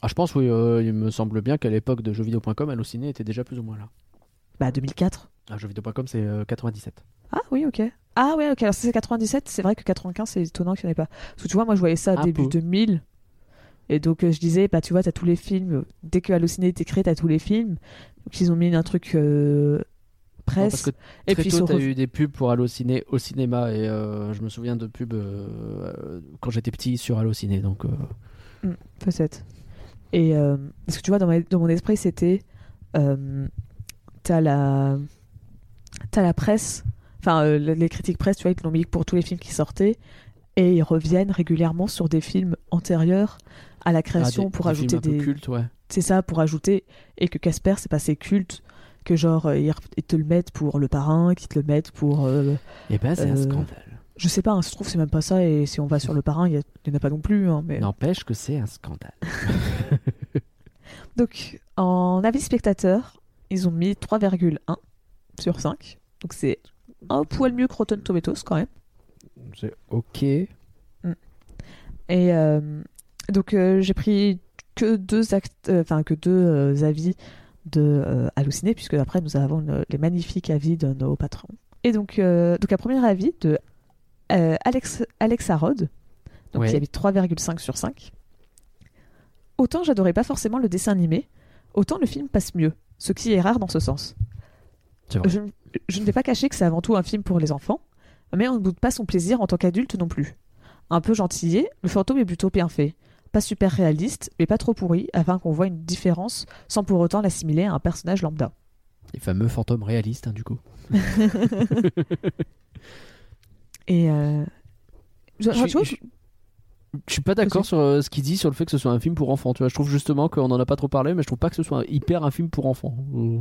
Ah, je pense, oui, euh, il me semble bien qu'à l'époque de jeuxvideo.com, Allociné était déjà plus ou moins là. Bah 2004. Ah, jeuxvideo.com, c'est euh, 97. Ah oui, ok. Ah ouais, ok. Alors si c'est 97, c'est vrai que 95, c'est étonnant qu'il n'y en ait pas. Parce que tu vois, moi je voyais ça Un début peu. 2000. Et donc euh, je disais, bah tu vois, t'as tous les films. euh, Dès que Allociné était créé, t'as tous les films. Donc ils ont mis un truc Non, parce que et puis tôt, t'as eu des pubs pour Allociné au cinéma, et euh, je me souviens de pubs euh, quand j'étais petit sur Allociné, donc... euh, Peut-être. Et parce que tu vois, dans, ma- dans mon esprit, c'était. t'as la. T'as la presse. Enfin, le- les critiques presse, tu vois, ils te l'ont mis pour tous les films qui sortaient. Et ils reviennent régulièrement sur des films antérieurs à la création Ah, des- pour des ajouter films un peu des. cultes, ouais. C'est ça, pour ajouter. Et que Casper, c'est pas assez culte que genre euh, ils, te le mettent pour le parrain, qu'ils te le mettent pour. euh, Et ben, c'est un Euh, scandale. je sais pas, hein, se trouve, c'est même pas ça. Et si on va sur le parrain, il y, a- il y en a pas non plus. hein, mais... N'empêche que c'est un scandale. [laughs] Donc, en avis spectateur, ils ont mis 3,1 sur 5. Donc, c'est un poil mieux que Rotten Tomatoes quand même. C'est ok. Et euh, donc, j'ai pris que deux, actes, enfin, que deux avis de euh, Halluciné, puisque après, nous avons le- les magnifiques avis de nos patrons. Et donc, euh, donc un premier avis de euh, Alex, Alexa Rod, donc Ouais. qui mis 3,5 sur 5. Autant j'adorais pas forcément le dessin animé, autant le film passe mieux, ce qui est rare dans ce sens. Je ne vais pas cacher que c'est avant tout un film pour les enfants, mais on ne doute pas son plaisir en tant qu'adulte non plus. Un peu gentillé, le fantôme est plutôt bien fait. Pas super réaliste, mais pas trop pourri, afin qu'on voit une différence sans pour autant l'assimiler à un personnage lambda. Les fameux fantômes réalistes, hein, du coup. [laughs] Et euh, je- Je suis- Je suis pas d'accord sur euh, ce qu'il dit sur le fait que ce soit un film pour enfants. Tu vois, je trouve justement qu'on en a pas trop parlé, mais je trouve pas que ce soit hyper un film pour enfants. Euh,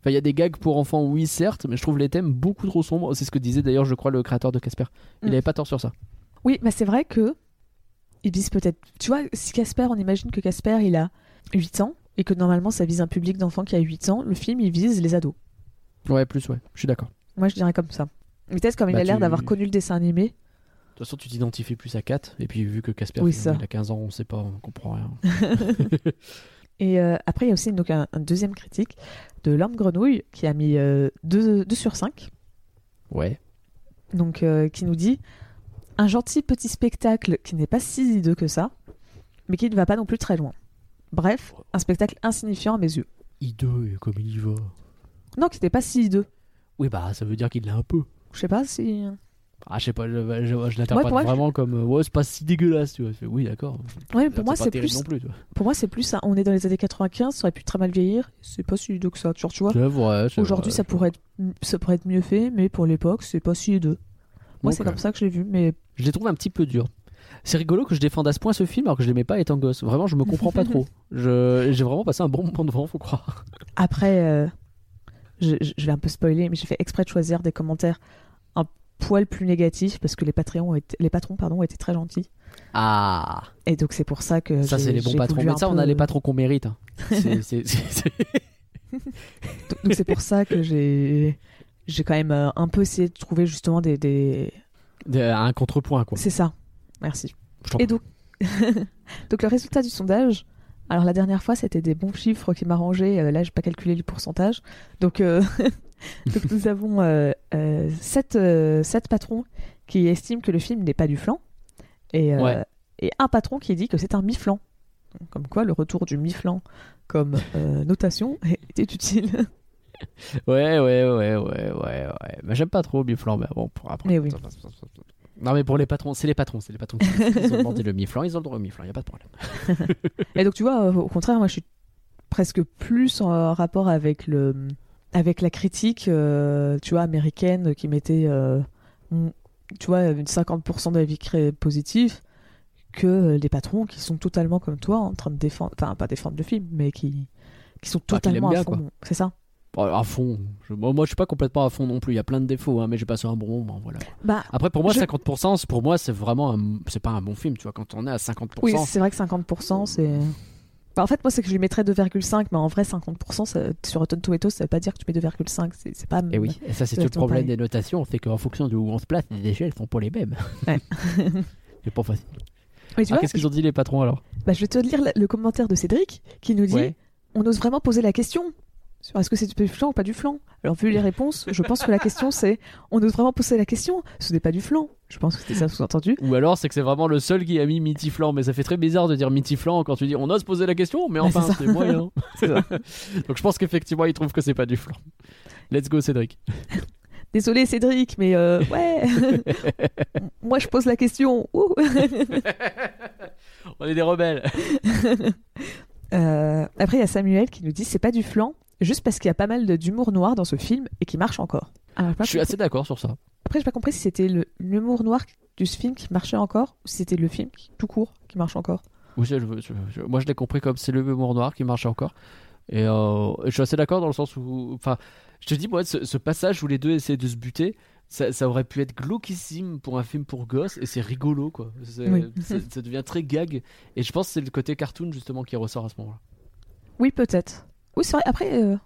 Enfin, il y a des gags pour enfants, oui, certes, mais je trouve les thèmes beaucoup trop sombres. C'est ce que disait d'ailleurs, je crois, le créateur de Casper. Il Mm. avait pas tort sur ça. Oui, bah c'est vrai que il vise peut-être. Tu vois, si Casper, on imagine que Casper, il a 8 ans et que normalement ça vise un public d'enfants qui a 8 ans, le film il vise les ados. Ouais, plus, ouais, je suis d'accord. Moi je dirais comme ça. Mais Peut-être comme il Bah, a l'air tu- d'avoir connu le dessin animé. De toute façon, tu t'identifies plus à Kat, et puis vu que Casper, Oui, il a 15 ans, on sait pas, on comprend rien. [laughs] Et euh, après, il y a aussi donc, un, un deuxième critique de L'Homme Grenouille qui a mis 2 sur 5. Ouais. Donc, euh, qui nous dit un gentil petit spectacle qui n'est pas si hideux que ça, mais qui ne va pas non plus très loin. Bref, un spectacle insignifiant à mes yeux. Hideux, comme il y va. Non, qui n'était pas si hideux. Oui, bah, ça veut dire qu'il l'a un peu. Je sais pas si. Ah, je sais pas, je, je, je l'interprète vraiment comme. euh, Ouais, c'est pas si dégueulasse, tu vois. Oui, d'accord. Ouais, pour moi, c'est plus. non plus. Pour moi, c'est plus ça. On est dans les années 95, ça aurait pu très mal vieillir. C'est pas si hideux que ça. Genre, tu vois, aujourd'hui, ça pourrait être, ça pourrait être mieux fait, mais pour l'époque, c'est pas si hideux. Moi, c'est comme ça que je l'ai vu, mais Je les trouve un petit peu durs. C'est rigolo que je défende à ce point ce film alors que je l'aimais pas étant gosse. Vraiment, je me comprends pas trop. J'ai vraiment passé un bon moment devant, faut croire. après, euh, je, vais un peu spoiler, mais j'ai fait exprès de choisir des commentaires un poil plus négatifs parce que les, les patrons pardon, ont été très gentils. Ah Et donc, c'est pour ça que. Ça, c'est les bons patrons. Mais ça, on a les patrons qu'on mérite. hein. C'est- [laughs] c'est- Donc, pour ça que j'ai. J'ai quand même euh, un peu essayé de trouver justement des. des... Des- Un contrepoint, quoi. C'est ça. Merci. Et donc, [laughs] donc le résultat du sondage. Alors la dernière fois c'était des bons chiffres qui m'arrangeaient. Euh, là j'ai pas calculé le pourcentage. Donc, euh, [laughs] donc nous avons euh, euh, sept, euh, sept patrons qui estiment que le film n'est pas du flan et, euh, Ouais. et un patron qui dit que c'est un mi-flan. Comme quoi le retour du mi-flan comme euh, notation [laughs] était utile. Ouais, ouais, ouais, ouais, ouais, ouais. Mais j'aime pas trop Biflan, mais bon, pour après. Mais oui. Non, mais pour les patrons, c'est les patrons, c'est les patrons. qui- [laughs] Ils ont demandé le mi-flan, ils ont le droit au mi-flan, y a pas de problème. [laughs] Et donc tu vois, au contraire, moi je suis presque plus en rapport avec le avec la critique, euh, tu vois, américaine qui mettait, euh, tu vois, une 50% d'avis positifs que les patrons qui sont totalement comme toi en train de défendre, enfin pas défendre le film, mais qui qui sont Bah, qui totalement bien, à fond. C'est ça. À fond. Je- moi, je suis pas complètement à fond non plus. Il y a plein de défauts, hein, mais j'ai passé un bon moment. Voilà. Bah Après, pour moi, Je- 50%, c'est- pour moi, c'est vraiment c'est pas un bon film. Tu vois, quand on est à 50%, oui, c'est vrai que 50% c'est. Bah, en fait, moi, c'est que je lui mettrais 2,5, mais en vrai, 50% ça- sur Rotten Tomatoes, ça veut pas dire que tu mets 2,5. C'est pas. Et Eh oui, et ça c'est tout le problème pareil. des notations, c'est qu'en fonction de où on se place, les échelles sont pas les mêmes. Ouais. [laughs] c'est pas facile. [laughs] Ah, Qu'est-ce qu'ils ont dit les patrons alors? Bah, je vais te lire le- le commentaire de Cédric qui nous dit Ouais. On ose vraiment poser la question sur est-ce que c'est du flan ou pas du flan? Alors, vu les réponses, je pense que la question c'est On ose vraiment poser la question Ce n'est pas du flan. Je pense que c'était ça sous-entendu. Ou alors c'est que c'est vraiment le seul qui a mis mitiflan, mais ça fait très bizarre de dire mitiflan quand tu dis on ose poser la question, mais enfin c'est moyen. [laughs] [laughs] Donc je pense qu'effectivement ils trouvent que c'est pas du flan. Let's go Cédric. [laughs] Désolé Cédric, mais euh, ouais Moi je pose la question. On est des rebelles. Euh, Après, il y a Samuel qui nous dit C'est pas du flan, juste parce qu'il y a pas mal de- d'humour noir dans ce film et qui marche encore. Alors, Je suis compris- assez d'accord sur ça. Après, j'ai pas compris si c'était le- l'humour noir du film qui marchait encore ou si c'était le film qui- tout court qui marche encore. Oui, je- je- je- moi, je l'ai compris comme c'est le humour noir qui marche encore. Et euh, je suis assez d'accord dans le sens où. Enfin, je te dis, moi, ce, ce passage où les deux essaient de se buter, ça, ça aurait pu être glauquissime pour un film pour gosses et c'est rigolo, quoi. Oui. [laughs] ça devient très gag. Et je pense que c'est le côté cartoon, justement, qui ressort à ce moment-là. Oui, peut-être. Oui, c'est vrai. Après, euh,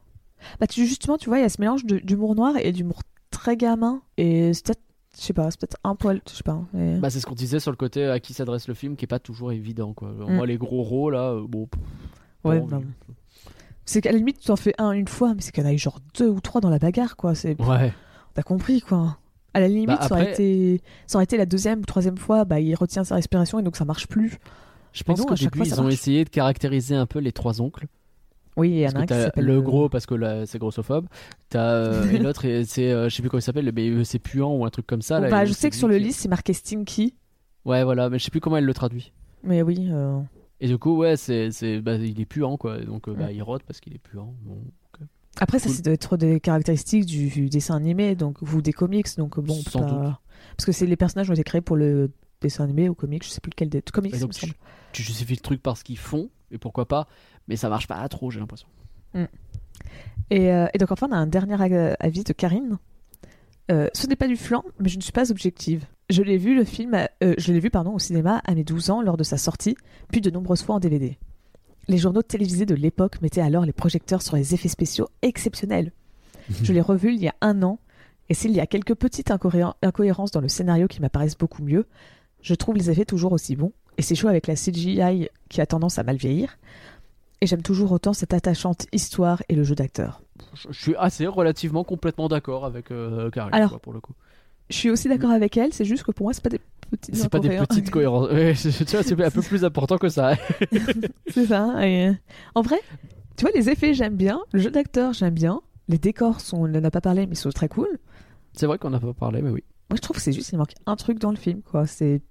bah, tu, justement, tu vois, il y a ce mélange d'humour noir et d'humour très gamin. Et c'est peut-être, je sais pas, c'est peut-être un poil, je sais pas. mais- Bah, c'est ce qu'on disait sur le côté à qui s'adresse le film qui est pas toujours évident, quoi. Mm. Moi, les gros rôles, là, euh, bon. ouais, c'est qu'à la limite, tu en fais un une fois, mais c'est qu'il y en a eu genre deux ou trois dans la bagarre, quoi. C'est, Ouais. t'as compris, quoi. À la limite, Bah, ça, aurait après- été, ça aurait été la deuxième ou troisième fois, bah, il retient sa respiration et donc ça marche plus. Je pense qu'au début, fois, ils ont essayé de caractériser un peu les trois oncles. Oui, il y en a un qui s'appelle. le gros parce que là, c'est grossophobe. T'as euh, [laughs] et l'autre et c'est euh, je sais plus comment il s'appelle, mais euh, c'est puant ou un truc comme ça. là, bah, je sais que sur le liste, c'est marqué Stinky. Ouais, voilà, mais je sais plus comment elle le traduit. Mais oui, euh, Et du coup, ouais, c'est c'est bah, il est puant quoi. Donc euh, bah, il rote parce qu'il est puant. Bon. Après, ça, c'est d'être des caractéristiques du, du dessin animé, donc ou des comics, donc bon, on peut Sans pas- doute. parce que c'est les personnages ont été créés pour le dessin animé ou comics, je sais plus lequel des comics. Donc. Tu justifies le truc par ce qu'ils font et pourquoi pas, mais ça marche pas trop, j'ai l'impression. Et, euh, et donc enfin, on a un dernier avis de Karine. Euh, ce n'est pas du flan, mais je ne suis pas objective. Je l'ai vu le film, euh, je l'ai vu pardon au cinéma à mes 12 ans lors de sa sortie, puis de nombreuses fois en DVD. Les journaux télévisés de l'époque mettaient alors les projecteurs sur les effets spéciaux exceptionnels. [laughs] Je l'ai revu il y a un an, et s'il y a quelques petites incohé- incohérences dans le scénario qui m'apparaissent beaucoup mieux, je trouve les effets toujours aussi bons, et c'est chaud avec la CGI qui a tendance à mal vieillir. Et j'aime toujours autant cette attachante histoire et le jeu d'acteur. Je, je suis assez relativement complètement d'accord avec euh, Karine Alors, quoi, pour le coup. Je suis aussi d'accord avec elle, c'est juste que pour moi, c'est pas des petites C'est pas des petites cohérences. Ouais, [laughs] tu vois, c'est un peu plus important que ça. [laughs] C'est ça. et, euh, En vrai, tu vois, les effets, j'aime bien. Le jeu d'acteur, j'aime bien. Les décors, sont... on n'en a pas parlé, mais ils sont très cool. C'est vrai qu'on a pas parlé, mais oui. Moi, je trouve que c'est juste, il manque un truc dans le film, quoi. C'est.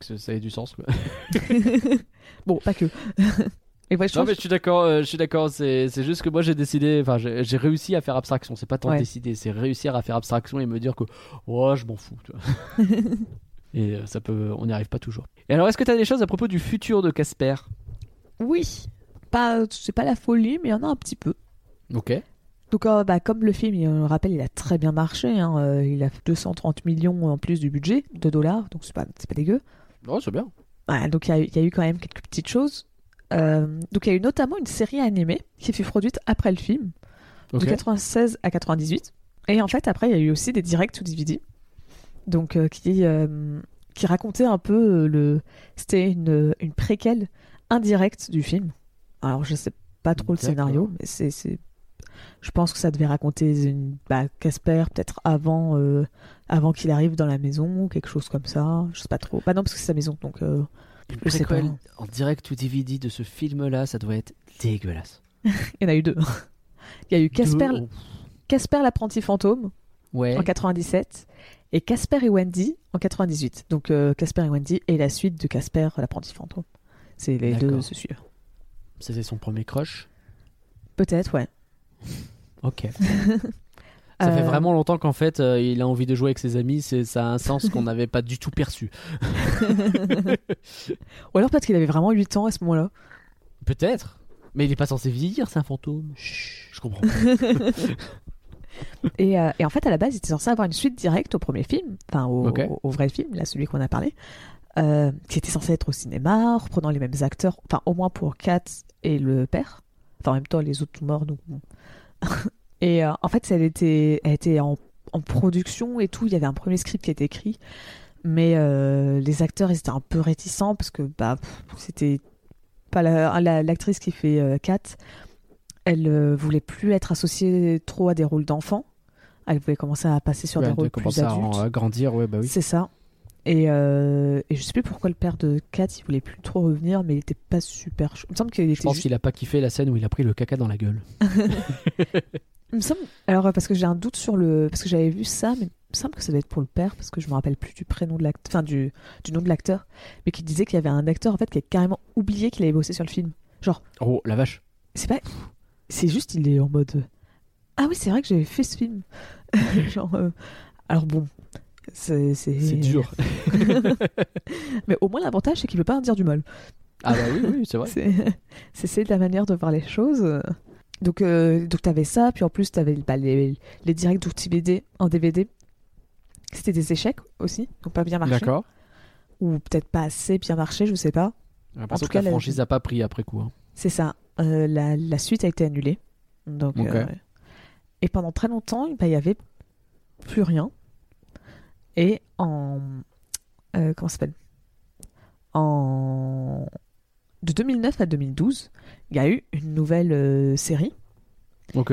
Que ça ait du sens. Quoi. [laughs] bon, pas que. [laughs] Et ouais, je Non mais je suis d'accord, euh, je suis d'accord. C'est juste que moi j'ai décidé, enfin j'ai j'ai réussi à faire abstraction. C'est pas tant Ouais. décider, c'est réussir à faire abstraction et me dire que oh je m'en fous. Tu vois. [laughs] et euh, ça peut, on n'y arrive pas toujours. Et alors est-ce que tu as des choses à propos du futur de Casper? Oui. Pas, c'est pas la folie, mais il y en a un petit peu. Ok. Donc, euh, bah, comme le film, il- on le rappelle, il a très bien marché. hein, euh, il a 230 millions en plus du budget de dollars, donc c'est pas, c'est pas dégueu. Oh c'est bien. Donc il y, a eu- il y a eu quand même quelques petites choses. Euh, donc il y a eu notamment une série animée qui fut produite après le film, de 96 à 98. Et en fait, après, il y a eu aussi des directs ou DVD. Donc euh, qui, qui racontaient un peu le. C'était une, une préquelle indirecte du film. Alors je sais pas trop le D'accord. scénario, mais c'est. c'est- Je pense que ça devait raconter une bah, Casper peut-être avant, euh, avant qu'il arrive dans la maison ou quelque chose comme ça. Je sais pas trop. Bah non parce que c'est sa maison donc. euh, Une je sais pas. en direct ou DVD de ce film-là, ça doit être dégueulasse. [laughs] Il y en a eu deux. Il y a eu Casper, Deux, oh. Casper l'apprenti fantôme Ouais. en 97 et Casper et Wendy en 98. Donc euh, Casper et Wendy et la suite de Casper l'apprenti fantôme. C'est les deux se suivent. C'était son premier crush? Peut-être, ouais. Ok. [laughs] Ça fait Euh, vraiment longtemps qu'en fait euh, il a envie de jouer avec ses amis. C'est ça a un sens qu'on [laughs] n'avait pas du tout perçu. [laughs] Ou alors peut-être qu'il avait vraiment 8 ans à ce moment-là. Peut-être. Mais il est pas censé vieillir, c'est un fantôme. Chut, je comprends. Et, euh, et en fait, à la base, il était censé avoir une suite directe au premier film, enfin au, Ok. au- au vrai film, là, celui qu'on a parlé, euh, qui était censé être au cinéma, reprenant les mêmes acteurs, enfin au moins pour Kat et le père. Enfin en même temps, les autres sont morts, donc bon. [laughs] et euh, en fait, elle était, elle était en, en production et tout. Il y avait un premier script qui était écrit, mais euh, les acteurs ils étaient un peu réticents parce que bah c'était pas la- la- l'actrice qui fait euh, Kat elle euh, voulait plus être associée trop à des rôles d'enfant. Elle voulait commencer à passer sur Ouais, des de rôles plus adultes. à grandir, ouais, bah oui. C'est ça. Et, euh, et je sais plus pourquoi le père de Kat, il voulait plus trop revenir, mais il était pas super chaud. Il me semble qu'il Je pense juste- qu'il a pas kiffé la scène où il a pris le caca dans la gueule. [laughs] [laughs] Il me semble... Alors, parce que j'ai un doute sur le. Parce que j'avais vu ça, mais il me semble que ça doit être pour le père, parce que je me rappelle plus du prénom de l'acteur. Enfin, du, du nom de l'acteur. Mais qui disait qu'il y avait un acteur, en fait, qui a carrément oublié qu'il avait bossé sur le film. Genre, Oh la vache. c'est pas. C'est juste, il est en mode. Ah oui, c'est vrai que j'avais fait ce film. [laughs] Genre. euh, Alors bon. C'est dur. [laughs] Mais au moins, l'avantage, c'est qu'il veut pas en dire du mal. Ah bah oui, oui, c'est vrai. [laughs] C'est la manière de voir les choses. Donc, euh, donc tu avais ça, puis en plus, tu avais les, les directs d'OutBD en DVD. C'était des échecs aussi, donc pas bien marché. D'accord. Ou peut-être pas assez bien marché, je sais pas. L'impression tout que cas, la franchise a pas pris après coup. hein. C'est ça. Euh, la, la suite a été annulée. Donc, euh, et pendant très longtemps, bah, il y avait plus rien. Et en. euh, comment ça s'appelle? En. De 2009 à 2012, il y a eu une nouvelle euh, série. Ok.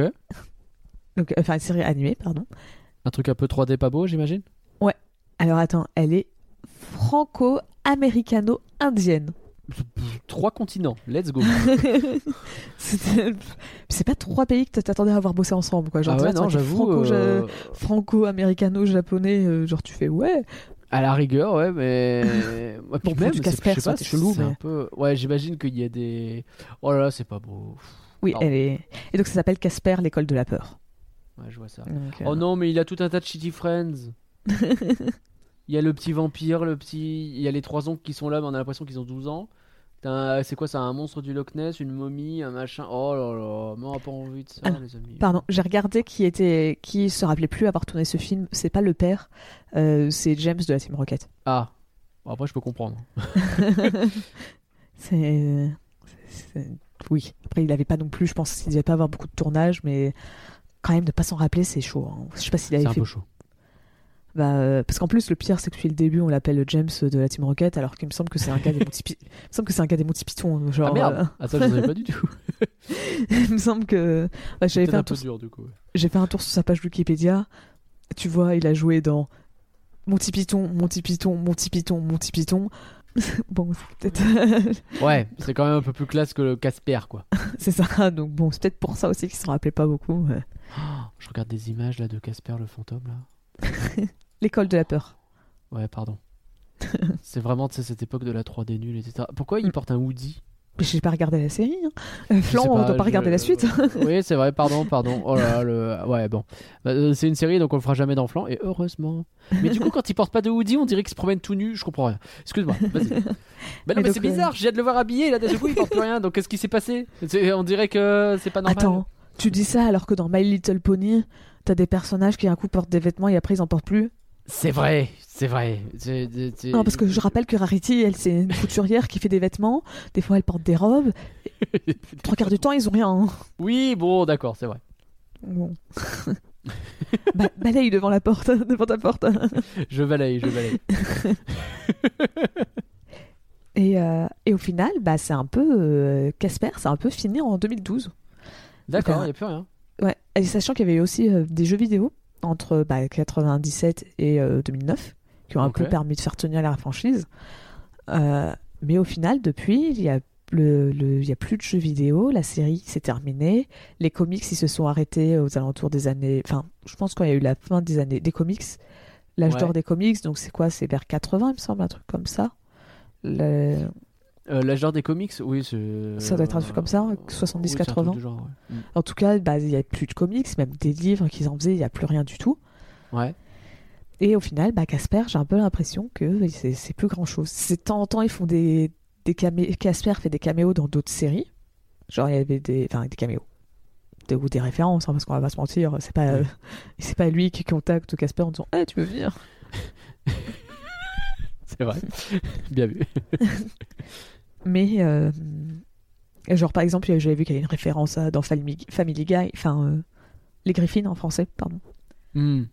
[laughs] Donc, enfin, une série animée, pardon. Un truc un peu 3D pas beau, j'imagine? Alors, attends, elle est franco-américano-indienne. Trois continents, let's go. [laughs] C'est pas trois pays que t'attendais à avoir bossé ensemble, quoi. Genre, ah ouais, non, j'avoue. franco- euh, franco-américano-japonais, euh, genre tu fais ouais. À la rigueur, ouais, mais. [laughs] Pour même, du Casper, c'est- chelou, mais- un peu. Ouais, j'imagine qu'il y a des. Oh là là, c'est pas beau. Oui, elle est. Et donc ça s'appelle Casper, l'école de la peur. Ouais, je vois ça. Donc, euh, Oh non, mais il a tout un tas de shitty friends. [laughs] Il y a le petit vampire, le petit. Il y a les trois oncles qui sont là, mais on a l'impression qu'ils ont 12 ans. Un- C'est quoi ça Un monstre du Loch Ness, une momie, un machin? Oh là là, mais on pas envie de ça, les amis. Pardon, j'ai regardé qui était, qui se rappelait plus avoir tourné ce film. C'est pas le père, euh, c'est James de la Team Rocket. Ah, Bon, après, je peux comprendre. [laughs] C'est, oui. Après, il avait pas non plus, je pense qu'il devait pas avoir beaucoup de tournage, mais quand même ne pas s'en rappeler, c'est chaud. hein. Je sais pas s'il C'est avait fait. Bah, euh, parce qu'en plus, le pire, c'est que depuis le début, on l'appelle James de la Team Rocket, alors qu'il me semble que c'est un gars des Monty [laughs] il me semble que c'est un gars des Monty Python. Genre, ah merde Ah, ça, je savais pas du tout. euh, [laughs] il me semble que bah, j'avais fait un un peu tour dur, du coup. ouais. J'ai fait un tour sur sa page Wikipédia. Tu vois, il a joué dans Monty Python, Monty Python, Monty Python, Monty Python. [laughs] bon, c'est peut-être. Ouais, c'est quand même un peu plus classe que le Casper, quoi. c'est ça. Donc bon, c'est peut-être pour ça aussi qu'il se rappelait pas beaucoup. ouais. Oh, je regarde des images là de Casper le fantôme là. L'école de la peur. Ouais, pardon. [laughs] c'est vraiment tu sais, cette époque de la 3D nulle, etc. Pourquoi il Mm. porte un hoodie? J'ai pas regardé la série. Hein. Euh, Flan, on doit pas je- regarder la suite. [laughs] oui, c'est vrai, pardon, pardon. Oh là le... ouais, bon. Bah, euh, c'est une série, donc on le fera jamais dans Flan, et heureusement. Mais du coup, quand il porte pas de hoodie, on dirait qu'il se promène tout nu, je comprends rien. Excuse-moi, vas-y. [laughs] Bah non, Mais c'est bizarre, j'ai hâte de le voir habillé, là, d'un coup, il porte plus rien, donc qu'est-ce qui s'est passé? On dirait que c'est pas normal. Attends, tu dis ça alors que dans My Little Pony, t'as des personnages qui un coup portent des vêtements et après ils en portent plus? C'est vrai, c'est vrai. Non, parce que je rappelle que Rarity, elle, c'est une couturière qui fait des vêtements. Des fois, elle porte des robes. [laughs] Trois quarts du temps, ils ont rien. hein. Oui, bon, d'accord, c'est vrai. Bon. [laughs] Ba- balaye devant la porte, [laughs] devant ta porte. Je balaye, je balaye. Et, euh, et au final, bah, c'est un peu. euh, Casper, c'est un peu fini en 2012. D'accord, il n'y a plus rien. Ouais. Et sachant qu'il y avait aussi euh, des jeux vidéo entre bah, 97 et euh, 2009 qui ont un peu permis de faire tenir la franchise. Euh, mais au final, depuis, il y a. Le, le- il y a plus de jeux vidéo, la série s'est terminée, les comics ils se sont arrêtés aux alentours des années, enfin je pense quand il y a eu la fin des années des comics, l'âge Ouais. d'or des comics, donc c'est quoi, c'est vers 80 il me semble, un truc comme ça. Le- Euh, L'âge d'or des comics, oui. Ça doit être un truc comme ça, euh, 70-80. oui, c'est un truc du genre, ouais. En tout cas, bah, il n'y a plus de comics, même des livres qu'ils en faisaient, il n'y a plus rien du tout. Mm. Ouais. Et au final, bah, Casper, j'ai un peu l'impression que c'est plus grand chose. C'est de temps en temps, ils font des, des camé- Casper fait des caméos dans d'autres séries. Genre, il y avait des, enfin, des caméos. Des, ou des références, hein, parce qu'on va pas se mentir, c'est pas, Oui. euh, [laughs] c'est pas lui qui contacte Casper en disant Eh, tu veux venir? [laughs] C'est vrai. [laughs] Bien vu. Mais, euh, genre, par exemple, j'avais vu qu'il y a une référence à, dans Family, Family Guy, enfin, euh, les Griffins en français, pardon. Hmm.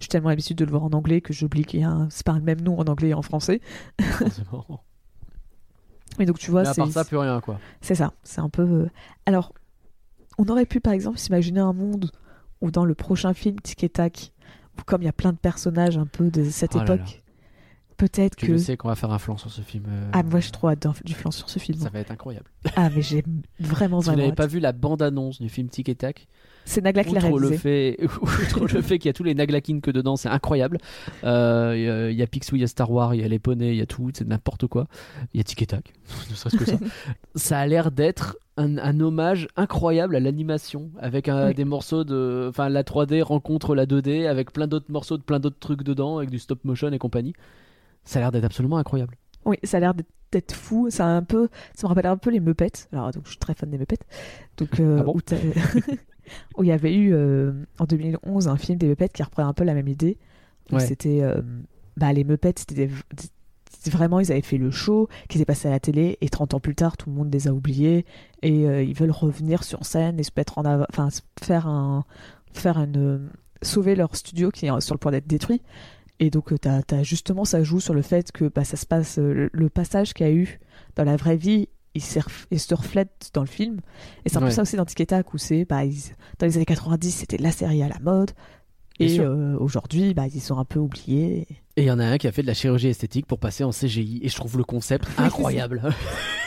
J'ai tellement l'habitude de le voir en anglais que j'oublie qu'il y a un... c'est pas le même nom en anglais et en français. Forcément. [laughs] Mais donc tu vois, Mais à c'est part ça, plus rien, quoi. c'est ça. C'est un peu. euh, Alors, on aurait pu par exemple s'imaginer un monde où dans le prochain film Tic et Tac, où comme il y a plein de personnages un peu de cette Oh là époque, peut-être Tu que. le sais qu'on va faire un flanc sur ce film. euh, Ah, moi j'ai trop hâte du flanc sur ce film. Ça va être incroyable. Ah, mais j'ai vraiment Si vous vraiment n'avez pas vu la bande-annonce du film Tic et Tac, C'est Nagla qui l'a outre le réalisé. fait, [laughs] outre le fait qu'il y a tous les Naglakins que dedans, c'est incroyable. Euh, Il y a- il y a Picsou, il y a Star Wars, il y a les poneys, il y a tout, c'est n'importe quoi. Il y a Tic et Tac, [laughs] ne serait-ce que ça. [laughs] ça a l'air d'être un, un hommage incroyable à l'animation avec un- Oui. des morceaux de. Enfin, la 3D rencontre la 2D avec plein d'autres morceaux de plein d'autres trucs dedans, avec du stop motion et compagnie. Ça a l'air d'être absolument incroyable. Oui, ça a l'air d'être- fou. Ça, a un peu, ça me rappelle un peu les Muppets. Alors, donc, je suis très fan des Muppets. Donc, euh, Ah bon où, [laughs] il y avait eu euh, en 2011 un film des Muppets qui reprenait un peu la même idée. Ouais. C'était euh, bah, les Muppets, c'était vraiment, ils avaient fait le show qui s'est passé à la télé et 30 ans plus tard, tout le monde les a oubliés et ils veulent revenir sur scène et se mettre en avant, enfin, faire un, faire une, sauver leur studio qui est sur le point d'être détruit. Et donc, euh, t'as justement, ça joue sur le fait que bah, ça se passe, euh, le, le passage qu'il y a eu dans la vraie vie, il, se reflète dans le film. Et c'est un Ouais. peu ça aussi dans Tic et Tac, où c'est, bah, ils- dans les années 90, c'était la série à la mode. Et euh, aujourd'hui, bah, ils sont un peu oubliés. Et il y en a un qui a fait de la chirurgie esthétique pour passer en CGI. Et je trouve le concept incroyable.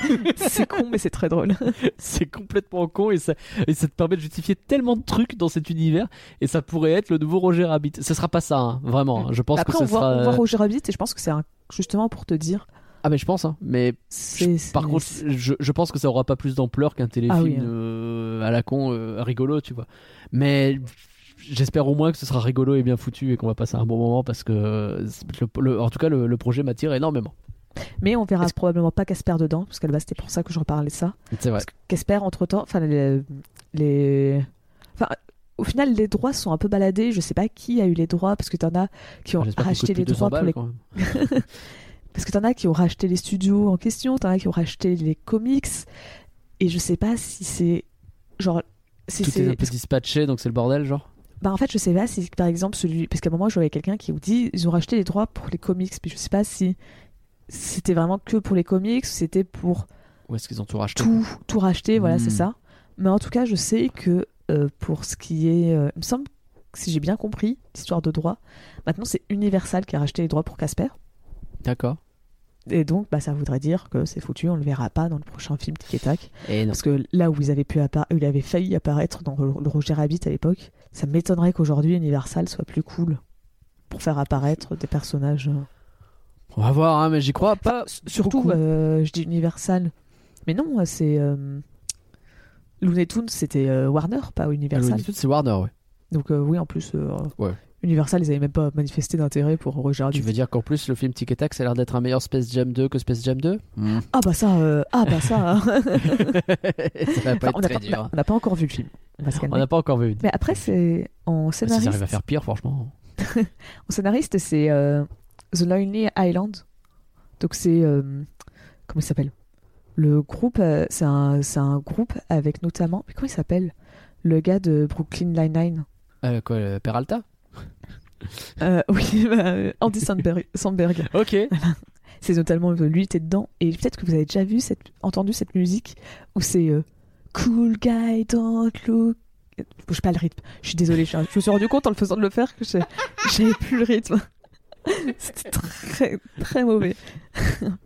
[laughs] c'est con, mais c'est très drôle. c'est complètement con et ça, et ça te permet de justifier tellement de trucs dans cet univers. Et ça pourrait être le nouveau Roger Rabbit. Ce sera pas ça, hein, vraiment. Je pense Après, que ce on, voit, sera. on voit Roger Rabbit et je pense que c'est un- justement pour te dire. Ah, mais je pense, hein. Mais par contre, je, je pense que ça aura pas plus d'ampleur qu'un téléfilm Ah oui, hein. euh, à la con, euh, rigolo, tu vois. Mais j'espère au moins que ce sera rigolo et bien foutu et qu'on va passer un bon moment parce que, euh, le- le- en tout cas, le, le projet m'attire énormément. Mais on verra probablement pas Casper dedans, parce qu'à la base, c'était pour ça que je reparlais de ça. C'est vrai. Casper, entre temps, enfin, les, les- Enfin, au final, les droits sont un peu baladés. Je sais pas qui a eu les droits, parce que t'en as qui ont coûte racheté les de 200 droits pour les. [laughs] Parce que t'en as qui ont racheté les studios en question, t'en as qui ont racheté les comics. Et je sais pas si c'est. Genre. Si Tout est c'est. un peu dispatché, donc c'est le bordel, genre? Bah en fait, je sais pas si, par exemple, celui. Parce qu'à un moment, je voyais quelqu'un qui vous dit ils ont racheté les droits pour les comics. Puis je sais pas si c'était vraiment que pour les comics ou c'était pour Ou est-ce qu'ils ont tout racheté tout, tout racheter. Voilà, Hmm. c'est ça. Mais en tout cas, je sais que euh, pour ce qui est. euh, il me semble, que si j'ai bien compris, l'histoire de droits, maintenant c'est Universal qui a racheté les droits pour Casper. D'accord. Et donc, bah, ça voudrait dire que c'est foutu, on le verra pas dans le prochain film Tic et Tac. Et. Parce que là où ils avaient pu il avait failli apparaître dans le, Roger Rabbit à l'époque, ça m'étonnerait qu'aujourd'hui Universal soit plus cool pour faire apparaître des personnages. On va voir, hein, mais j'y crois pas. Surtout, euh, je dis Universal. Mais non, euh, c'est. Euh... Looney Tunes, c'était euh, Warner, pas Universal. Looney Tunes, c'est Warner, ouais. Donc, oui, en plus, euh, Ouais. Universal, ils avaient même pas manifesté d'intérêt pour Roger Rabbit. Tu veux dire qu'en plus, le film Tic et Tac, ça a l'air d'être un meilleur Space Jam 2 que Space Jam 2 Ah, bah ça, euh, ah, bah ça. [laughs] Ça va pas Enfin, on être n'a très pas, dur. hein. on n'a pas encore vu le film. On On n'a pas encore vu. Mais après, c'est en Bah, S'ils arrivent scénariste. à faire pire, franchement. [laughs] En scénariste, c'est euh, The Lonely Island. Donc c'est euh, comment il s'appelle? Le groupe, euh, c'est un, c'est un groupe avec notamment, mais comment il s'appelle? Le gars de Brooklyn Nine Nine. Euh, quoi, Peralta? [laughs] Euh, oui, [laughs] bah, Andy Sandberg. Sandberg. Ok. C'est notamment lui était dedans. Et peut-être que vous avez déjà vu cette, entendu cette musique où c'est euh, Cool guy don't look. Je bouge pas le rythme. Je suis désolée. Je, me suis rendu compte en le faisant de le faire que [laughs] j'avais plus le rythme. C'était très très mauvais.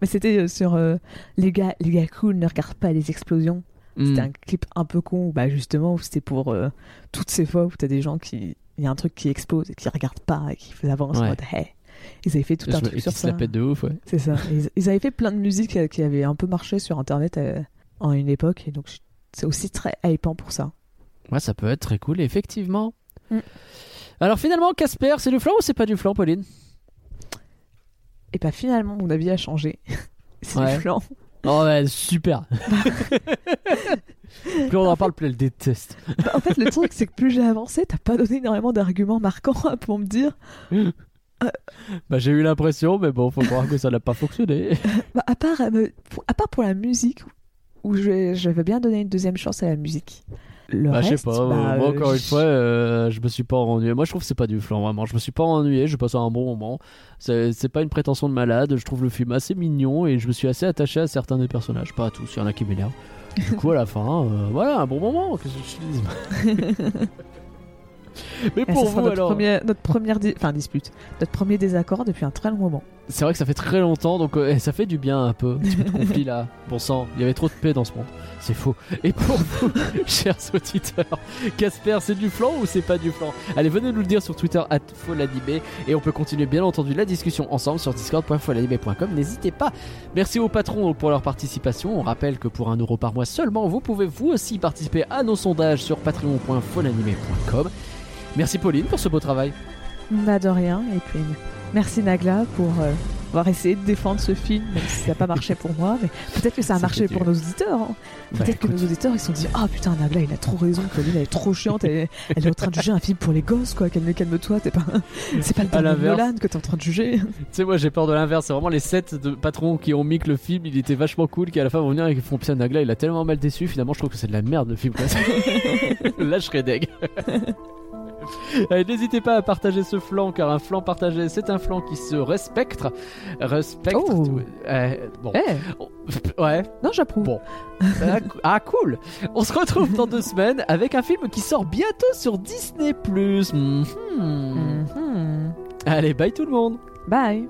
Mais c'était euh, sur euh, les gars les gars cool ne regardent pas les explosions. C'était Hmm. un clip un peu con bah justement où c'était pour euh, toutes ces fois où t'as des gens qui il y a un truc qui explose et qui regardent pas et qui avancent en Ouais. mode hey. Ils avaient fait tout Je un me- truc sur se ça. la pète de ouf, ouais. C'est ça. [laughs] Ils, ils avaient fait plein de musiques euh, qui avaient un peu marché sur internet euh, en une époque et donc c'est aussi très hypant pour ça. Ouais, ça peut être très cool, effectivement. Mm. Alors finalement, Casper, c'est du flan ou c'est pas du flan, Pauline? Et bah finalement mon avis a changé. [laughs] c'est Ouais. du flan. Oh ouais, super. [laughs] plus on en parle, plus elle déteste. Bah, en fait le truc c'est que plus j'ai avancé, t'as pas donné énormément d'arguments marquants pour me dire. [laughs] Bah j'ai eu l'impression, mais bon, faut croire que ça n'a pas fonctionné. [laughs] Bah, à part euh, pour, à part pour la musique où je, je veux bien donner une deuxième chance à la musique. Le Bah, je sais pas, bah, euh, moi euh, encore une je- fois, euh, je me suis pas ennuyé. Moi je trouve que c'est pas du flan vraiment. Je me suis pas ennuyé, j'ai passé un bon moment. C'est pas une prétention de malade, je trouve le film assez mignon et je me suis assez attaché à certains des personnages. Pas à tous, il y en a qui m'énervent. Du coup, à la fin, euh, voilà, un bon moment. Qu'est-ce que je [laughs] [laughs] Mais Et pour vous notre, alors, premier- notre première di- enfin, dispute, notre premier désaccord depuis un très long moment. c'est vrai que ça fait très longtemps, donc euh, ça fait du bien un peu, un petit peu de conflit là. [laughs] Bon sang, il y avait trop de paix dans ce monde. C'est faux. Et pour vous, [laughs] chers auditeurs, Casper, c'est du flan ou c'est pas du flan Allez, venez nous le dire sur Twitter, at folanimé, et on peut continuer bien entendu la discussion ensemble sur discord.folanimé.com. N'hésitez pas. Merci aux patrons donc, pour leur participation. On rappelle que pour un euro par mois seulement, vous pouvez vous aussi participer à nos sondages sur patreon.folanimé.com. Merci Pauline pour ce beau travail. Bah de rien, et puis merci Nagla pour euh, avoir essayé de défendre ce film, même si ça n'a pas [laughs] marché pour moi, mais peut-être que ça a marché pour nos auditeurs. hein. Bah, Peut-être que écoute. nos auditeurs ils se sont dit Ah putain, Nagla il a trop raison, Pauline elle est trop chiante, elle, est- elle est en train de juger un film pour les gosses quoi, calme- calme-toi, t'es pas... c'est pas le l'inverse. Nolan que t'es en train de juger. Tu sais, moi j'ai peur de l'inverse. C'est vraiment les 7 de patrons qui ont mis que le film il était vachement cool, qui à la fin vont venir et qui font Putain, Nagla il a tellement mal déçu. Finalement, je trouve que c'est de la merde le film. [laughs] Là, je serais deg. [laughs] [laughs] N'hésitez pas à partager ce flanc car un flanc partagé c'est un flanc qui se respecte. Respecte. Oh. Euh, bon. Eh, [laughs] Ouais. non j'approuve. Bon. Ah, [laughs] ah, cool On se retrouve dans deux semaines avec un film qui sort bientôt sur Disney+. Mhm. Mhm. Allez, bye tout le monde Bye.